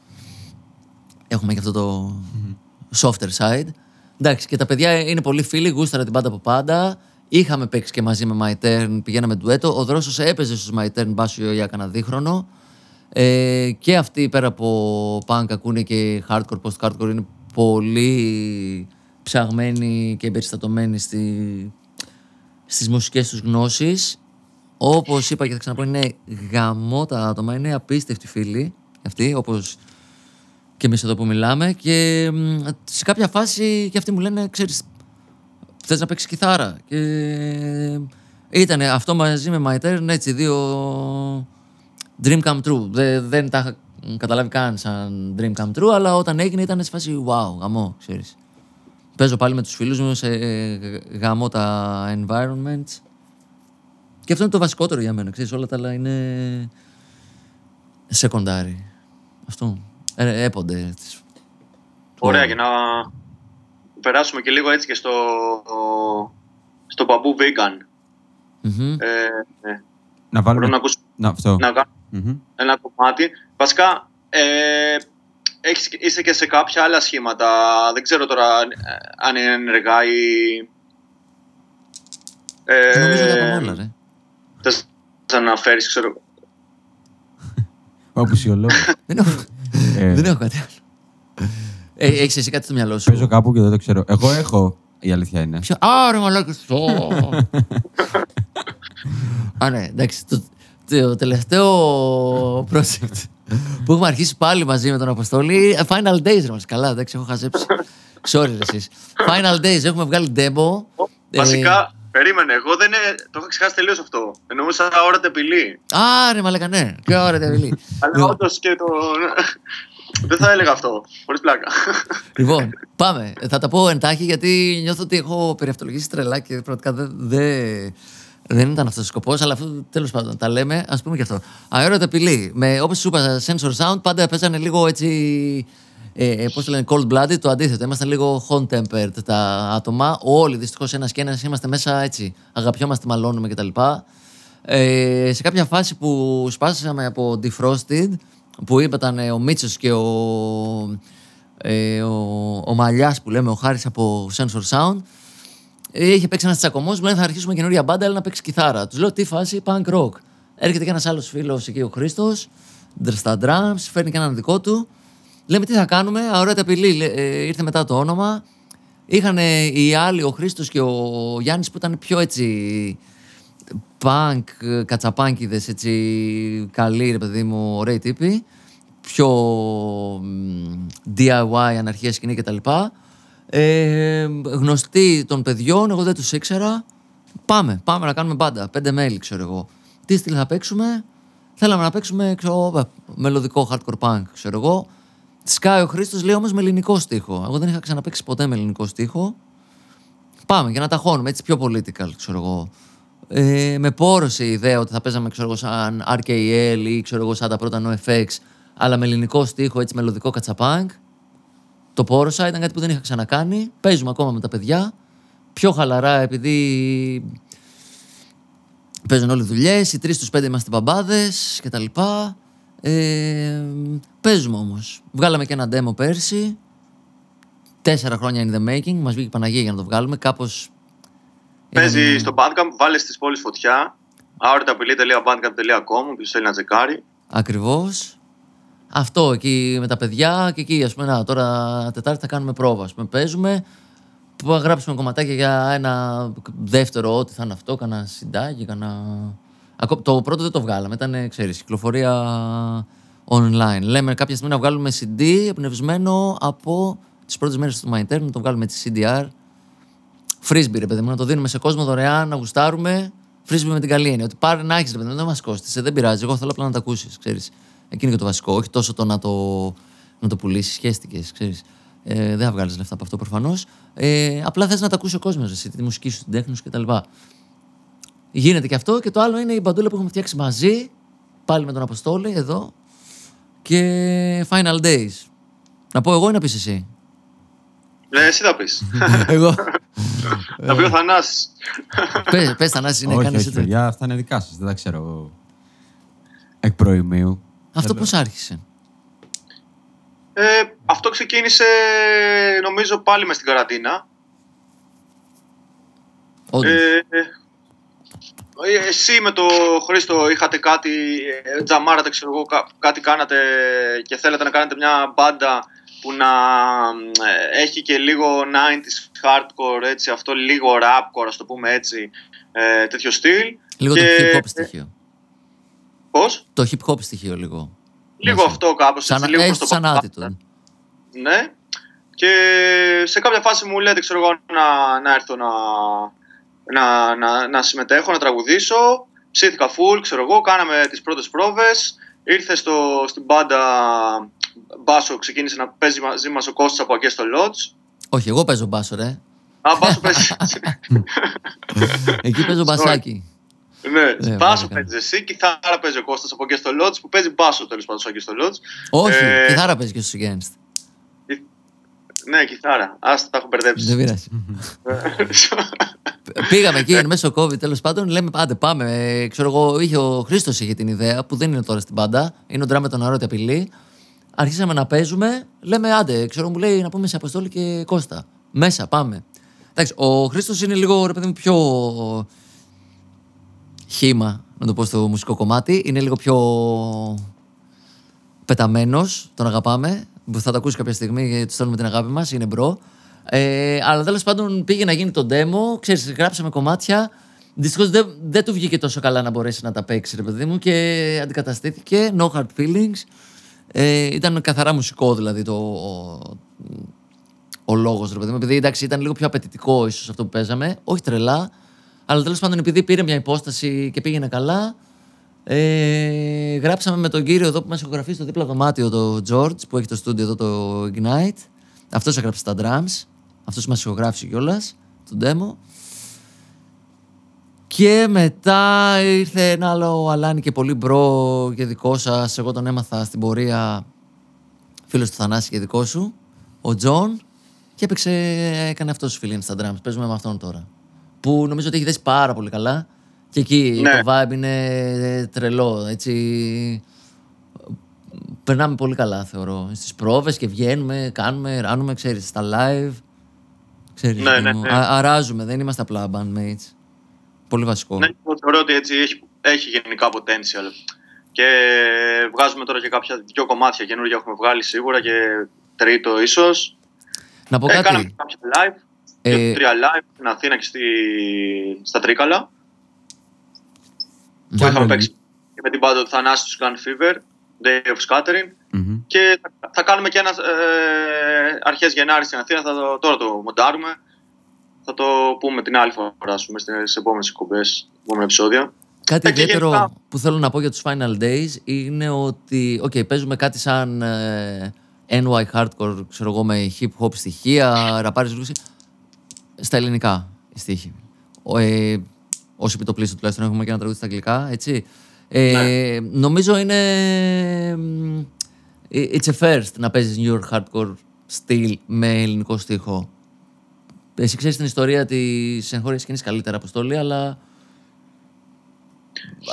Έχουμε και αυτό το softer side. Εντάξει, και τα παιδιά είναι πολύ φίλοι, γούσταρα την πάντα από πάντα. Είχαμε παίξει και μαζί με My Turn, πηγαίναμε ντουέτο. Ο Δρόσος έπαιζε στους My Turn μπάσιο για κανένα δίχρονο. Ε, και αυτοί πέρα από punk ακούνε και hardcore, post-hardcore είναι πολύ ψαγμένοι και εμπεριστατωμένοι στη, στις μουσικές τους γνώσεις. Όπως είπα και θα ξαναπώ, είναι γαμώτα άτομα, είναι απίστευτοι φίλοι αυτοί, όπως και εμείς εδώ που μιλάμε και μ, σε κάποια φάση και αυτοί μου λένε, ξέρεις, θες να παίξεις κιθάρα. Και ήταν αυτό μαζί με My Turn, έτσι, δύο dream come true. Δε- δεν τα είχα καταλάβει καν σαν dream come true, αλλά όταν έγινε ήταν σε φάση wow, γαμό, ξέρεις. Παίζω πάλι με τους φίλους μου σε γαμό τα environments. Και αυτό είναι το βασικότερο για μένα, ξέρεις, όλα τα άλλα είναι σεκοντάρι. Αυτό. Ε, έπονται. Ωραία, και να περάσουμε και λίγο έτσι και στο, στο μπαμπού vegan. Μμμ. Ε, ε, Να μπορούμε βάλουμε. να ακούσουμε Να, αυτό. να κάνουμε Μμμ. ένα κομμάτι. Βασικά, ε, έχεις, είσαι και σε κάποια άλλα σχήματα. Δεν ξέρω τώρα αν- αν είναι ενεργά ή... Ε, Νομίζω ότι από όλα, ρε. Θες να αναφέρεις, ξέρω... Ο απουσιολόγος. δεν, έχω, Ε. δεν έχω κάτι άλλο. Ε, έχεις εσύ κάτι στο μυαλό σου; Παίζω κάπου και δεν το ξέρω. Εγώ έχω. Η αλήθεια είναι. Ποιο... Α, ρε μαλάκες. Ω. Α, ναι, εντάξει. Το, το τελευταίο project που έχουμε αρχίσει πάλι μαζί με τον Αποστόλη. ε, Final Days, ρε μας. Καλά, εντάξει, έχω χαζέψει. Sorry, ρε, εσείς. Final Days, έχουμε βγάλει demo. Ε, Βασικά, περίμενε, εγώ δεν είναι, το είχα ξεχάσει τελείως αυτό. Εννοούσα ώρα τεπιλή. Α, ρε μαλάκα, ναι. Και ωραία, Τεβιλή. Αλλά όντως και το. Δεν θα έλεγα αυτό. Χωρίς πλάκα. Λοιπόν, πάμε. Θα τα πω εντάχει γιατί νιώθω ότι έχω περιαυτολογήσει τρελά και πραγματικά δεν, δεν, δεν ήταν αυτός ο σκοπός. Αλλά αυτό τέλος πάντων τα λέμε, ας πούμε και αυτό. Αέρωτα απειλή. Με, όπως σου είπα, sensor sound πάντα παίζανε λίγο έτσι. Ε, ε, Πώς το λένε, cold blooded, το αντίθετο. Ήμασταν λίγο hot tempered τα άτομα. Όλοι δυστυχώς ένας και ένας είμαστε μέσα έτσι. Αγαπιόμαστε, μαλώνουμε κτλ. Ε, σε κάποια φάση που σπάσαμε από Defrosted, που ήταν ο Μίτσος και ο, ε, ο, ο Μαλιάς που λέμε, ο Χάρης από Sensor Sound, ε, είχε παίξει ένας τσακωμός, μου λένε θα αρχίσουμε καινούρια μπάντα, αλλά να παίξει κιθάρα. Τους λέω τι φάση, punk rock. Έρχεται και ένας άλλος φίλος εκεί, ο Χρήστος, στα drums, φέρνει και έναν δικό του. Λέμε τι θα κάνουμε, αόρατη απειλή. Λέ- ε, ήρθε μετά το όνομα. Είχαν οι άλλοι, ο Χρήστος και ο Γιάννης που ήταν πιο έτσι. Πανκ, κατσαπάνκιδες, έτσι καλοί ρε παιδί μου, ωραίοι τύποι. Πιο μ, DIY, αναρχία σκηνή κτλ. Ε, γνωστοί των παιδιών, εγώ δεν τους ήξερα. Πάμε, πάμε να κάνουμε μπάντα. Πέντε μέλη, ξέρω εγώ. Τι στυλ θα παίξουμε; Θέλαμε να παίξουμε ξέρω, ε, μελωδικό hardcore punk, ξέρω εγώ. Σκάει ο Χρήστος, λέει όμως με ελληνικό στίχο. Εγώ δεν είχα ξαναπέξει ποτέ με ελληνικό στίχο. Πάμε για να ταχώνουμε έτσι πιο political, ξέρω εγώ. Ε, με πόρωσε η ιδέα ότι θα παίζαμε ξέρω εγώ, σαν RKL ή ξέρω εγώ, σαν τα πρώτα NoFX, αλλά με ελληνικό στίχο, έτσι μελωδικό κατσαπάνκ. Το πόρωσα, ήταν κάτι που δεν είχα ξανακάνει. Παίζουμε ακόμα με τα παιδιά. Πιο χαλαρά, επειδή παίζουν όλοι δουλειές. Οι τρεις στου πέντε είμαστε μπαμπάδες κτλ. Ε, παίζουμε όμως. Βγάλαμε και ένα demo πέρσι. Τέσσερα χρόνια in the making. Μας βγήκε η Παναγία για να το βγάλουμε. Κάπως. Παίζει στο Bandcamp, βάλε στις πόλεις φωτιά. aortapelli.bandcamp.com, όποιος θέλει να τσεκάρει. Ακριβώς. Αυτό εκεί με τα παιδιά και εκεί, ας πούμε, να, τώρα Τετάρτη θα κάνουμε πρόβα. Ας πούμε, παίζουμε, που θα γράψουμε κομματάκια για ένα δεύτερο, ό,τι θα είναι αυτό, κανένα συντάκι, κανένα. Ακό- Το πρώτο δεν το βγάλαμε, ήταν, ξέρεις, κυκλοφορία online. Λέμε κάποια στιγμή να βγάλουμε CD εμπνευσμένο από τις πρώτες μέρες του My Turn, να το βγάλουμε έτσι CDR. Frisbee, ρε παιδί μου, να το δίνουμε σε κόσμο δωρεάν, να γουστάρουμε. Frisbee με την καλή έννοια. Ότι πάρε να έχεις, ρε παιδί μου, δεν μας κόστησε, δεν πειράζει. Εγώ θέλω απλά να τα ακούσεις, ξέρεις. Εκείνο και το βασικό. Όχι τόσο το να το, να το πουλήσεις, σχέστηκες, ξέρεις. Ε, δεν θα βγάλεις λεφτά από αυτό προφανώς. Ε, απλά θες να τα ακούσει ο κόσμος, εσύ, τη μουσική σου, την τέχνη σου κτλ. Γίνεται και αυτό. Και το άλλο είναι η μπαντούλα που έχουμε φτιάξει μαζί, πάλι με τον Αποστόλη εδώ. Και Final Days. Να πω εγώ ή να πεις εσύ; Ε, εσύ θα πεις. εγώ. Θα πει ο Θανάσης. πες, πες Θανάση, είναι όχι, κάνεις όχι, έτσι. παιδιά, αυτά είναι δικά σας. Δεν τα ξέρω εκ προημίου. Αυτό πώς άρχισε; Ε, αυτό ξεκίνησε νομίζω πάλι μες στην καραντίνα. Όντως. Ε, ε, εσύ με το Χρήστο είχατε κάτι, ε, τζαμάρατε ξέρω εγώ, κά- κάτι κάνατε και θέλατε να κάνετε μια μπάντα που να ε, έχει και λίγο 90s hardcore, έτσι, αυτό λίγο rapcore, ας το πούμε έτσι, ε, τέτοιο στυλ. Λίγο και- το hip hop στοιχείο. Πώς; Το hip hop στοιχείο λίγο. Λίγο Μέσα. αυτό κάπως, Σαν, έτσι, λίγο έχεις προς το σαν πάνω. attitude. Ναι. Και σε κάποια φάση μου λέτε, ξέρω εγώ, να, να έρθω να, να, να, να συμμετέχω, να τραγουδήσω. Ψήθηκα full, ξέρω εγώ, κάναμε τις πρώτες πρόβες. Ήρθε στο, στην μπάντα Μπάσο, ξεκίνησε να παίζει μαζί μας ο Κώστας από εκεί στο Lodge. Όχι, εγώ παίζω μπάσο, ρε. Α, Μπάσο παίζεις. Εκεί παίζω μπασάκι. ναι, Ναι, Μπάσο πάρα παίζεις εσύ, κιθάρα παίζει ο Κώστας από εκεί στο Lodge, που παίζει Μπάσο τέλος πάντων εκεί στο Lodge. Όχι, Ε, κιθάρα παίζει και στο Against. Ναι, κιθάρα. Άστα, τα έχω μπερδέψει. Δεν πειράζει. Πήγαμε εκεί εν μέσω COVID, τέλος πάντων. Λέμε πάντε πάμε. Ε, ξέρω εγώ, είχε ο Χρήστος είχε την ιδέα που δεν είναι τώρα στην πάντα. Είναι ο ντράμ με τον Αρώτη Απειλή. Αρχίσαμε να παίζουμε. Λέμε άντε, ξέρω μου λέει να πούμε σε Αποστόλη και Κώστα. Μέσα, πάμε. Εντάξει, ο Χρήστος είναι λίγο ρε παιδί μου πιο χύμα, να το πω στο μουσικό κομμάτι. Είναι λίγο πιο πεταμένος, τον αγαπάμε. Που θα το ακούσει κάποια στιγμή γιατί του στέλνουμε την αγάπη μας, είναι bro. Ε, αλλά τέλος πάντων πήγε να γίνει το demo, ξέρεις, γράψαμε κομμάτια. Δυστυχώς δεν, δεν του βγήκε τόσο καλά να μπορέσει να τα παίξει, ρε παιδί μου, και αντικαταστήθηκε. No hard feelings. Ε, ήταν καθαρά μουσικό δηλαδή το, ο, ο λόγος, ρε παιδί μου. Επειδή εντάξει, ήταν λίγο πιο απαιτητικό ίσως αυτό που παίζαμε. Όχι τρελά, αλλά τέλος πάντων επειδή πήρε μια υπόσταση και πήγαινε καλά, ε, γράψαμε με τον κύριο εδώ που μας ηχογραφεί στο δίπλα δωμάτιο, το George, που έχει το στούντιο εδώ το Ignite. Αυτός έγραψε τα drums. Αυτός μας ηχογράφησε κιόλας το demo. Και μετά ήρθε ένα άλλο αλάνι και πολύ bro και δικό σας. Εγώ τον έμαθα στην πορεία φίλος του Θανάση και δικό σου, ο Τζον. Και έπαιξε, έκανε αυτός fill in στα drums. Παίζουμε με αυτόν τώρα. Που νομίζω ότι έχει δέσει πάρα πολύ καλά. Και εκεί Ναι. το vibe είναι τρελό. Έτσι, περνάμε πολύ καλά θεωρώ. Στις πρόβες και βγαίνουμε, κάνουμε, ράνουμε, ξέρεις, στα live. Ξέρεις, Ναι, παιδί ναι, μου. ναι. Α- αράζουμε, δεν είμαστε απλά bandmates. Πολύ βασικό. Ναι, εγώ θεωρώ ότι έτσι έχει, έχει γενικά potential. Και βγάζουμε τώρα και κάποια δυο κομμάτια καινούργια έχουμε βγάλει σίγουρα και τρίτο ίσως. Να πω Ε, κάτι. κάναμε κάποια live, Ε, δύο, τρία live στην Αθήνα και στη, στα Τρίκαλα. Που είχαμε Κάνουμε- παίξει και με την πάντα του Θανάσης τους Gun Fever, Day of Scattering. Μμμ. Και θα, θα κάνουμε και ένα ε, αρχές Γενάρης στην Αθήνα, θα το, τώρα το μοντάρουμε. Θα το πούμε την άλλη φορά, ας πούμε, στις επόμενες εκπομπές, επόμενα επεισόδια. Κάτι Ε, και ιδιαίτερο γενικά- που θέλω να πω για τους Final Days είναι ότι okay, παίζουμε κάτι σαν ε, NY Hardcore, ξέρω εγώ, με hip hop στοιχεία, ραπάρες λούση, στα ελληνικά οι στίχοι. Ο, ε, όσοι επιτοπλίστων τουλάχιστον έχουμε και ένα τραγούδι στα αγγλικά, έτσι. Ε, Ναι. Νομίζω είναι... μ, It's a first να παίζεις New York Hardcore στυλ με ελληνικό στίχο. Εσύ ξέρεις την ιστορία της εγχώριας σκηνής καλύτερα, Αποστόλη, αλλά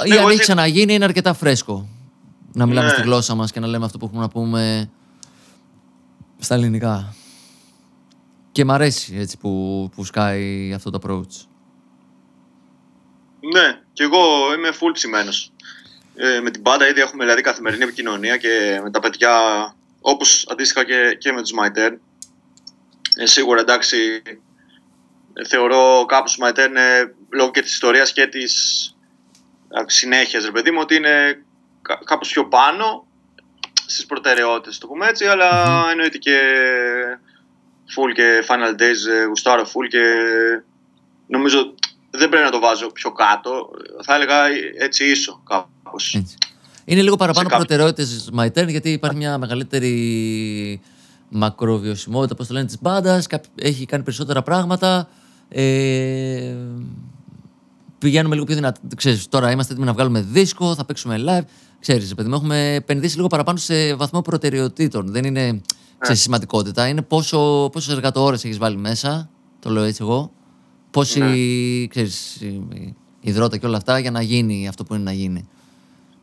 ή εγώ αν έχει έτσι- ξαναγίνει, είναι αρκετά φρέσκο. Να μιλάμε Ναι. στη γλώσσα μας και να λέμε αυτό που έχουμε να πούμε στα ελληνικά. Και μ' αρέσει έτσι που, που σκάει αυτό το approach. Ναι, και εγώ είμαι full ψημένος. Ε, με την πάντα ήδη έχουμε δηλαδή καθημερινή επικοινωνία και με τα παιδιά, όπως αντίστοιχα και, και με τους Μαϊτέρ. Ε, σίγουρα εντάξει, ε, θεωρώ κάπως τους Μαϊτέρ είναι λόγω και της ιστορίας και της συνέχειας, ρε παιδί μου, ότι είναι κα- κάπως πιο πάνω στις προτεραιότητες, το πούμε έτσι, αλλά εννοείται και full και Final Days ε, γουστάρω full και νομίζω δεν πρέπει να το βάζω πιο κάτω. Θα έλεγα έτσι ίσο κάπως. Έτσι. Είναι λίγο παραπάνω κάποιο- προτεραιότητες My Turn γιατί υπάρχει μια μεγαλύτερη μακροβιωσιμότητα, όπως το λένε, της μπάντας. καπ- Έχει κάνει περισσότερα πράγματα. Ε, πηγαίνουμε λίγο πιο δυνατά. Ξέρεις, τώρα είμαστε έτοιμοι να βγάλουμε δίσκο, θα παίξουμε live. Ξέρεις, παιδί μου, έχουμε επενδύσει λίγο παραπάνω σε βαθμό προτεραιοτήτων. Δεν είναι ξέρεις, σημαντικότητα. Είναι πόσο, πόσες εργατόρες έχεις βάλει μέσα, το λέω έτσι εγώ. Πόση, ξέρεις, η- υδρότα και όλα αυτά για να γίνει αυτό που είναι να γίνει.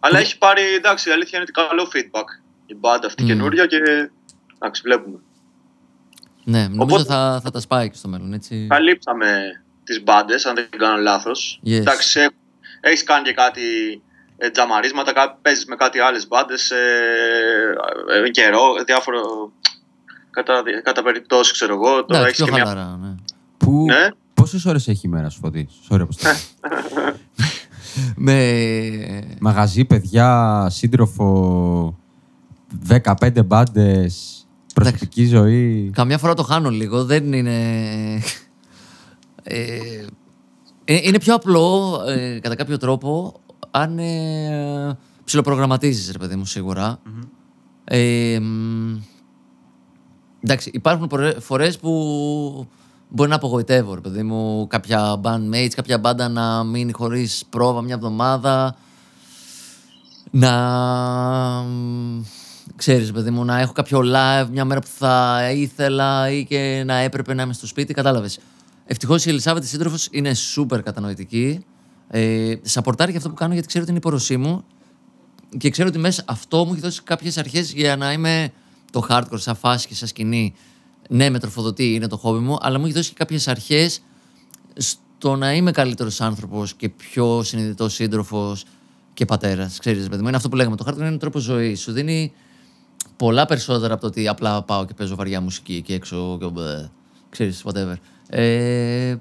Αλλά έχει πάρει, εντάξει, η αλήθεια είναι ότι καλό feedback η μπάντα αυτή Μμμ. καινούρια και εντάξει, βλέπουμε. Ναι, νομίζω Οπότε- θα, θα τα σπάει και στο μέλλον, έτσι. Καλύψαμε τις μπάντες, αν δεν κάνω λάθος. Yes. Εντάξει, ε, έχεις κάνει και κάτι ε, τζαμαρίσματα, κά- παίζεις με κάτι άλλες μπάντες, ε, ε, καιρό, διάφορο, κατά, κατά περιπτώσεις ξέρω εγώ. Τώρα Εντάξει, έχεις πιο και μια... χαλαρά, ναι. Που... Ναι. Πόσες ώρες έχει η μέρα σου, Φωτής; Sorry, Αποστόλη. Με... Μαγαζί, παιδιά, σύντροφο, 15 μπάντες, προσωπική ζωή. Καμιά φορά το χάνω λίγο, δεν είναι... Ε, ε, είναι πιο απλό, ε, κατά κάποιο τρόπο, αν ε, ψιλοπρογραμματίζεις, ρε παιδί μου, σιγουρα Ε, μ, εντάξει, υπάρχουν πορε- φορές που μπορεί να απογοητεύω, ρε παιδί μου, κάποια bandmates, κάποια μπάντα να μείνει χωρίς πρόβα μια εβδομάδα, να μ, ξέρεις παιδί μου να έχω κάποιο live μια μέρα που θα ήθελα ή και να έπρεπε να είμαι στο σπίτι κατάλαβες. Ευτυχώς η Ελισάβετ η σύντροφος είναι super κατανοητική. Ε, σαπορτάρει για αυτό που κάνω γιατί ξέρω ότι είναι η πόρωσή μου και ξέρω ότι μέσα αυτό μου έχει δώσει κάποιες αρχές για να είμαι το hardcore σαν φάση και σαν σκηνή ναι με τροφοδοτεί είναι το χόμπι μου αλλά μου έχει δώσει και κάποιες αρχές στο να είμαι καλύτερος άνθρωπος και πιο συνειδητός σύντροφος και πατέρας. Ξέρεις, παιδί μου, είναι αυτό που λέγαμε. Το hardcore είναι ένα τρόπος ζωής. Σου δίνει πολλά περισσότερα από το ότι απλά πάω και παίζω βαριά μουσική εκεί έξω και μπε, ξέρεις, whatever. Ε,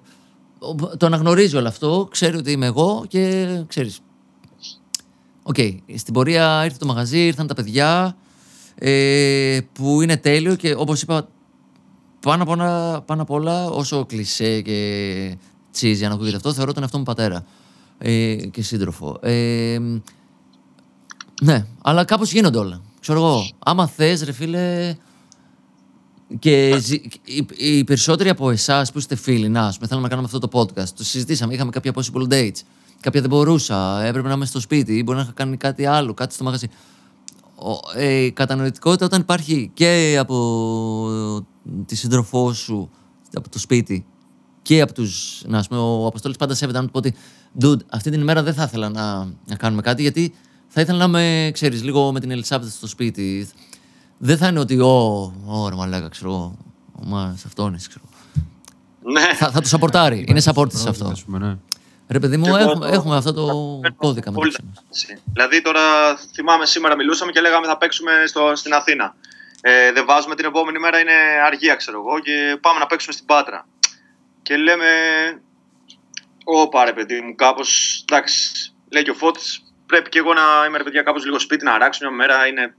ο- το αναγνωρίζει όλο αυτό, ξέρει ότι είμαι εγώ και ξέρεις. Οκ, στην πορεία ήρθε το μαγαζί, ήρθαν τα παιδιά ε, που είναι τέλειο και όπως είπα πάνω απ' όλα, πάνω απ' όλα όσο κλισέ και cheesy αν ακούγεται αυτό, θεωρώ τον εαυτό μου πατέρα ε, και σύντροφο. Ε, ναι, αλλά κάπως γίνονται όλα. Ξέρω εγώ, άμα θες ρε φίλε και ζη- οι, οι περισσότεροι από εσάς που είστε φίλοι, να, ας πούμε, θέλουμε να κάνουμε αυτό το podcast, το συζητήσαμε, είχαμε κάποια possible dates. Κάποια δεν μπορούσα, έπρεπε να είμαι στο σπίτι ή μπορεί να είχα κάνει κάτι άλλο, κάτι στο μαγαζί. Ο- ε, η κατανοητικότητα όταν υπάρχει και από τη σύντροφό σου, από το σπίτι και από τους, να ας πούμε, ο Αποστόλης πάντα σέβεται να του πω ότι dude, αυτή την ημέρα δεν θα ήθελα να, να κάνουμε κάτι γιατί θα ήθελα να είμαι, ξέρεις, λίγο με την Ελισάβετ στο σπίτι. Δεν θα είναι ότι, ω, ωραία μαλάκα, ξέρω εγώ, ο Μάρας αυτόνης, ξέρω. Ναι, θα, θα το σαπορτάρει, είναι support σε αυτό. Ας πούμε, ναι. Ρε παιδί μου, Και εγώ έχουμε, το- έχουμε αυτό το Παίρνω κώδικα πολύ μεταξύ μας. έτσι. Δηλαδή τώρα θυμάμαι σήμερα μιλούσαμε και λέγαμε θα παίξουμε στο, στην Αθήνα. Ε, δεν βάζουμε την επόμενη μέρα, είναι αργία ξέρω εγώ και πάμε να παίξουμε στην Πάτρα. Και λέμε, όπα ρε παιδί μου, κάπως, εντάξει, λέει και ο Φώτης, πρέπει και εγώ να είμαι ρε παιδιά κάπως λίγο σπίτι, να αράξω μια μέρα, είναι,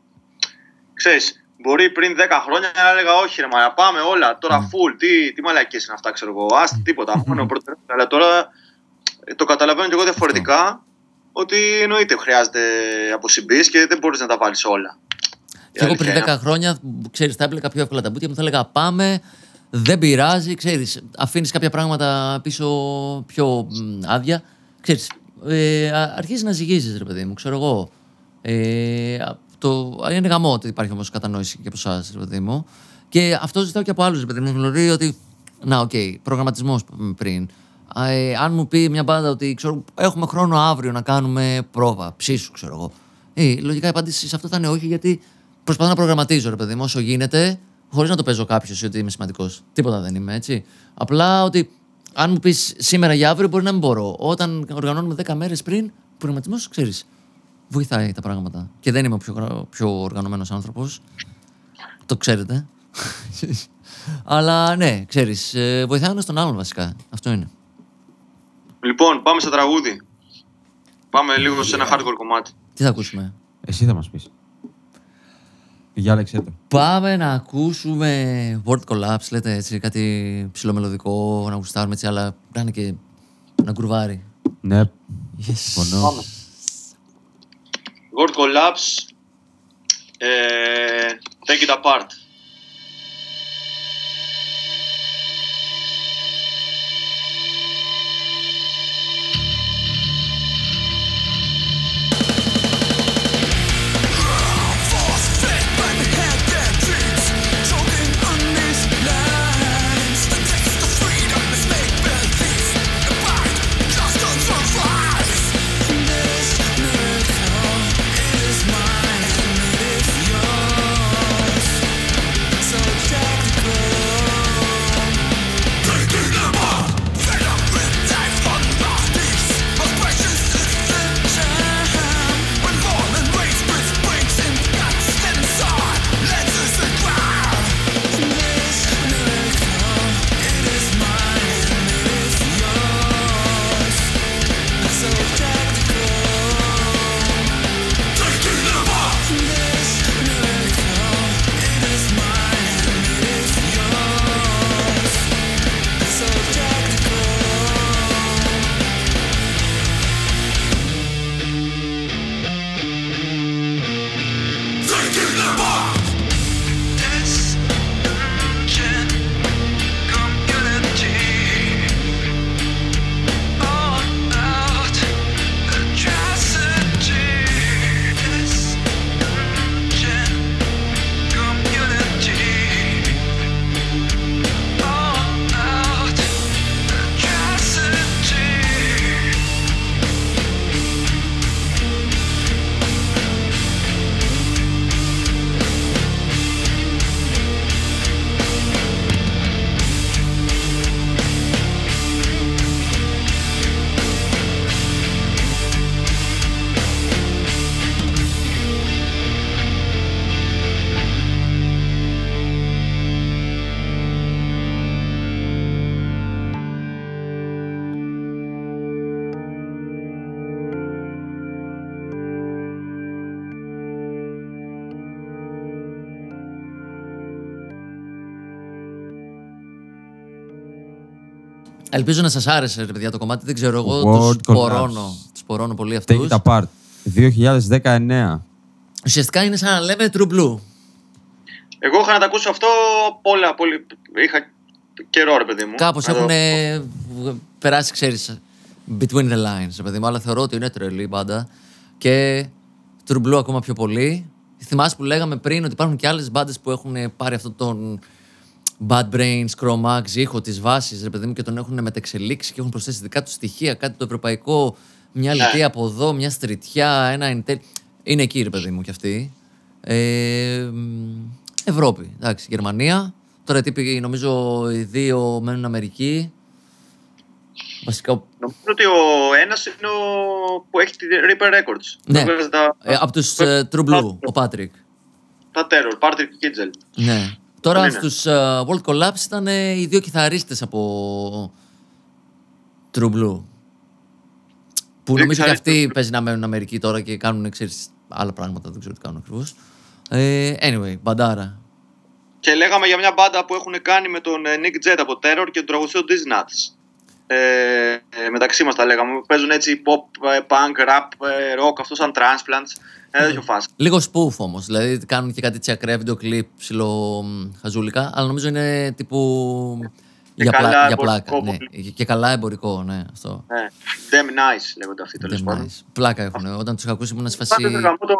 ξέρεις, μπορεί πριν 10 χρόνια να έλεγα όχι ρε μα πάμε όλα, τώρα full, τι, τι μαλακίες είναι αυτά ξέρω εγώ, ας τίποτα, μόνο προτεραιότητα, αλλά τώρα ε, το καταλαβαίνω και εγώ διαφορετικά ότι εννοείται χρειάζεται αποσυμπής και δεν μπορείς να τα βάλεις όλα. Η Και εγώ πριν αλήθεια 10 χρόνια, ξέρεις, θα έπλεκα πιο εύκολα τα μπουτια μου, θα έλεγα πάμε, δεν πειράζει, ξέρεις, αφήνεις κάποια πράγματα πίσω πιο μ, άδεια. Ξέρεις, ε, α- αρχίζεις να ζυγίζεις, ρε παιδί μου, ξέρω εγώ. Ε, α- το, είναι γαμό ότι υπάρχει όμως κατανόηση και από εσάς, ρε παιδί μου. Και αυτό ζητάω και από άλλους, ρε παιδί μου. Δηλαδή ότι. Να, οκ, προγραμματισμός πριν. Α, ε, αν μου πει μια μπάντα ότι ξέρω, έχουμε χρόνο αύριο να κάνουμε πρόβα, ψήσου, ξέρω εγώ. Ε, λογικά η απάντηση σε αυτό θα είναι όχι, γιατί προσπαθώ να προγραμματίζω, ρε παιδί μου, όσο γίνεται, χωρίς να το παίζω κάποιος ότι είμαι σημαντικός. Τίποτα δεν είμαι, έτσι. Απλά ότι αν μου πεις σήμερα για αύριο, μπορεί να μην μπορώ. Όταν οργανώνουμε 10 μέρες πριν, προγραμματισμός, ξέρεις, βοηθάει τα πράγματα. Και δεν είμαι ο πιο, γρα- πιο οργανωμένος άνθρωπος. Το ξέρετε. Αλλά ναι, ξέρεις, βοηθάει ο ένας τον άλλον βασικά. Αυτό είναι. Λοιπόν, πάμε σε τραγούδι. Πάμε λίγο σε ένα hardcore κομμάτι. Τι θα ακούσουμε; Εσύ θα μας πεις. Διάλεξε το. Πάμε να ακούσουμε Word Collapse, λέτε έτσι, κάτι ψηλομελωδικό, να γουστάρουμε έτσι, αλλά να είναι και να γκουρβάρει. Ναι, Yes. συμφωνώ. Πάμε. Word Collapse. Ε, take it apart. Ελπίζω να σας άρεσε, ρε παιδιά, το κομμάτι. Δεν ξέρω, εγώ Word τους σπορώνω. collapse. Τους σπορώνω πολύ Take αυτούς. it apart. 2019. Ουσιαστικά είναι σαν να λέμε True Blue. Εγώ είχα να τα ακούσω αυτό πολλά, πολύ. Είχα καιρό, ρε παιδί μου. Κάπως Να το- έχουν περάσει, ξέρεις, between the lines, ρε παιδί μου. Αλλά θεωρώ ότι είναι τρελή η μπάντα. Και True Blue ακόμα πιο πολύ. Θυμάσαι που λέγαμε πριν ότι υπάρχουν και άλλες μπάντες που έχουν πάρει αυτόν τον Bad Brains, Chromax, ήχο της βάσης, ρε παιδί μου, και τον έχουν μετεξελίξει και έχουν προσθέσει δικά τους στοιχεία, κάτι το ευρωπαϊκό, μια λιτή από εδώ, μια στριτιά, ένα εντέλ. Είναι εκεί, ρε παιδί μου, κι αυτή. Ε, μ, Ευρώπη, εντάξει, Γερμανία. Τώρα οι τύποι, νομίζω, οι δύο μένουν Αμερική. Βασικά, ο- Νομίζω ότι ο ένας είναι ο που έχει τη Reaper Records. ναι, Που βγάζει Τα, ε, από τους ε, True Blue, ο Πάτρικ. τα Terror, Patrick Kitzel. Ναι. Τώρα είναι. στους ε, World Collapse ήταν ε, οι δύο κιθαρίστες από True Blue. Που Δύο νομίζω και αυτοί κιθαρίστες. παίζει να μένουν Αμερική τώρα και κάνουν ξέρεις, άλλα πράγματα, δεν ξέρω τι κάνουν ακριβώς. Ε, anyway, μπαντάρα. Και λέγαμε για μια μπάντα που έχουν κάνει με τον ε, Nick Jet από Terror και τον τραγουδιστή του Disney Nuts. Ε, ε, μεταξύ μας τα λέγαμε. Παίζουν έτσι pop, ε, punk, rap, ε, rock, αυτό σαν transplants. Ένα τέτοιο φάση. Λίγο spoof όμως. Δηλαδή κάνουν και κάτι τσακρέα βίντεο κλιπ ψηλό μ, χαζούλικα, αλλά νομίζω είναι τύπου. Και για, καλά πλά- για εμπορικό πλάκα. Ναι. κλιπ. Και καλά εμπορικό, ναι, αυτό. Ναι. Damn nice λέγονται αυτοί τέλος Damn πάντων. nice. Πλάκα έχουν. Όταν τους είχα ακούσει ήμουν σε φάση. Πάντως, γαμώ το,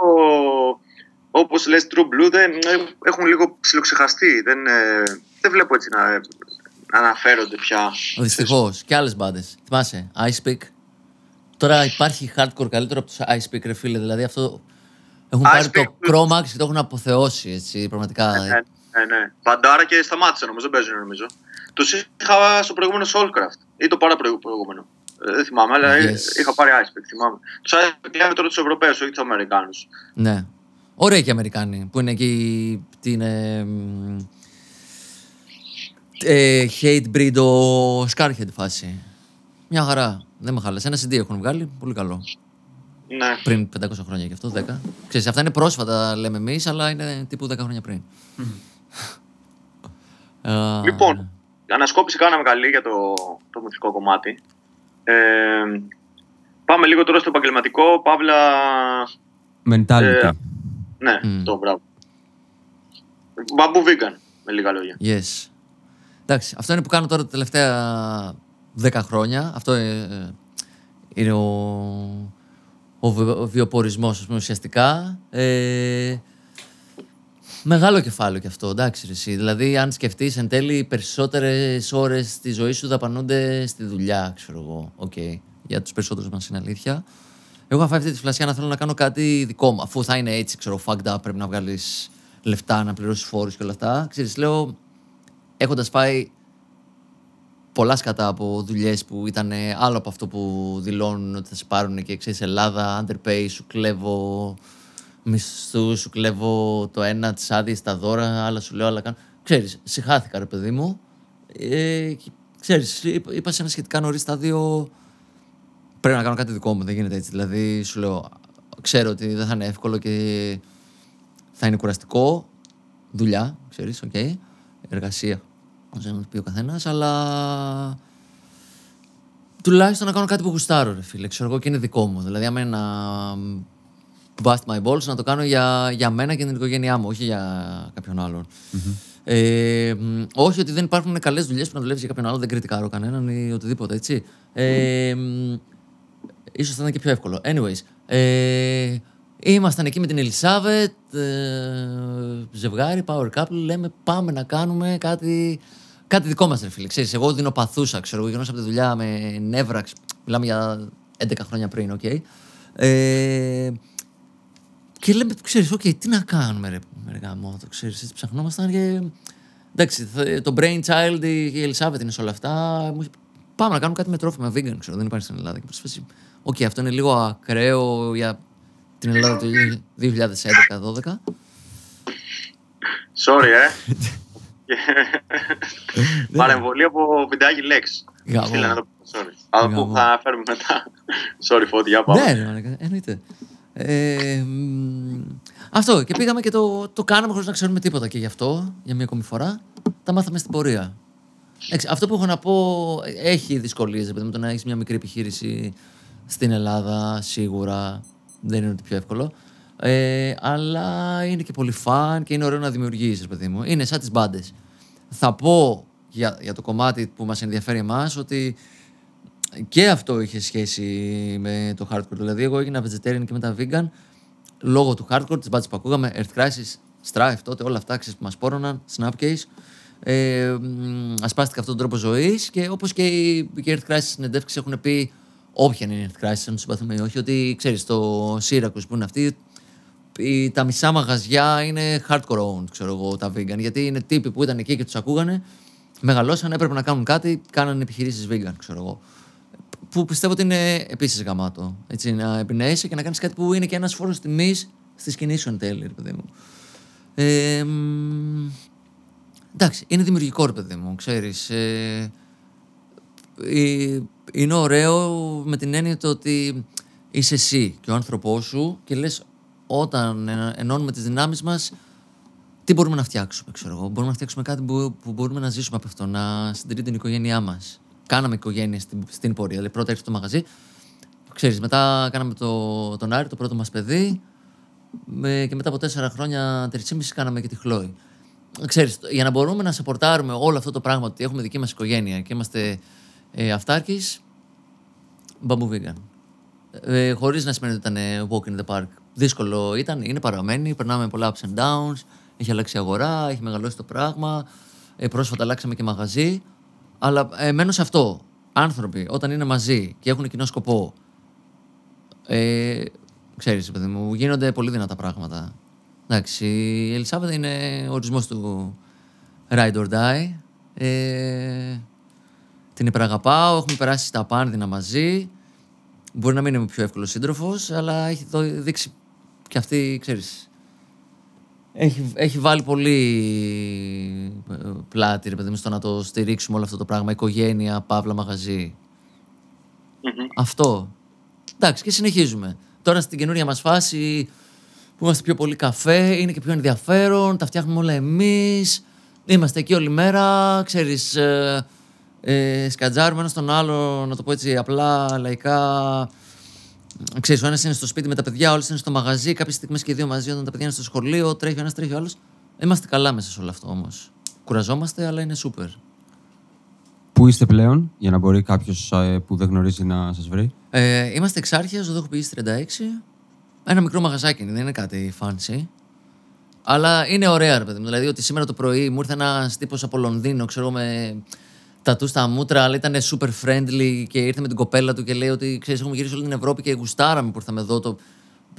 όπως λες True Blue, δεν, ε, έχουν λίγο ψιλοξεχαστεί. Δεν, ε, δεν βλέπω έτσι να, να αναφέρονται πια. Δυστυχώς. Και άλλες μπάντες. Θυμάσαι, Ice Peak. Τώρα υπάρχει hardcore καλύτερο από τους Ice Peak, ρε φίλε. Δηλαδή αυτό. Έχουν Ice πάρει Peak, το Chromax και το έχουν αποθεώσει έτσι, πραγματικά. Ναι, ναι, ναι. Παντάρα και σταμάτησαν νομίζω, δεν παίζουν νομίζω. Τους είχα στο προηγούμενο Soulcraft ή το πάρα προηγου- προηγούμενο. Ε, δεν θυμάμαι, αλλά ε, Yes. είχα πάρει Icepick, θυμάμαι. Τους Icepick λέμε τώρα τους Ευρωπαίους, όχι τους Αμερικάνους. Ναι. Ωραίοι και οι Αμερικάνοι που είναι εκεί. Τι είναι. Μ, Ε, hate breed ο Scarhead φάση. Μια χαρά. Δεν με χάλασε. Ένα CD έχουν βγάλει. Πολύ καλό. Ναι. Πριν 500 χρόνια και αυτό, 10. Ξέρεις, αυτά είναι πρόσφατα, λέμε εμείς, αλλά είναι τύπου 10 χρόνια πριν. Α, Λοιπόν, ανασκόπηση κάναμε καλή για το, το μουσικό κομμάτι. Ε, πάμε λίγο τώρα στο επαγγελματικό. Παύλα. Mentality. Ε, ναι, Μμ. το μπράβο. Μπαμπού vegan, με λίγα λόγια. Yes. Εντάξει, αυτό είναι που κάνω τώρα τα τελευταία 10 χρόνια. Αυτό ε, ε, είναι ο, ο, βιο- ο βιοπορισμός, ας πούμε, ουσιαστικά. Ε, μεγάλο κεφάλαιο κι αυτό, εντάξει ρε, εσύ. Δηλαδή, αν σκεφτείς εν τέλει, οι περισσότερες ώρες της ζωής σου δαπανούνται στη δουλειά, ξέρω εγώ. Οκ. Για τους περισσότερους μας είναι αλήθεια. Εγώ είχα φάει αυτή τη φλασιά να θέλω να κάνω κάτι δικό μου. Αφού θα είναι έτσι, ξέρω, fucked up, πρέπει να βγάλεις λεφτά, να πληρώσεις φόρους και όλα αυτά. Ξέρεις, λέω, έχοντας φάει πολλά σκατά από δουλειές που ήταν άλλο από αυτό που δηλώνουν ότι θα σε πάρουν και ξέρεις Ελλάδα, underpay, σου κλέβω μισθού, σου κλέβω το ένα τη άδειες τα δώρα, άλλα σου λέω, άλλα κάνω. Ξέρεις, συχάθηκα ρε παιδί μου. Ε, και ξέρεις, είπα, είπα σε ένα σχετικά νωρίς στάδιο πρέπει να κάνω κάτι δικό μου, δεν γίνεται έτσι. Δηλαδή, σου λέω, ξέρω ότι δεν θα είναι εύκολο και θα είναι κουραστικό. Δουλειά, ξέρεις, οκ. Εργασία, όπως να το πει ο καθένας, αλλά τουλάχιστον να κάνω κάτι που γουστάρω, ρε φίλε. Ξέρω εγώ και είναι δικό μου. Δηλαδή, άμα είναι να bust my balls, να το κάνω για, για μένα και την οικογένειά μου, όχι για κάποιον άλλον. Ε, μ, όχι ότι δεν υπάρχουν καλές δουλειές που να δουλεύεις για κάποιον άλλο, δεν κριτικάρω κανέναν ή οτιδήποτε, έτσι. Ε, μ, ίσως θα ήταν και πιο εύκολο. Anyways, ε, ήμασταν εκεί με την Ελισάβετ, ε, ζευγάρι, power couple, λέμε πάμε να κάνουμε κάτι, κάτι δικό μας ρε φίλε. Ξέρεις, εγώ δεινοπαθούσα, ξέρω, εγώ γυρνούσα από τη δουλειά με νεύρα, ξ- μιλάμε για 11 χρόνια πριν, οκ. Ε, και λέμε, ξέρεις, οκ, τι να κάνουμε ρε, ρε γαμώτο, ξέρεις, έτσι ψαχνόμασταν και... Εντάξει, θα- το brainchild, η Ελισάβετ είναι σε όλα αυτά. Μου είπε, Πάμε να κάνουμε κάτι με τρόφιμα vegan, ξέρω, δεν υπάρχει στην Ελλάδα. Και προσφέρει, οκ, αυτό είναι λίγο ακραίο για την Ελλάδα του 2011-2012. Sorry, ε. Παρεμβολή από βιντεάκι Lex. Γαμώ. Στείλα να το πω. Sorry. Θα, το πω, Γαμώ. θα αναφέρουμε μετά. Sorry, φώτια, πάμε. Ναι, ρε, μαλάκα, εννοείται. Ε, μ, αυτό και πήγαμε και το, το κάναμε χωρίς να ξέρουμε τίποτα και γι' αυτό, για μία ακόμη φορά, τα μάθαμε στην πορεία. Εντάξει, αυτό που έχω να πω έχει δυσκολίες, επειδή με το να έχεις μια μικρή επιχείρηση στην Ελλάδα, σίγουρα δεν είναι ότι πιο εύκολο. Ε, αλλά είναι και πολύ φαν και είναι ωραίο να δημιουργήσεις, παιδί μου. Είναι σαν τις μπάντες. Θα πω για, για το κομμάτι που μας ενδιαφέρει εμάς ότι και αυτό είχε σχέση με το hardcore. Δηλαδή, εγώ έγινα vegetarian και μετά vegan λόγω του hardcore, τη μπάτση που ακούγαμε, Earth Crisis, Strife, τότε όλα αυτά ξέρεις, που μας πόρωναν, Snapcase. Ε, μ, ασπάστηκα αυτόν τον τρόπο ζωής και όπως και οι, και οι Earth Crisis συνεντεύξεις έχουν πει, όποια είναι η Earth Crisis, αν του συμπαθούμε ή όχι, ότι ξέρεις, το Syracuse που είναι αυτή, οι- τα μισά μαγαζιά είναι hardcore owned, ξέρω εγώ, τα vegan. Γιατί είναι τύποι που ήταν εκεί και τους ακούγανε, μεγαλώσαν, έπρεπε να κάνουν κάτι, κάνανε επιχειρήσεις vegan, ξέρω εγώ. που πιστεύω ότι είναι επίσης γαμάτο. Έτσι, να εμπνέεσαι και να κάνεις κάτι που είναι και ένας φόρος τιμής στη σκηνή σου εν τέλει, ρε παιδί μου. Ε, μ, εντάξει, είναι δημιουργικό, ρε παιδί μου, ξέρεις. Ε, ε, είναι ωραίο με την έννοια το ότι είσαι εσύ και ο άνθρωπός σου και λες όταν ε, ενώνουμε τις δυνάμεις μας τι μπορούμε να φτιάξουμε, ξέρω εγώ. Μπορούμε να φτιάξουμε κάτι που, που μπορούμε να ζήσουμε από αυτό, να συντηρεί την οικογένειά μας. Κάναμε οικογένεια στην, στην πορεία. Δηλαδή, πρώτα ήρθε το μαγαζί, ξέρεις, μετά κάναμε το, τον Άρη, το πρώτο μας παιδί με, και μετά από τέσσερα χρόνια, τρισήμιση, κάναμε και τη Χλόη. Ξέρεις, για να μπορούμε να σεπορτάρουμε όλο αυτό το πράγμα ότι έχουμε δική μας οικογένεια και είμαστε ε, αυτάρκης, μπαμπού vegan. Ε, Χωρίς να σημαίνει ότι ήταν ε, walk in the park. Δύσκολο ήταν, είναι παραμένει, περνάμε πολλά ups and downs, έχει αλλάξει η αγορά, έχει μεγαλώσει το πράγμα. Ε, πρόσφατα αλλάξαμε και μαγαζί. Αλλά ε, μένω σε αυτό. Άνθρωποι όταν είναι μαζί και έχουν κοινό σκοπό, ε, ξέρεις, παιδί μου, γίνονται πολύ δυνατά πράγματα. Εντάξει, η Ελισάβετ είναι ο ορισμός του ride or die. Ε, την υπεραγαπάω, έχουμε περάσει στα πάνδυνα μαζί. Μπορεί να μην είμαι ο πιο εύκολος σύντροφος, αλλά έχει δω- δείξει και αυτή, ξέρεις, έχει, έχει βάλει πολύ ε, πλάτη, ρε παιδί μου, στο να το στηρίξουμε όλο αυτό το πράγμα. Οικογένεια, παύλα, μαγαζί. Αυτό. Εντάξει, και συνεχίζουμε. Τώρα στην καινούρια μας φάση που είμαστε πιο πολύ καφέ, είναι και πιο ενδιαφέρον, τα φτιάχνουμε όλα εμείς. Είμαστε εκεί όλη μέρα, ξέρεις, ε, ε, σκατζάρουμε ένα στον άλλο, να το πω έτσι απλά, λαϊκά. Ξέρεις, ο ένας είναι στο σπίτι με τα παιδιά, ο άλλος είναι στο μαγαζί, κάποιες στιγμές και οι δύο μαζί όταν τα παιδιά είναι στο σχολείο, τρέχει ο ένας, τρέχει ο άλλος. Είμαστε καλά μέσα σε όλο αυτό όμως. Κουραζόμαστε, αλλά είναι σούπερ. Πού είστε πλέον, για να μπορεί κάποιος που δεν γνωρίζει να σας βρει; Ε, είμαστε εξάρχειας, ζωδό Πηγής 36. Ένα μικρό μαγαζάκι είναι, δεν είναι κάτι fancy. Αλλά είναι ωραία, ρε παιδί μου. Δηλαδή, ότι σήμερα το πρωί μου ήρθε ένας τύπος από Λονδίνο, ξέρω εγώ, με τατού στα μούτρα, αλλά ήταν super friendly και ήρθε με την κοπέλα του και λέει ότι ξέρεις, έχουμε γυρίσει όλη την Ευρώπη και γουστάραμε που ήρθαμε εδώ. Το,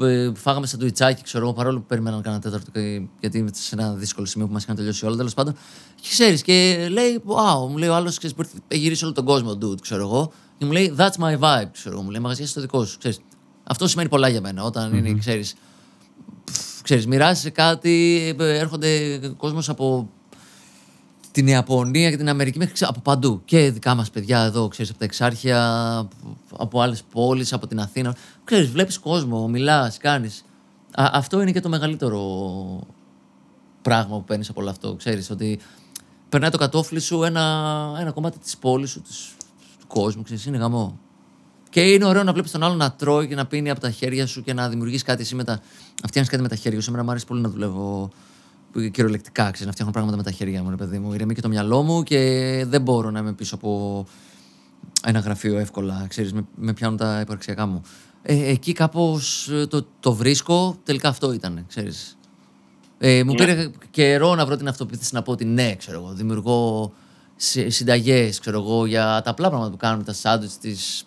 ε, φάγαμε σαν τουιτσάκι, ξέρω εγώ, παρόλο που περιμέναν κανένα τέταρτο, και- γιατί είμαστε σε ένα δύσκολο σημείο που μας είχαν τελειώσει όλα. Τέλος πάντων, και ξέρεις, και λέει, Wow, μου λέει ο άλλος, ξέρεις, που ήρθε- έχει γυρίσει όλο τον κόσμο, dude, ξέρω εγώ. Και μου λέει, That's my vibe, ξέρω εγώ. Μου λέει, μαγαζιά στο δικό σου, ξέρεις. Αυτό σημαίνει πολλά για μένα. Όταν είναι, ξέρεις, ξέρεις, μοιράζεσαι κάτι, ε, έρχονται κόσμος από την Ιαπωνία και την Αμερική μέχρι ξέ- από παντού. Και δικά μας παιδιά εδώ, ξέρεις, από τα Εξάρχεια, από- από άλλες πόλεις, από την Αθήνα. Ξέρεις, βλέπεις κόσμο, μιλάς, κάνεις. Α, αυτό είναι και το μεγαλύτερο πράγμα που παίρνεις από όλο αυτό. Ξέρεις, ότι περνάει το κατόφλι σου ένα, ένα κομμάτι της πόλης σου, της, του κόσμου, ξέρεις, είναι γαμό. Και είναι ωραίο να βλέπεις τον άλλον να τρώει και να πίνει από τα χέρια σου και να δημιουργείς κάτι εσύ με τα. Να φτιάχνεις κάτι με τα χέρια σου. Εμένα μου αρέσει πολύ να δουλεύω κυριολεκτικά, ξέρεις, να φτιάχνω πράγματα με τα χέρια μου, ρε παιδί μου. Ηρεμεί και το μυαλό μου και δεν μπορώ να είμαι πίσω από ένα γραφείο εύκολα, ξέρεις, με, με πιάνουν τα υπαρξιακά μου. Ε, εκεί κάπως ε, το, το βρίσκω, τελικά αυτό ήταν, ξέρεις. Ε, μου πήρε καιρό να βρω την αυτοπεποίθηση να πω ότι ναι, ξέρω εγώ, δημιουργώ συνταγές, ξέρω εγώ, για τα απλά πράγματα που κάνουμε, τα σάντουιτς, τις,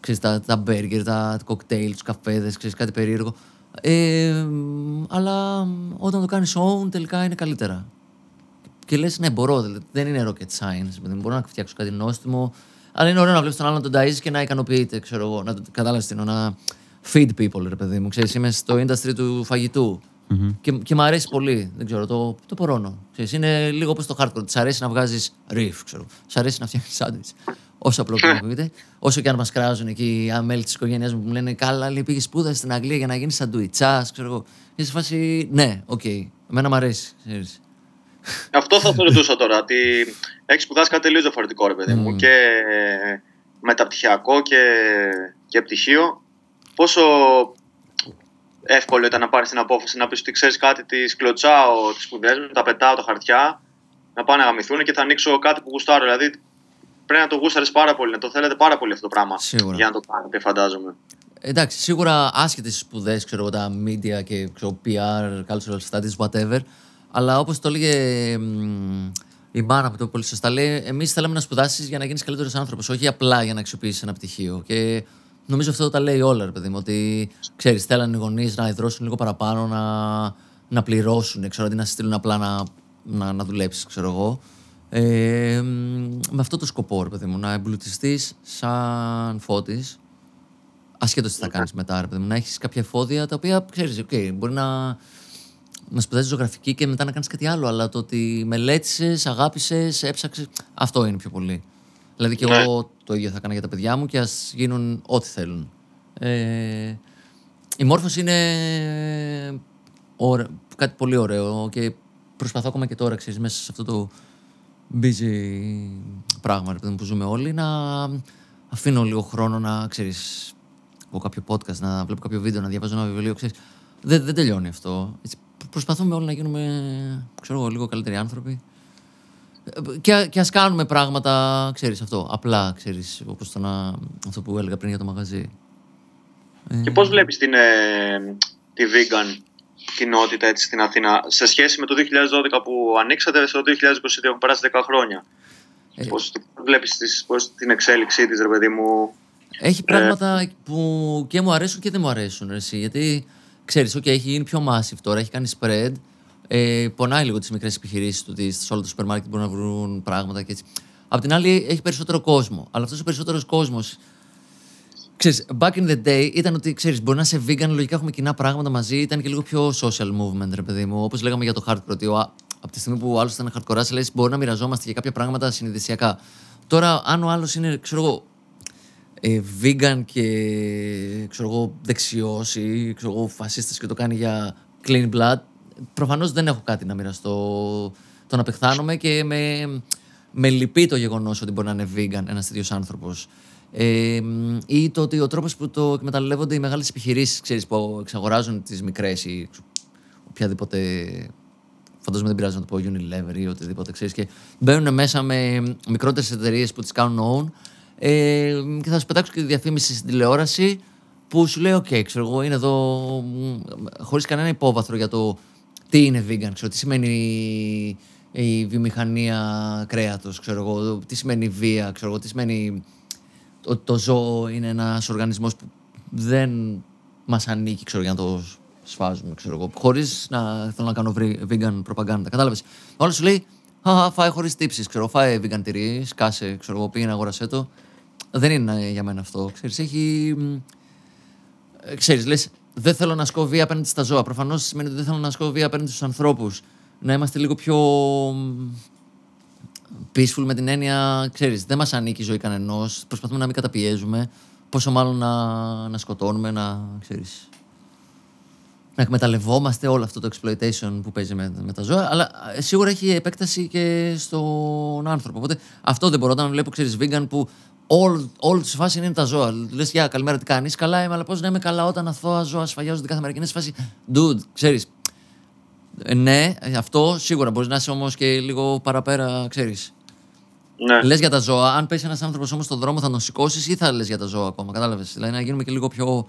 ξέρεις, τα, τα μπέργκερ, τα κοκτέιλ, τους καφέδες, ξέρεις, κάτι περίεργο. Ε, αλλά όταν το κάνεις own τελικά είναι καλύτερα. Και λες, ναι, μπορώ, δηλαδή, δεν είναι rocket science, δηλαδή, μπορώ να φτιάξω κάτι νόστιμο, αλλά είναι ωραίο να βλέπεις τον άλλον να τον ταΐζεις και να ικανοποιείται, ξέρω εγώ, να το κατάλαβες τι εννοώ, να feed people, ρε παιδί μου, ξέρεις, είμαι στο industry του φαγητού. Και, και μου αρέσει πολύ, δεν ξέρω, το, το πορώνω. Ξέρεις, είναι λίγο όπως το hardcore. Της αρέσει να βγάζεις riff, ξέρω. Σ' αρέσει να φτιάχνεις σάντουιτς. Όσο απλό και να ακούγεται. Όσο και αν μας κράζουν εκεί οι μέλη της οικογένειας μου που μου λένε καλά, λέει, πήγες σπούδα στην Αγγλία για να γίνεις σαντουιτσάς, ξέρω εγώ. Είναι σε φάση, ναι, οκ. Εμένα μου αρέσει, ξέρεις. Αυτό θα το ρωτούσα τώρα. Ότι έχεις σπουδάσει κάτι τελείως διαφορετικό, ρε παιδί μου. Και μεταπτυχιακό και, και πτυχίο. Πόσο εύκολο ήταν να πάρεις την απόφαση να πεις ότι ξέρεις κάτι, τη κλωτσάω τις σπουδές μου, τα πετάω τα χαρτιά, να πάνε να γαμηθούν και θα ανοίξω κάτι που γουστάρω. Δηλαδή πρέπει να το γούσταρε πάρα πολύ, να το θέλετε πάρα πολύ αυτό το πράγμα. Σίγουρα. Για να το κάνετε, φαντάζομαι. Εντάξει, σίγουρα άσχετες σπουδές, ξέρω εγώ, τα media και ξέρω, PR, cultural studies, whatever. Αλλά όπως το έλεγε μ, η μάνα μου το πολύ σωστά, λέει: Εμείς θέλαμε να σπουδάσεις για να γίνεις καλύτερος άνθρωπος, όχι απλά για να αξιοποιήσεις ένα πτυχίο. Και νομίζω αυτό τα λέει όλα, ρε παιδί μου. Ότι ξέρεις, θέλανε οι γονείς να ιδρώσουν λίγο παραπάνω, να, να πληρώσουν, ξέρω, αντί να σε στείλουν απλά να, να, να δουλέψεις, ξέρω εγώ. Ε, μ, με αυτό το σκοπό, ρε παιδί μου, να εμπλουτιστείς σαν φώτης, ασχέτως τι θα κάνεις μετά, ρε παιδί μου, να έχεις κάποια εφόδια τα οποία ξέρεις, okay, μπορεί να, να σπουδάζεις ζωγραφική και μετά να κάνεις κάτι άλλο, αλλά το ότι μελέτησες, αγάπησες, έψαξες, αυτό είναι πιο πολύ. Δηλαδή και Ναι. εγώ το ίδιο θα έκανα για τα παιδιά μου και ας γίνουν ό,τι θέλουν. Ε, η μόρφωση είναι ωρα- κάτι πολύ ωραίο και προσπαθώ ακόμα και τώρα, ξέρεις, μέσα σε αυτό το busy πράγμα ρε παιδί μου, που ζούμε όλοι, να αφήνω λίγο χρόνο να, ξέρεις, από κάποιο podcast, να βλέπω κάποιο βίντεο, να διαβάζω ένα βιβλίο, ξέρεις. Δεν, δεν τελειώνει αυτό. Έτσι, προσπαθούμε όλοι να γίνουμε, ξέρω εγώ, λίγο καλύτεροι άνθρωποι. Ε, Και, α- και ας κάνουμε πράγματα, ξέρεις αυτό, απλά, ξέρεις, όπως το να, αυτό που έλεγα πριν για το μαγαζί. Και πώς βλέπεις την, ε, τη vegan κοινότητα έτσι στην Αθήνα σε σχέση με το 2012 που ανοίξατε στο 2022 έχουν περάσει 10 χρόνια. Ε. Πώς βλέπεις τις, πώς, την εξέλιξή της ρε παιδί μου; Έχει πράγματα που και μου αρέσουν και δεν μου αρέσουν. ρε Εσύ, γιατί ξέρεις, OK, έχει γίνει πιο massive τώρα, έχει κάνει spread. Ε, πονάει λίγο τις μικρές επιχειρήσεις του ότι σε όλα τα σούπερ μάρκετ μπορούν να βρουν πράγματα και έτσι. Απ' την άλλη, έχει περισσότερο κόσμο. Αλλά αυτός ο περισσότερος κόσμος. Ξέρεις, back in the day ήταν ότι ξέρεις, μπορεί να είσαι vegan, λογικά έχουμε κοινά πράγματα μαζί, ήταν και λίγο πιο social movement, ρε παιδί μου. Όπως λέγαμε για το hardcore, ότι ο, από τη στιγμή που ο άλλος ήταν hardcore, λες, μπορεί να μοιραζόμαστε για κάποια πράγματα συνειδησιακά. Τώρα, αν ο άλλος είναι, ξέρω εγώ, ε, vegan και ξέρω εγώ, δεξιός ή ξέρω εγώ, φασίστας και το κάνει για clean blood, προφανώς δεν έχω κάτι να μοιραστώ. Το να πεθάνομαι και με, με λυπεί το γεγονός ότι μπορεί να είναι vegan ένας τέτοιος άνθρωπος. Ε, μ, ή το ότι ο τρόπος που το εκμεταλλεύονται οι μεγάλες επιχειρήσεις, ξέρεις, που εξαγοράζουν τις μικρές ή ξε- οποιαδήποτε φαντάζομαι δεν πειράζει να το πω Unilever ή οτιδήποτε, ξέρεις, και μπαίνουν μέσα με μικρότερες εταιρείες που τις κάνουν own, ε, και θα σου πετάξω και τη διαφήμιση στην τηλεόραση που σου λέει, οκ, ξέρω εγώ, είναι εδώ μ, χωρίς κανένα υπόβαθρο για το τι είναι vegan, ξέρω, τι σημαίνει η βιομηχανία κρέατος, ξέρω εγώ, τι σημαίνει βία, ξέρω εγώ, τι σημαίνει ότι το ζώο είναι ένας οργανισμός που δεν μας ανήκει, ξέρω, για να το σφάζουμε, ξέρω εγώ, χωρίς να θέλω να κάνω βρι- vegan προπαγάνδα. Κατάλαβες. Όλο σου λέει, «Χα, φάε χωρίς τύψεις, ξέρω, φάε vegan τυρί, σκάσε, ξέρω εγώ, πήγαινε αγόρασέ το. Δεν είναι για μένα αυτό, ξέρεις, έχει... μ, ε, Ξέρεις, λες, δεν θέλω να ασκώ βία απέναντι στα ζώα. Προφανώς σημαίνει ότι δεν θέλω να ασκώ βία απέναντι στους ανθρώπους. Να είμαστε λίγο πιο μ, peaceful με την έννοια, ξέρεις, δεν μας ανήκει η ζωή κανενός, προσπαθούμε να μην καταπιέζουμε, πόσο μάλλον να, να σκοτώνουμε, να, ξέρεις, να εκμεταλλευόμαστε όλο αυτό το exploitation που παίζει με, με τα ζώα, αλλά ε, σίγουρα έχει επέκταση και στον άνθρωπο. Οπότε αυτό δεν μπορώ όταν βλέπω, ξέρεις, vegan που όλη, όλη τη φάση είναι τα ζώα. Λες, για καλημέρα, τι κάνεις, καλά είμαι, αλλά πώς να είμαι καλά όταν αθώα ζώα σφαγιάζονται κάθε μέρα και είναι σε φάση, dude, ξέρεις, ε, ναι, ε, αυτό σίγουρα μπορείς να είσαι όμως και λίγο παραπέρα, ξέρεις. Ναι. Λες για τα ζώα. Αν πέσει ένας άνθρωπος όμως στον δρόμο, θα τον σηκώσεις ή θα λες για τα ζώα ακόμα. Κατάλαβες. Δηλαδή να γίνουμε και λίγο πιο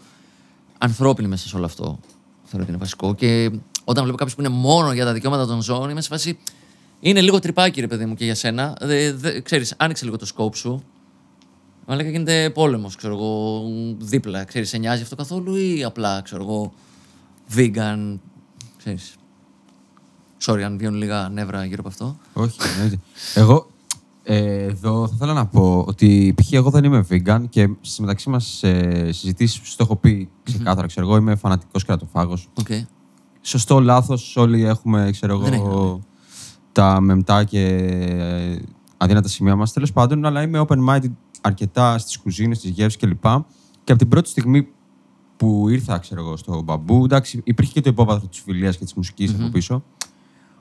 ανθρώπινοι μέσα σε όλο αυτό. Θεωρώ ότι είναι βασικό. Και όταν βλέπω κάποιος που είναι μόνο για τα δικαιώματα των ζώων, είμαι σε φάση. Είναι λίγο τρυπάκι, ρε παιδί μου, και για σένα. Δε, δε, ξέρεις, άνοιξε λίγο το σκόπ σου. Μα λέγα γίνεται πόλεμος, ξέρω εγώ, δίπλα. Ξέρεις, σε νοιάζει αυτό καθόλου ή απλά, ξέρω εγώ, vegan, ξέρεις. Sorry αν βγαίνουν λίγα νεύρα γύρω από αυτό. Όχι, εννοείται. Εγώ ε, εδώ θα ήθελα να πω ότι π.χ. εγώ δεν είμαι vegan και στις μεταξύ μας ε, συζητήσεις το έχω πει ξεκάθαρα. Ξέρω, εγώ είμαι φανατικός κρεατοφάγος. Οκ. Σωστό, λάθος. Όλοι έχουμε, ξέρω Δεν εγώ, έχουμε. τα μεμπτά και ε, αδύνατα σημεία μας. Τέλος πάντων, αλλά είμαι open-minded αρκετά στις κουζίνες, στις γεύσεις κλπ. Και από την πρώτη στιγμή που ήρθα, ξέρω εγώ, στο Bamboo, εντάξει, υπήρχε και το υπόβαθρο της φιλίας και της μουσικής από πίσω.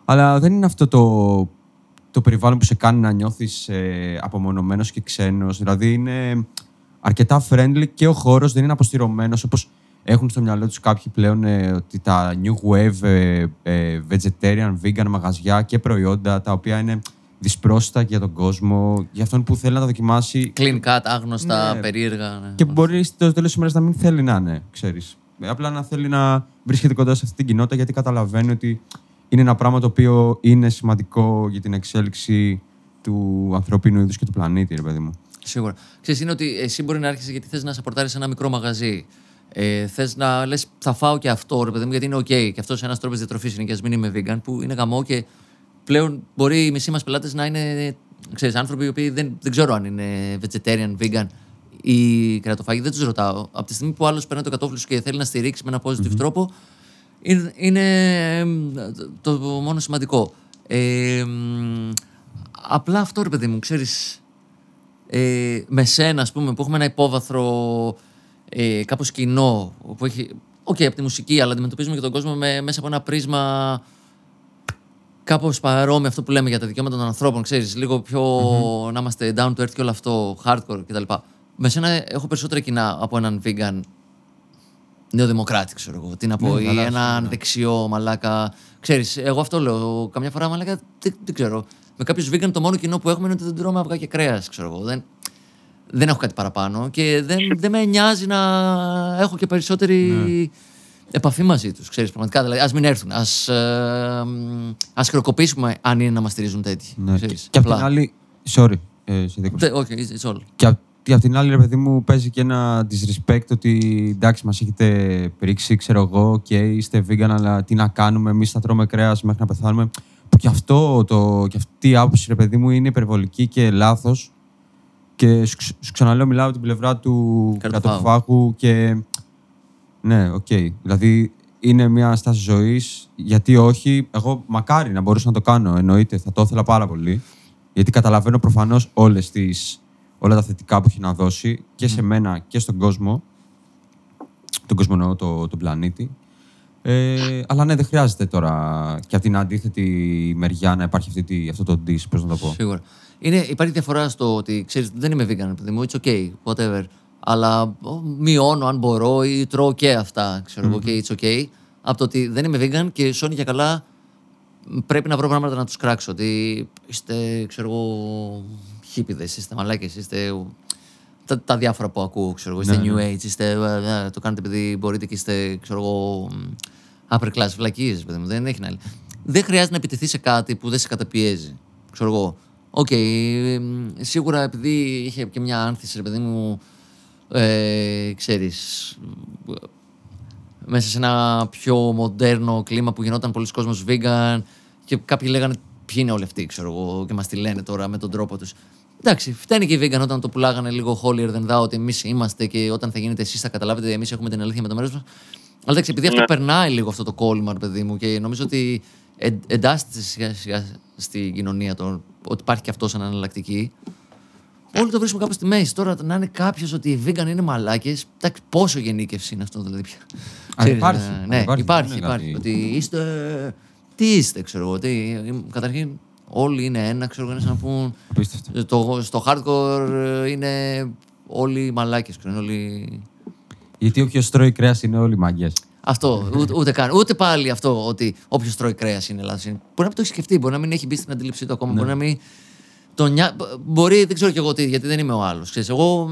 Αλλά δεν είναι αυτό το, το περιβάλλον που σε κάνει να νιώθεις ε, απομονωμένος και ξένος. Δηλαδή είναι αρκετά friendly και ο χώρος δεν είναι αποστηρωμένος όπως έχουν στο μυαλό τους κάποιοι πλέον ε, ότι τα new wave ε, ε, vegetarian, vegan μαγαζιά και προϊόντα τα οποία είναι δυσπρόσιτα για τον κόσμο, για αυτόν που θέλει να τα δοκιμάσει Clean cut, άγνωστα, Ναι. περίεργα. Ναι. και μπορεί στο τέλος της ημέρας να μην θέλει να είναι, ξέρεις. Απλά να θέλει να βρίσκεται κοντά σε αυτή την κοινότητα γιατί καταλαβαίνει ότι είναι ένα πράγμα το οποίο είναι σημαντικό για την εξέλιξη του ανθρώπινου είδους και του πλανήτη, ρε παιδί μου. Σίγουρα. Ξέρεις, είναι ότι εσύ μπορεί να άρχισε γιατί θες να σαπορτάρεις ένα μικρό μαγαζί. Ε, θες να λες, θα φάω και αυτό, ρε παιδί μου, γιατί είναι OK. Και αυτός ένας τρόπος διατροφής είναι και ας μην είμαι vegan, που είναι γαμό και πλέον μπορεί οι μισοί μας πελάτες να είναι ξέρεις, άνθρωποι οι οποίοι δεν, δεν ξέρω αν είναι vegetarian, vegan ή κρεατοφάγοι. Δεν τους ρωτάω. Από τη στιγμή που άλλος παίρνει το κατόφλι σου και θέλει να στηρίξει με ένα positive τρόπο, είναι, είναι εμ, το, το μόνο σημαντικό. Ε, εμ, απλά αυτό ρε παιδί μου, ξέρεις, ε, με σένα, ας πούμε, που έχουμε ένα υπόβαθρο ε, κάπως κοινό, που έχει, οκ, από τη μουσική, αλλά αντιμετωπίζουμε και τον κόσμο με, μέσα από ένα πρίσμα κάπως παρόμοιο αυτό που λέμε για τα δικαιώματα των ανθρώπων, ξέρεις, λίγο πιο να είμαστε down to earth και όλο αυτό, hardcore κτλ. Με σένα έχω περισσότερα κοινά από έναν vegan νεοδημοκράτη, ξέρω εγώ. Τι να πω, Ναι, ή καλά, έναν ναι. δεξιό μαλάκα. Ξέρεις, εγώ αυτό λέω. Καμιά φορά μαλάκα δεν, δεν ξέρω. Με κάποιους vegan το μόνο κοινό που έχουμε είναι ότι δεν τρώμε αυγά και κρέας, ξέρω εγώ. Δεν, δεν έχω κάτι παραπάνω και δεν, δεν με νοιάζει να έχω και περισσότερη Ναι. επαφή μαζί τους. Ξέρεις, πραγματικά. Δηλαδή, ας μην έρθουν. Α ας χρεοκοπήσουμε αν είναι να μας στηρίζουν τέτοιοι. Ναι. Και, ξέρεις, και απ' την απλά. άλλη. Sorry. Ε, σε δίκαιο. Τε- Όχι, it's all. Και απ' και απ' την άλλη, ρε παιδί μου, παίζει και ένα disrespect ότι εντάξει, μας έχετε πρήξει, ξέρω εγώ, και είστε vegan, αλλά τι να κάνουμε, εμείς θα τρώμε κρέας μέχρι να πεθάνουμε. Που και αυτό, το, και αυτή η άποψη, ρε παιδί μου, είναι υπερβολική και λάθος. Και σου, ξ- σου ξαναλέω, μιλάω από την πλευρά του κρεατοφάγου. κρεατοφάγου και. Ναι, οκ. Δηλαδή, είναι μια στάση ζωής. Γιατί όχι, εγώ μακάρι να μπορούσα να το κάνω. Εννοείται, θα το ήθελα πάρα πολύ. Γιατί καταλαβαίνω προφανώς όλες τις, όλα τα θετικά που έχει να δώσει και σε μένα και στον κόσμο. Τον κόσμο εννοώ, το, τον πλανήτη. Ε, αλλά ναι, δεν χρειάζεται τώρα και από την αντίθετη μεριά να υπάρχει αυτή, τη- αυτό το diss, πώς να το πω. Σίγουρα. Είναι, υπάρχει διαφορά στο ότι ξέρεις, δεν είμαι vegan, παιδί μου, it's okay, whatever. Αλλά ο, μειώνω αν μπορώ ή τρώω και αυτά, ξέρω εγώ, και it's okay. Από το ότι δεν είμαι vegan και σώνει για καλά μ, πρέπει να βρω πράγματα να τους κράξω. Ότι είστε, ξέρω εγώ, χίπιδες, είστε μαλάκες, είστε... ο- Τα, τα διάφορα που ακούω, ξέρω εγώ, είστε Ναι, new ναι. age, είστε, ε, ε, το κάνετε επειδή μπορείτε και είστε, ξέρω εγώ, μ, upper class, βλακίες, παιδί μου, δεν έχει να λέει. Δεν χρειάζεται να επιτεθεί σε κάτι που δεν σε καταπιέζει, ξέρω εγώ. Οκ, μ, σίγουρα επειδή είχε και μια άνθηση, ρε παιδί μου, ε, ξέρεις, μέσα σε ένα πιο μοντέρνο κλίμα που γινόταν πολύς κόσμος vegan και κάποιοι λέγανε ποιοι είναι όλοι αυτοί, ξέρω εγώ, και μας τη λένε τώρα με τον τρόπο τους. Εντάξει, φταίνει και οι vegan όταν το πουλάγανε λίγο holier than thou, ότι εμείς είμαστε και όταν θα γίνετε εσείς θα καταλάβετε, εμείς έχουμε την αλήθεια με το μέρος μας. Αλλά εντάξει, επειδή αυτό Ναι. περνάει λίγο αυτό το κόλλημα, ρε παιδί μου, και νομίζω ότι εν- εντάσσεται σιγά σιγά στην κοινωνία το, ότι υπάρχει και αυτός σαν εναλλακτική. Όλοι το βρίσκουμε κάπου στη μέση. Τώρα να είναι κάποιος ότι οι vegan είναι μαλάκες. Εντάξει, πόσο γενίκευση είναι αυτό δηλαδή πια. Ξέρεις, υπάρχει, ε, α, ναι, υπάρχει, υπάρχει, δεν είναι υπάρχει. κάτι- Ότι είστε. Τι είστε, ξέρω εγώ. Τι, καταρχήν, όλοι είναι ένα, ξέρω εγώ, είναι σαν να πούν. Απίστευτο. Το, στο hardcore ε, είναι όλοι μαλάκες. Είναι όλοι. Γιατί όποιος τρώει κρέας είναι όλοι μαγκέ. Αυτό, ούτε, ούτε καν. Ούτε πάλι αυτό ότι όποιος τρώει κρέας είναι λάθος. Μπορεί να μην το έχεις σκεφτεί, μπορεί να μην έχει μπει στην αντίληψή του ακόμα. Μπορεί να μην. Το νιά... Μπορεί, δεν ξέρω κι εγώ τι, γιατί δεν είμαι ο άλλος. Εγώ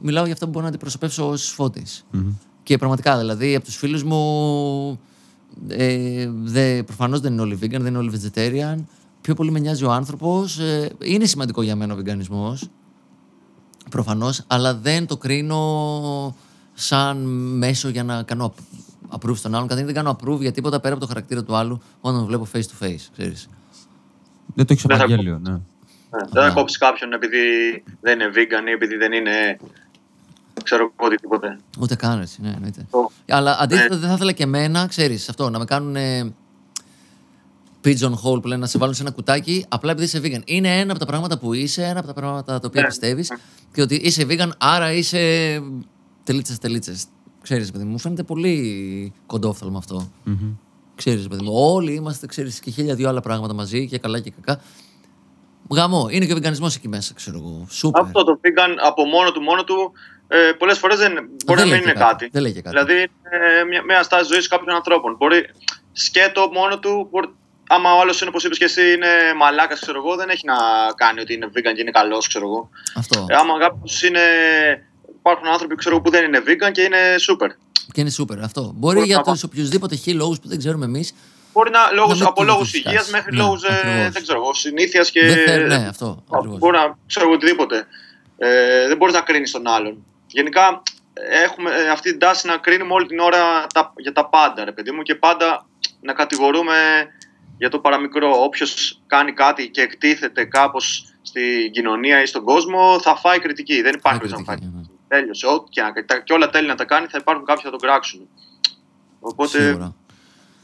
μιλάω για αυτό που μπορώ να αντιπροσωπεύσω ως φωτη Και πραγματικά, δηλαδή, από τους φίλους μου. Ε, δε, προφανώς δεν είναι όλοι vegan, δεν είναι όλοι vegetarian. Πιο πολύ με νοιάζει ο άνθρωπος. Ε, είναι σημαντικό για μένα ο βιγκανισμός προφανώς, αλλά δεν το κρίνω σαν μέσο για να κάνω approve- approve στον άλλον. Καταρχήν δεν κάνω approve για τίποτα πέρα από το χαρακτήρα του άλλου όταν τον βλέπω face to face, ξέρεις. Δεν το έχεις Δεν θα Ευαγγέλιο, ναι. Ναι, δεν θα κόψει κάποιον επειδή δεν είναι vegan ή επειδή δεν είναι. ξέρω εγώ οτιδήποτε. Ούτε καν έτσι, ναι, εννοείται. Το- Αλλά αντίθετα Ναι. δεν θα ήθελα και εμένα, ξέρεις, αυτό, να με κάνουν pigeon hole που λένε να σε βάλουν σε ένα κουτάκι απλά επειδή είσαι vegan. Είναι ένα από τα πράγματα που είσαι, ένα από τα πράγματα τα οποία Ναι. πιστεύεις και ότι είσαι vegan, άρα είσαι τελίτσες, τελίτσες. Ξέρεις, παιδί μου, μου φαίνεται πολύ κοντόφθαλμο αυτό. Ξέρεις, παιδί μου, όλοι είμαστε, ξέρεις, και χίλια δυο άλλα πράγματα μαζί και καλά και κακά. Γαμό, είναι και ο βιγκανισμός εκεί μέσα, ξέρω εγώ. Σούπερ. Αυτό το vegan από μόνο του, μόνο του, ε, πολλές φορές δεν μπορεί Δεν να λέει μην και είναι κάτι. κάτι. Δεν λέει και κάτι. Δηλαδή, είναι μια, μια στάση ζωής κάποιων ανθρώπων. Μπορεί σκέτο μόνο του, μπορεί, άμα ο άλλος είναι, όπως είπες και εσύ, είναι μαλάκας, ξέρω εγώ, δεν έχει να κάνει ότι είναι vegan και είναι καλός, ξέρω εγώ. Αυτό. Ε, άμα κάποιος είναι. Υπάρχουν άνθρωποι ξέρω, εγώ, που δεν είναι vegan και είναι super. Και είναι σούπερ αυτό. Μπορεί Μπορεί για να τους οποιουσδήποτε χι λόγους που δεν ξέρουμε εμείς. Μπορεί να, λόγους, μην από το λόγους δυσκολιάσει. υγείας μέχρι Ναι, λόγους ακριβώς. δεν ξέρω εγώ, συνήθειας και. Δεν θέλει, ναι, αυτό. ακριβώς. Μπορεί να ξέρω εγώ οτιδήποτε. Ε, δεν μπορείς να κρίνεις τον άλλον. Γενικά έχουμε ε, αυτή την τάση να κρίνουμε όλη την ώρα τα, για τα πάντα, ρε παιδί μου, και πάντα να κατηγορούμε για το παραμικρό. Όποιος κάνει κάτι και εκτίθεται κάπως στην κοινωνία ή στον κόσμο, θα φάει κριτική. Δεν υπάρχει περίπτωση να κριτική, φάει. ναι. Τέλειωσε. Ό,τι και, να- τα- και όλα τέλει να τα κάνει, θα υπάρχουν κάποιοι που θα τον κράξουν. Οπότε Σίγουρα.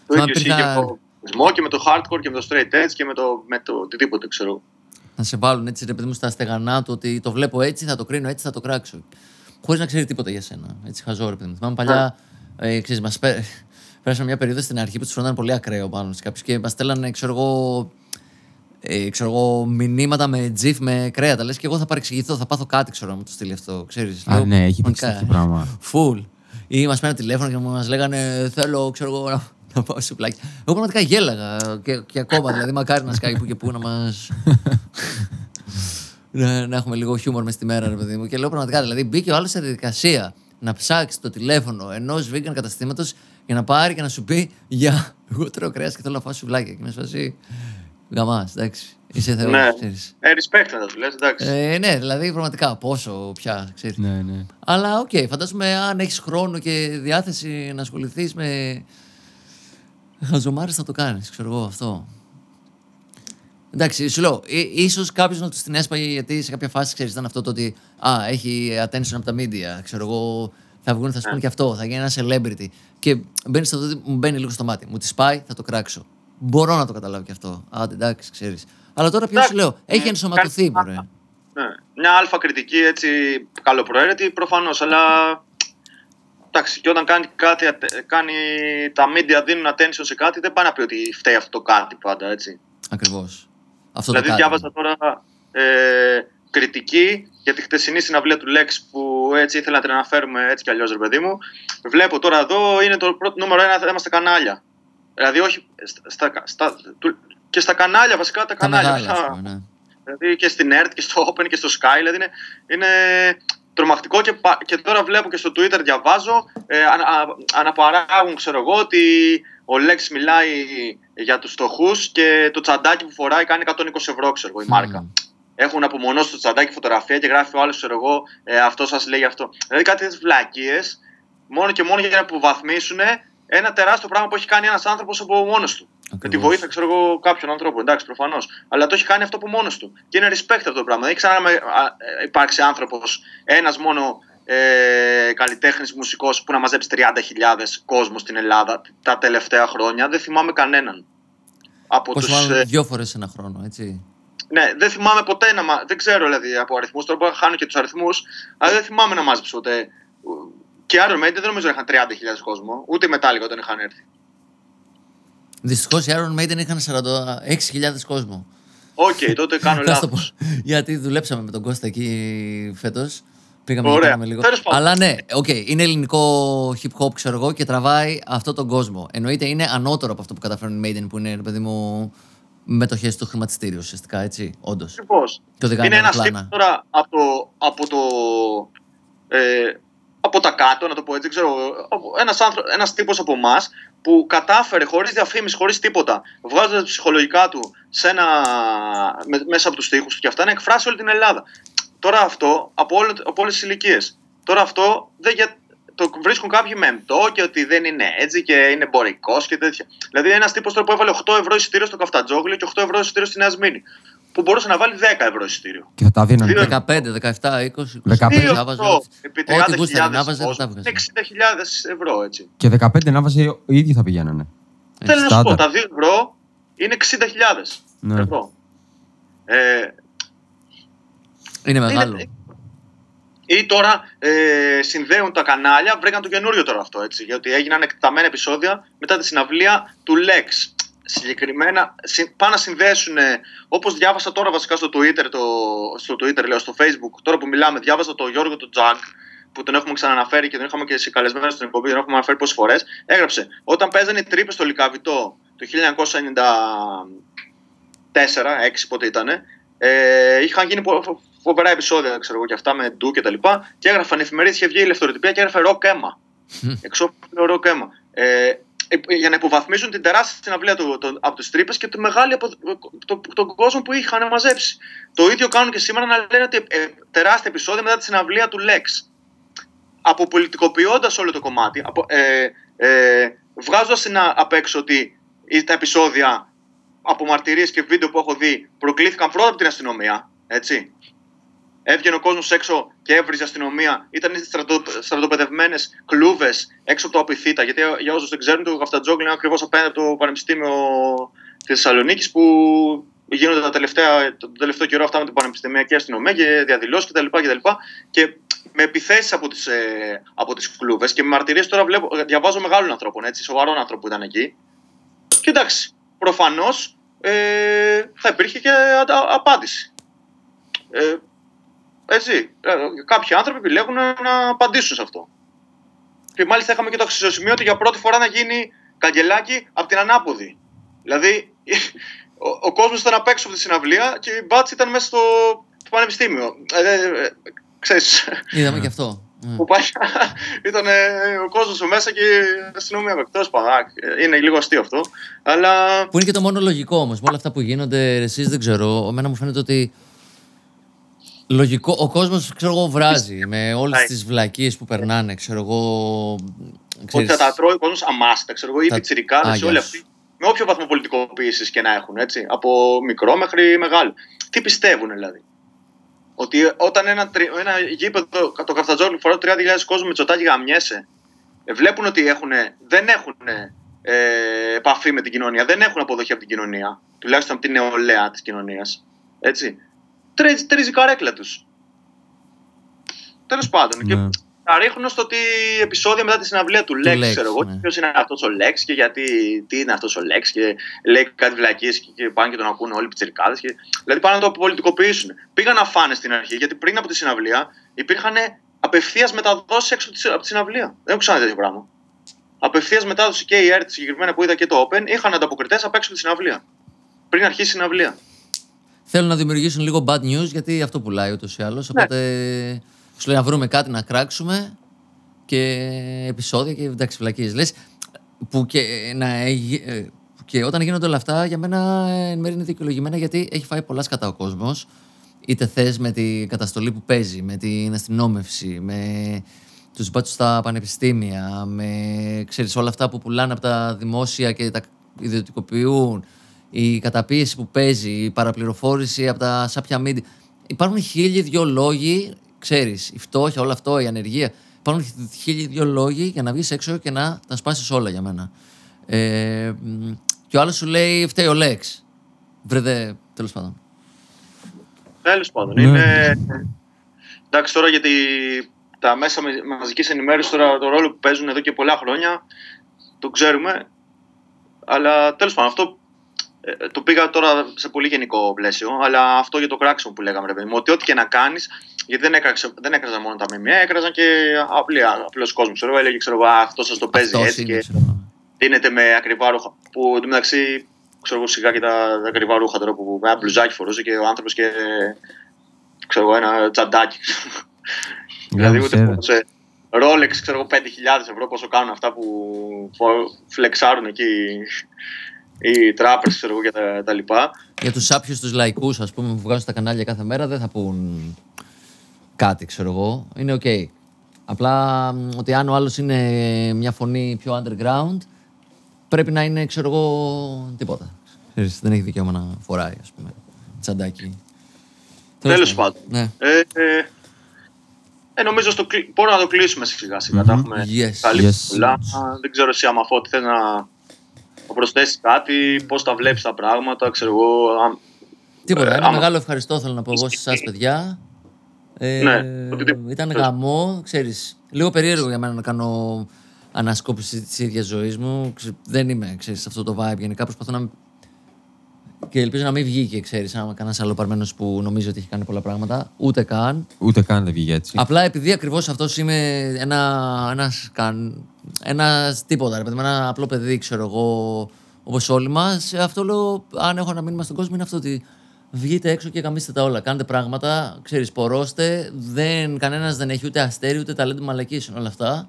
το Θυμάμαι ίδιο ισχύει και υπήρχαν- με το σμό και με το hardcore και με το straight edge και με το, με το οτιδήποτε ξέρω. Να σε βάλουν έτσι, ρε παιδί μου, στα στεγανά του ότι το βλέπω έτσι, θα το κρίνω έτσι, θα το κράξω. Χωρίς να ξέρει τίποτα για σένα. Έτσι χαζό, ρε παιδί μου. Θυμάμαι παλιά, ε, ξέρεις, μας πέ... πέρασαμε μια περίοδο στην αρχή που τους φρόντανε πολύ ακραίο πάνω σε κάποιους και μας στέλνανε, ξέρω εγώ, ε, ξέρω εγώ, μηνύματα με τζιφ με κρέατα. Λες και εγώ θα παρεξηγηθώ, θα πάθω κάτι, ξέρω να μου το στείλει αυτό. Ξέρεις, Α, Λέω, ναι, έχει παίξει «Μαλάκα, τέτοιο πράγμα. Φουλ. Ή μας πέραν τηλέφωνο και μας λέγανε Θέλω, ξέρω εγώ, να, να πάω σε πλάκι. Εγώ πραγματικά γέλαγα και, και ακόμα. Δηλαδή, μακάρι να σκάει που και που να μα. να, να έχουμε λίγο χιούμορ μες στη μέρα, ρε παιδί μου. Και λέω πραγματικά, δηλαδή, μπήκε ο άλλος σε διαδικασία να ψάξεις το τηλέφωνο ενός vegan καταστήματος για να πάρει και να σου πει Για, εγώ τρώω κρέας και θέλω να φάω σουβλάκια. Και με σφασί. Γαμάς, εντάξει. Είσαι θεός, Ναι. ξέρεις. Ε, respect να το λες, εντάξει. Ε, ναι, δηλαδή πραγματικά πόσο πια, ξέρεις. Ναι, ναι. Αλλά οκ, φαντάζομαι αν έχεις χρόνο και διάθεση να ασχοληθείς με χαζομάρες θα το κάνεις, ξέρω εγώ αυτό. Εντάξει, σου λέω, ί- ίσως κάποιος να τους την έσπαγε γιατί σε κάποια φάση ξέρεις, ήταν αυτό το ότι Α, έχει attention από τα media. Ξέρω εγώ, θα βγουν, θα σου πούνε και αυτό, θα γίνει ένα celebrity. Και μπαίνει στο ότι μου μπαίνει λίγο στο μάτι. Μου τη σπάει, θα το κράξω. Μπορώ να το καταλάβω και αυτό. Άντε, εντάξει, ξέρεις. Αλλά τώρα πια σου Εντάξει. λέω, έχει Ε, ενσωματωθεί, κάνει- μωρέ. Ναι. Μια αλφα κριτική έτσι καλοπροαίρετη προφανώς, αλλά. Εντάξει, και όταν κάνει κάτι, ατε- κάνει, τα media δίνουν attention σε κάτι, δεν πάει να πει ότι φταίει αυτό το κάτι πάντα, έτσι. Ακριβώς. Αυτό δηλαδή, το κάτι. διάβαζα τώρα ε, κριτική για τη χτεσινή συναυλία του Lex που έτσι ήθελα να την αναφέρουμε έτσι κι αλλιώς, ρε παιδί μου. Βλέπω τώρα εδώ είναι το πρώτο νούμερο ένα θέμα στα κανάλια. Δηλαδή, όχι. Στα, στα, στα- του- και στα κανάλια, βασικά τα Τα κανάλια. μεγάλα, Ποια- ας πούμε, ναι. Δηλαδή και στην ERT και στο Open και στο Sky. Δηλαδή είναι, είναι τρομακτικό και, πα- και τώρα βλέπω και στο Twitter διαβάζω ε, ανα, α- αναπαράγουν ξέρω εγώ ότι ο Lex μιλάει για τους φτωχούς και το τσαντάκι που φοράει κάνει 120 ευρώ ξέρω εγώ η μάρκα. Μμμ. Έχουν απομονώσει το τσαντάκι φωτογραφία και γράφει ο άλλος, ξέρω εγώ, ε, αυτό σας λέει αυτό. Δηλαδή κάτι τέτοιες βλακίες, μόνο και μόνο για να υποβαθμίσουν ένα τεράστιο πράγμα που έχει κάνει ένας άνθρωπος από μόνος του. Με τη Ακριβώς. βοήθεια, ξέρω εγώ, κάποιων ανθρώπων. Εντάξει, προφανώς. Αλλά το έχει κάνει αυτό από μόνος του. Και είναι respect αυτό το πράγμα. Δεν έχει ξανά με- α, ε, υπάρξει άνθρωπος, ένας μόνο ε, καλλιτέχνης μουσικός που να μαζέψει 30.000 κόσμος στην Ελλάδα τα τελευταία χρόνια. Δεν θυμάμαι κανέναν. Από Πόσο τους, μάλλον ε, δύο φορές ένα χρόνο, έτσι. Ναι, δεν θυμάμαι ποτέ να. μα- Δεν ξέρω δηλαδή από αριθμούς. Τώρα μπορώ να χάνω και τους αριθμούς, αλλά δεν θυμάμαι να μάζεψε ποτέ. Και Iron Maiden δεν νομίζω να είχαν 30.000 κόσμο. Ούτε η Metallica όταν είχαν έρθει. Δυστυχώς οι Iron Maiden είχαν 46.000 κόσμο. Οκ, τότε κάνω Θα στο λάθος. πω. Γιατί δουλέψαμε με τον Κώστα εκεί φέτος. Πήγαμε Ωραία. και κάναμε λίγο. Τέλος πάντων. Αλλά ναι, οκ, είναι ελληνικό hip hop, ξέρω εγώ, και τραβάει αυτόν τον κόσμο. Εννοείται είναι ανώτερο από αυτό που κατά φέρουν οι Maiden που είναι, ρε παιδί μου, μετοχές στο χρηματιστήριο ουσιαστικά, έτσι. Όντως. Ακριβώς. Και οδηγάνε Είναι ένα αεροπλάνα. τύπος τώρα από το. Από, το ε, από τα κάτω, να το πω έτσι, δεν ξέρω. Ένας ένας τύπος από εμάς που κατάφερε χωρίς διαφήμιση, χωρίς τίποτα, βγάζοντας ψυχολογικά του σε ένα, με- μέσα από τους τοίχου του και αυτά, να εκφράσει όλη την Ελλάδα. Τώρα αυτό από, όλο, από όλες τις ηλικίες. Τώρα αυτό δεν για, το βρίσκουν κάποιοι μεμπτό και ότι δεν είναι έτσι και είναι εμπορικός και τέτοια. Δηλαδή, ένας τύπος τώρα που έβαλε 8 ευρώ εισιτήριο στο Καφτατζόγλιο και 8 ευρώ εισιτήριο στη Νέα Σμήνη. Που μπορούσε να βάλει 10 ευρώ εισιτήριο. Και θα τα δίνανε. Δύο- 15, 17, 20. 15. 2 διάβαζα. ευρώ επί Ό,τι γούσταρε 30.000 να βάζε, θα τα κόσμο. έβγαζε. 60.000 ευρώ έτσι. Και 15 να βάζει οι ίδιοι θα πηγαίνανε. Θέλω να σου πω, στάνταρ. τα 2 ευρώ είναι 60.000 Ναι. ευρώ. Ε, Είναι μεγάλο. Είναι- Ή τώρα ε, συνδέουν τα κανάλια, βρήκαν το καινούριο τώρα αυτό έτσι. Γιατί έγιναν εκτεταμένα επεισόδια μετά τη συναυλία του Lex. Συγκεκριμένα συ- πάνε να συνδέσουν, όπως διάβασα τώρα βασικά στο Twitter, το, στο Twitter λέω, στο Facebook, τώρα που μιλάμε, διάβασα το Γιώργο τον Τζακ, που τον έχουμε ξαναναφέρει και τον είχαμε και σε καλεσμένο στην εκπομπή, τον έχουμε αναφέρει πόσες φορές. Έγραψε, όταν παίζανε οι Τρύπες στο Λυκαβηττό το 1994, 6 πότε ήταν, ε, είχαν γίνει πο- φο- φοβερά επεισόδια, ξέρω εγώ και αυτά με ντου και τα λοιπά. Και έγραφαν εφημερίδες, είχε βγει η Ελευθεροτυπία και έγραφε ροκ αίμα. Εξώφυλλο ροκ αίμα. Ε, ε, για να υποβαθμίζουν την τεράστια συναυλία του, το, από τις Τρύπες και το μεγάλο απο, το, τον κόσμο που είχαν μαζέψει. Το ίδιο κάνουν και σήμερα να λένε ότι ε, τεράστια επεισόδια μετά τη συναυλία του Lex. Αποπολιτικοποιώντα όλο το κομμάτι, απο, ε, ε, βγάζοντας απ' έξω ότι τα επεισόδια από μαρτυρίες και βίντεο που έχω δει, προκλήθηκαν πρώτα από την αστυνομία. Έτσι. Έβγαινε ο κόσμος έξω και έβριζε αστυνομία. Ήταν στρατο, στρατοπεδευμένες κλούβες έξω από το Απιθύτα. Γιατί για όσους δεν ξέρουν, το Καφτατζόγλι είναι ακριβώς απέναντι από το Πανεπιστήμιο της Θεσσαλονίκης που γίνονται τα τελευταία, το τελευταίο καιρό αυτά με την Πανεπιστημιακή Αστυνομία και διαδηλώσεις κτλ. Και, και, και με επιθέσεις από τις ε, από τις κλούβες και με μαρτυρίες τώρα βλέπω, διαβάζω μεγάλων ανθρώπων, έτσι, σοβαρών ανθρώπων που ήταν εκεί. Και εντάξει, προφανώς ε, θα υπήρχε και α, απάντηση. Ε, έτσι. Ε, κάποιοι άνθρωποι επιλέγουν να απαντήσουν σε αυτό. Και μάλιστα είχαμε και το αξιοσημείο ότι για πρώτη φορά να γίνει καγκελάκι από την ανάποδη. Δηλαδή, ο, ο κόσμος ήταν απ' έξω από τη συναυλία και η μπάτση ήταν μέσα στο πανεπιστήμιο. Ε, ε, ε, ξέρεις, Είδαμε και αυτό. Ναι. που πάει, ήταν ε, ο κόσμος μέσα και η αστυνομία εκτός πάντων. Είναι λίγο αστείο αυτό. Αλλά Που είναι και το μόνο λογικό όμως. Με όλα αυτά που γίνονται, εσείς δεν ξέρω. Εμένα μου φαίνεται ότι. Λογικό, ο κόσμος ξέρω εγώ βράζει με όλες Ναι. τις βλακίες που περνάνε. Ξέρω εγώ. ότι ξέρεις, θα τα τρώει ο κόσμος αμάστα, ξέρω εγώ, οι Τα- πιτσιρικάδες, Α, όλοι γεια αυτοί. σου. Με όποιο βαθμό πολιτικοποίησης και να έχουν, έτσι. Από μικρό μέχρι μεγάλο. Τι πιστεύουν δηλαδή; Ότι όταν ένα, τρι- ένα γήπεδο, το Καφτατζόλου, φορά 30.000 κόσμο με τσοτάκι γαμιέσαι, ε, βλέπουν ότι έχουνε, δεν έχουν ε, επαφή με την κοινωνία, δεν έχουν αποδοχή από την κοινωνία, τουλάχιστον από την νεολαία της κοινωνίας. Έτσι. Τρίζει, τρίζει η καρέκλα τους. Τέλος πάντων. Και Ναι. τα ρίχνουν στο ότι επεισόδια μετά τη συναυλία του Λέξ, Lex, ξέρω εγώ, ναι. και ποιος είναι αυτός ο Λέξ και γιατί, τι είναι αυτός ο Λέξ και λέει κάτι βλακίες και, και πάνε και τον ακούνε όλοι οι πιτσιρικάδες. Και... Δηλαδή πάνε να το πολιτικοποιήσουν. Πήγαν να φάνε στην αρχή, γιατί πριν από τη συναυλία υπήρχαν απευθείας μεταδόσεις έξω από τη- από τη συναυλία. Δεν έχω ξαναδεί τέτοιο πράγμα. Απευθείας μετάδοση και η ΕΡΤ συγκεκριμένα που είδα και το Open είχαν ανταποκριτές απ' έξω από τη συναυλία. Πριν αρχίσει η συναυλία. Θέλουν να δημιουργήσουν λίγο bad news γιατί αυτό πουλάει ούτως ή άλλως. Ναι. Οπότε σου λέει να βρούμε κάτι να κράξουμε και επεισόδια και εντάξει, βλακίε. Λες που και, να, έχει- ε, και όταν γίνονται όλα αυτά, για μένα ε, εν μέρει είναι δικαιολογημένα γιατί έχει φάει πολλά σκατά ο κόσμος. Είτε θες με την καταστολή που παίζει, με την αστυνόμευση, με τους μπάτσους στα πανεπιστήμια, με ξέρεις, όλα αυτά που πουλάνε από τα δημόσια και τα ιδιωτικοποιούν, η καταπίεση που παίζει, η παραπληροφόρηση από τα σάπια μίντια. Υπάρχουν χίλιοι δυο λόγοι, ξέρεις, η φτώχεια, όλο αυτό, η ανεργία. Υπάρχουν χίλιοι δυο λόγοι για να βγεις έξω και να τα σπάσεις όλα για μένα. Ε, μ, και ο άλλος σου λέει φταίει ο Λέξ. Βρε τέλος πάντων. Τέλος πάντων. Ναι. Είναι... Εντάξει, τώρα γιατί τα μέσα μαζικής ενημέρωσης τώρα το ρόλο που παίζουν εδώ και πολλά χρόνια το ξέρουμε. Αλλά τέλος πάντων, αυτό ε, το πήγα τώρα σε πολύ γενικό πλαίσιο. Αλλά αυτό για το κράξιμο που λέγαμε, ρε παιδί μου, ότι ό,τι και να κάνεις, γιατί δεν, έκραξε, δεν έκραζαν μόνο τα ΜΜΕ, έκραζαν και απλός κόσμος. Ξέρω, εγώ, έλεγε, ξέρω, εγώ, «Α, αυτό σας το παίζει Αυτός έτσι είναι, και ξέρω. δίνεται με ακριβά ρούχα. Που εντωμεταξύ, ξέρω εγώ σιγά και τα, τα ακριβά ρούχα τώρα που με ένα μπλουζάκι φορούσε και ο άνθρωπος και ξέρω εγώ ένα τσαντάκι. δηλαδή ούτε Γάμισε, φορούσε Rolex, ξέρω εγώ 5.000 ευρώ πόσο κάνουν αυτά που φο- φλεξάρουν εκεί οι τράπερς, ξέρω εγώ και τα, τα λοιπά. Για τους άπειρους τους λαϊκούς, ας πούμε, που βγάζουν στα κανάλια κάθε μέρα, δεν θα πουν κάτι, ξέρω εγώ. Είναι οκ. Απλά μ, ότι αν ο άλλος είναι μια φωνή πιο underground, πρέπει να είναι, ξέρω εγώ, τίποτα. Ξέρεις, δεν έχει δικαίωμα να φοράει, ας πούμε, τσαντάκι. Τέλος πάντων. Ναι. Ε, ε, ε, νομίζω στο, κλει- μπορούμε να το κλείσουμε σιγά σιγά. Τα έχουμε Yes. καλύψει Yes. πολλά. Δεν ξέρω εσύ άμα Φώτη θέλει να, να προσθέσεις κάτι, πώς τα βλέπεις τα πράγματα, ξέρω εγώ. αν- Τίποτα. Ε, Ένα άμα- μεγάλο ευχαριστώ θέλω να πω εγώ σε εσάς, παιδιά. Ε, Ναι, οτιδήποτε. ήταν Τέλος. γαμό, ξέρεις, λίγο περίεργο για μένα να κάνω ανασκόπηση της ίδιας ζωής μου. Ξε- Δεν είμαι, ξέρεις, σε αυτό το vibe. Γενικά προσπαθώ να... Και ελπίζω να μην βγήκε, ξέρεις, άμα κανένας άλλο παρμένος που νομίζει ότι έχει κάνει πολλά πράγματα. Ούτε καν. Ούτε καν δεν βγήκε έτσι. Απλά επειδή ακριβώς αυτός είμαι ένα, ένας, καν, ένας τίποτα, ρε παιδί, μου, ένα απλό παιδί, ξέρω εγώ, όπως όλοι μας, αυτό λέω, αν έχω ένα μήνυμα στον κόσμο είναι αυτό ότι βγείτε έξω και καμίστε τα όλα, κάντε πράγματα, ξέρεις, πορώστε, δεν, κανένας δεν έχει ούτε αστέρι, ούτε ταλέντο μαλακής, είναι όλα αυτά.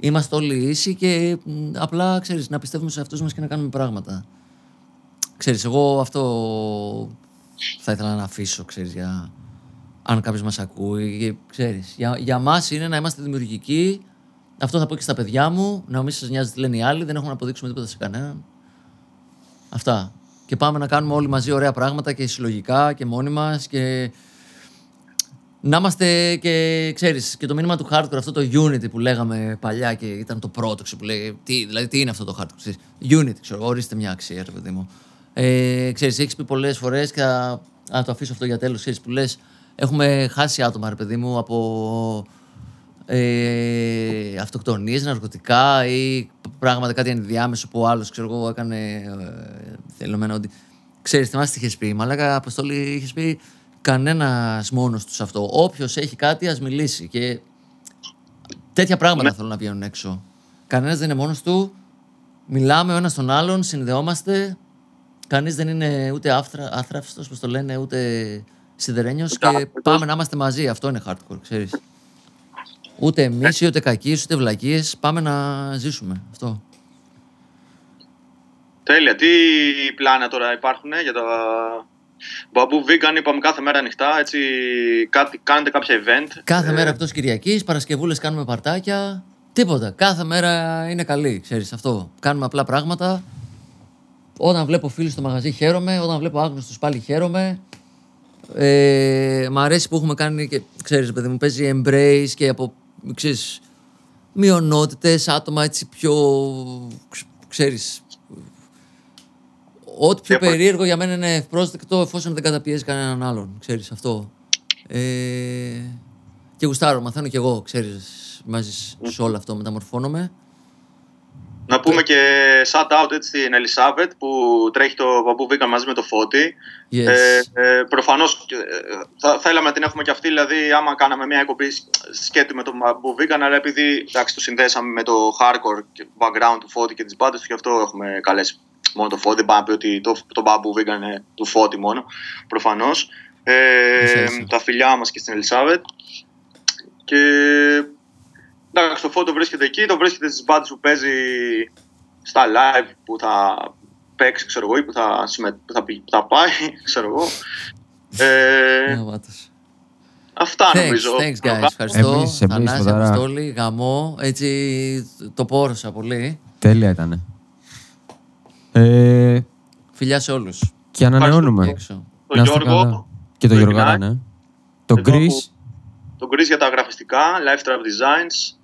Είμαστε όλοι ίσοι και μ, απλά, ξέρεις, να πιστεύουμε σε αυτούς μας και να κάνουμε πράγματα. Ξέρεις, εγώ αυτό θα ήθελα να αφήσω, ξέρεις, για αν κάποιος μας ακούει. και, Ξέρεις, για, για μας είναι να είμαστε δημιουργικοί. Αυτό θα πω και στα παιδιά μου, να μην σας νοιάζει τι λένε οι άλλοι, δεν έχουμε να αποδείξουμε τίποτα σε κανέναν. Αυτά. και πάμε να κάνουμε όλοι μαζί ωραία πράγματα και συλλογικά και μόνοι μας και να είμαστε και ξέρεις και το μήνυμα του hardcore αυτό το unity που λέγαμε παλιά και ήταν το πρώτο ξέρω, που λέει τι, δηλαδή τι είναι αυτό το hardcore ξέρεις, unity ξέρω ορίστε μια αξία ρε παιδί μου ε, ξέρεις έχεις πει πολλές φορές και θα, θα το αφήσω αυτό για τέλος ξέρεις που λες έχουμε χάσει άτομα ρε παιδί μου από ε, αυτοκτονίες, ναρκωτικά ή πράγματα κάτι ενδιάμεσο που ο άλλος ξέρω εγώ έκανε ε, θελωμένα ότι ξέρεις θυμάσαι τι είχες πει μαλάκα Αποστόλη είχες πει κανένας μόνος τους σε αυτό. Όποιος έχει κάτι ας μιλήσει και τέτοια πράγματα θέλω να βγαίνουν έξω. Κανένας δεν είναι μόνος του. Μιλάμε ο ένας τον άλλον συνδεόμαστε κανείς δεν είναι ούτε άφθρα, άθραυστος όπως το λένε ούτε σιδερένιος και άθραυστος. πάμε να είμαστε μαζί αυτό είναι hardcore ξέρεις Ούτε εμείς, ούτε κακίε, ούτε βλακίες. Πάμε να ζήσουμε. Αυτό. Τέλεια. Τι πλάνα τώρα υπάρχουν για τα Μπαμπού Vegan, είπαμε κάθε μέρα ανοιχτά. Έτσι, κάτι, κάνετε κάποια event. Κάθε Ε, μέρα εκτός Κυριακής, Παρασκευούλες κάνουμε παρτάκια. Τίποτα. Κάθε μέρα είναι καλή, ξέρεις αυτό. Κάνουμε απλά πράγματα. Όταν βλέπω φίλους στο μαγαζί χαίρομαι. Όταν βλέπω άγνωστους πάλι χαίρομαι. Ε, μ' αρέσει που έχουμε κάνει και ξέρεις παιδί μου παίζει embrace και από ξέρεις μειονότητες, άτομα έτσι πιο ξ- ξέρεις ό,τι πιο Διαφορε- περίεργο για μένα είναι ευπρόσδεκτο εφόσον δεν καταπιέζει κανέναν άλλον ξέρεις αυτό ε, και γουστάρω, μαθαίνω κι εγώ ξέρεις μαζί σε όλο αυτό μεταμορφώνομαι Να πούμε και shout out έτσι, στην Ελισάβετ που τρέχει το Μπαμπού Vegan μαζί με το Φώτη. yes. Ε, ε, Προφανώς θα θέλαμε να την έχουμε και αυτή, δηλαδή άμα κάναμε μια εκπομπή σκέτη με το Μπαμπού Vegan, αλλά επειδή εντάξει, το συνδέσαμε με το hardcore και background του Φώτη και τις μπάντες του, γι' αυτό έχουμε καλέσει μόνο το Φώτη. Δεν πάμε να πει ότι το, το Μπαμπού Vegan είναι του Φώτη μόνο, προφανώς. Ε, Ίσα ίσα. τα φιλιά μας και στην Ελισάβετ. Και εντάξει, το Φώτη βρίσκεται εκεί, το βρίσκεται στις μπάντε που παίζει στα live που θα παίξει, ξέρω εγώ, ή που θα, συμμε... που θα, πει- που θα πάει, ξέρω εγώ. Ε, Ναι, βάτος. αυτά Thanks, νομίζω. thanks guys. Ευχαριστώ. Εμείς, εμείς, Θανάση, Ποδαρά. Αποστόλη, γαμό. Έτσι το πόρωσα πολύ. Τέλεια ήταν. Ε, Φιλιά σε όλους. και ανανεώνουμε. Έξω. Τον Να είστε Γιώργο, καλά. Και το το Γιώργο, Ignite. ναι. Το Εδώ Chris. που- τον Chris για τα γραφιστικά, Lifetrap Designs.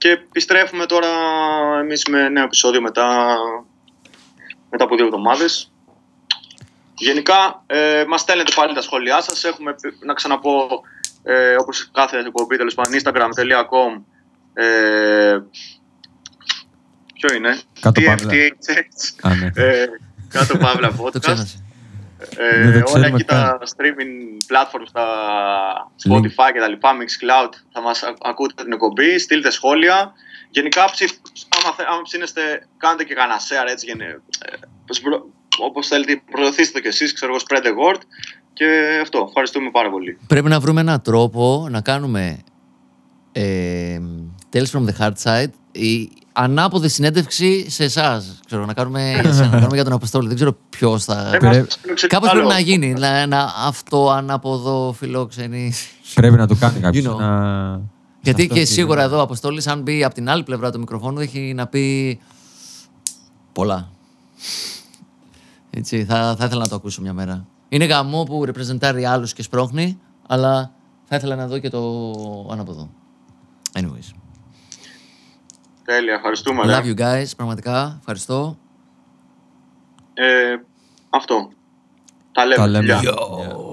Και επιστρέφουμε τώρα εμείς με νέο επεισόδιο μετά, μετά από δύο εβδομάδες. Γενικά, ε, μας στέλνετε πάλι τα σχόλιά σας. Έχουμε, πει- να ξαναπώ, ε, όπως κάθε εκπομπή, τέλος πάντων, instagram.com ε, Ποιο είναι; Κάτω παύλα. TFTHH. Α, ναι. Ε, κάτω παύλα Το podcast. Ξέχασε. Ε, Δεν το όλα ξέρουμε εκεί τα καν. streaming platforms, τα Spotify και τα λοιπά, Mixcloud, θα μας α- ακούτε την εκπομπή, στείλτε σχόλια. Γενικά, ψηφ, άμα, θε- άμα ψήνεστε, κάντε και κανένα share, έτσι, γενε, ε, σπρο- όπως θέλετε, προωθήστε το κι εσείς, ξέρω εγώ, spread the word. Και αυτό, ευχαριστούμε πάρα πολύ. Πρέπει να βρούμε έναν τρόπο να κάνουμε ε, Tales from the Hard Side η ανάποδη συνέντευξη σε εσάς. Ξέρω, να κάνουμε, για εσένα, να κάνουμε για τον Αποστόλη. Δεν ξέρω ποιος θα. Ε, Πρέπει- μας φιλοξενεί Κάπως άλλο. πρέπει να γίνει. Να, ένα αυτό ανάποδο φιλόξενη. Πρέπει να το κάνει κάποιος. You know. να... Γιατί αυτό και είναι. σίγουρα εδώ ο Αποστόλης, αν μπει από την άλλη πλευρά του μικροφόνου, έχει να πει πολλά. Έτσι, θα, θα ήθελα να το ακούσω μια μέρα. Είναι γαμό που ρεπρεζεντάρει άλλους και σπρώχνει, αλλά θα ήθελα να δω και το ανάποδο. Anyways. Τέλεια, ευχαριστούμε. ρε. Love you guys, πραγματικά. Ευχαριστώ. Ε, αυτό. Τα λέμε. Τα λέμε. Φιλιά. Yo.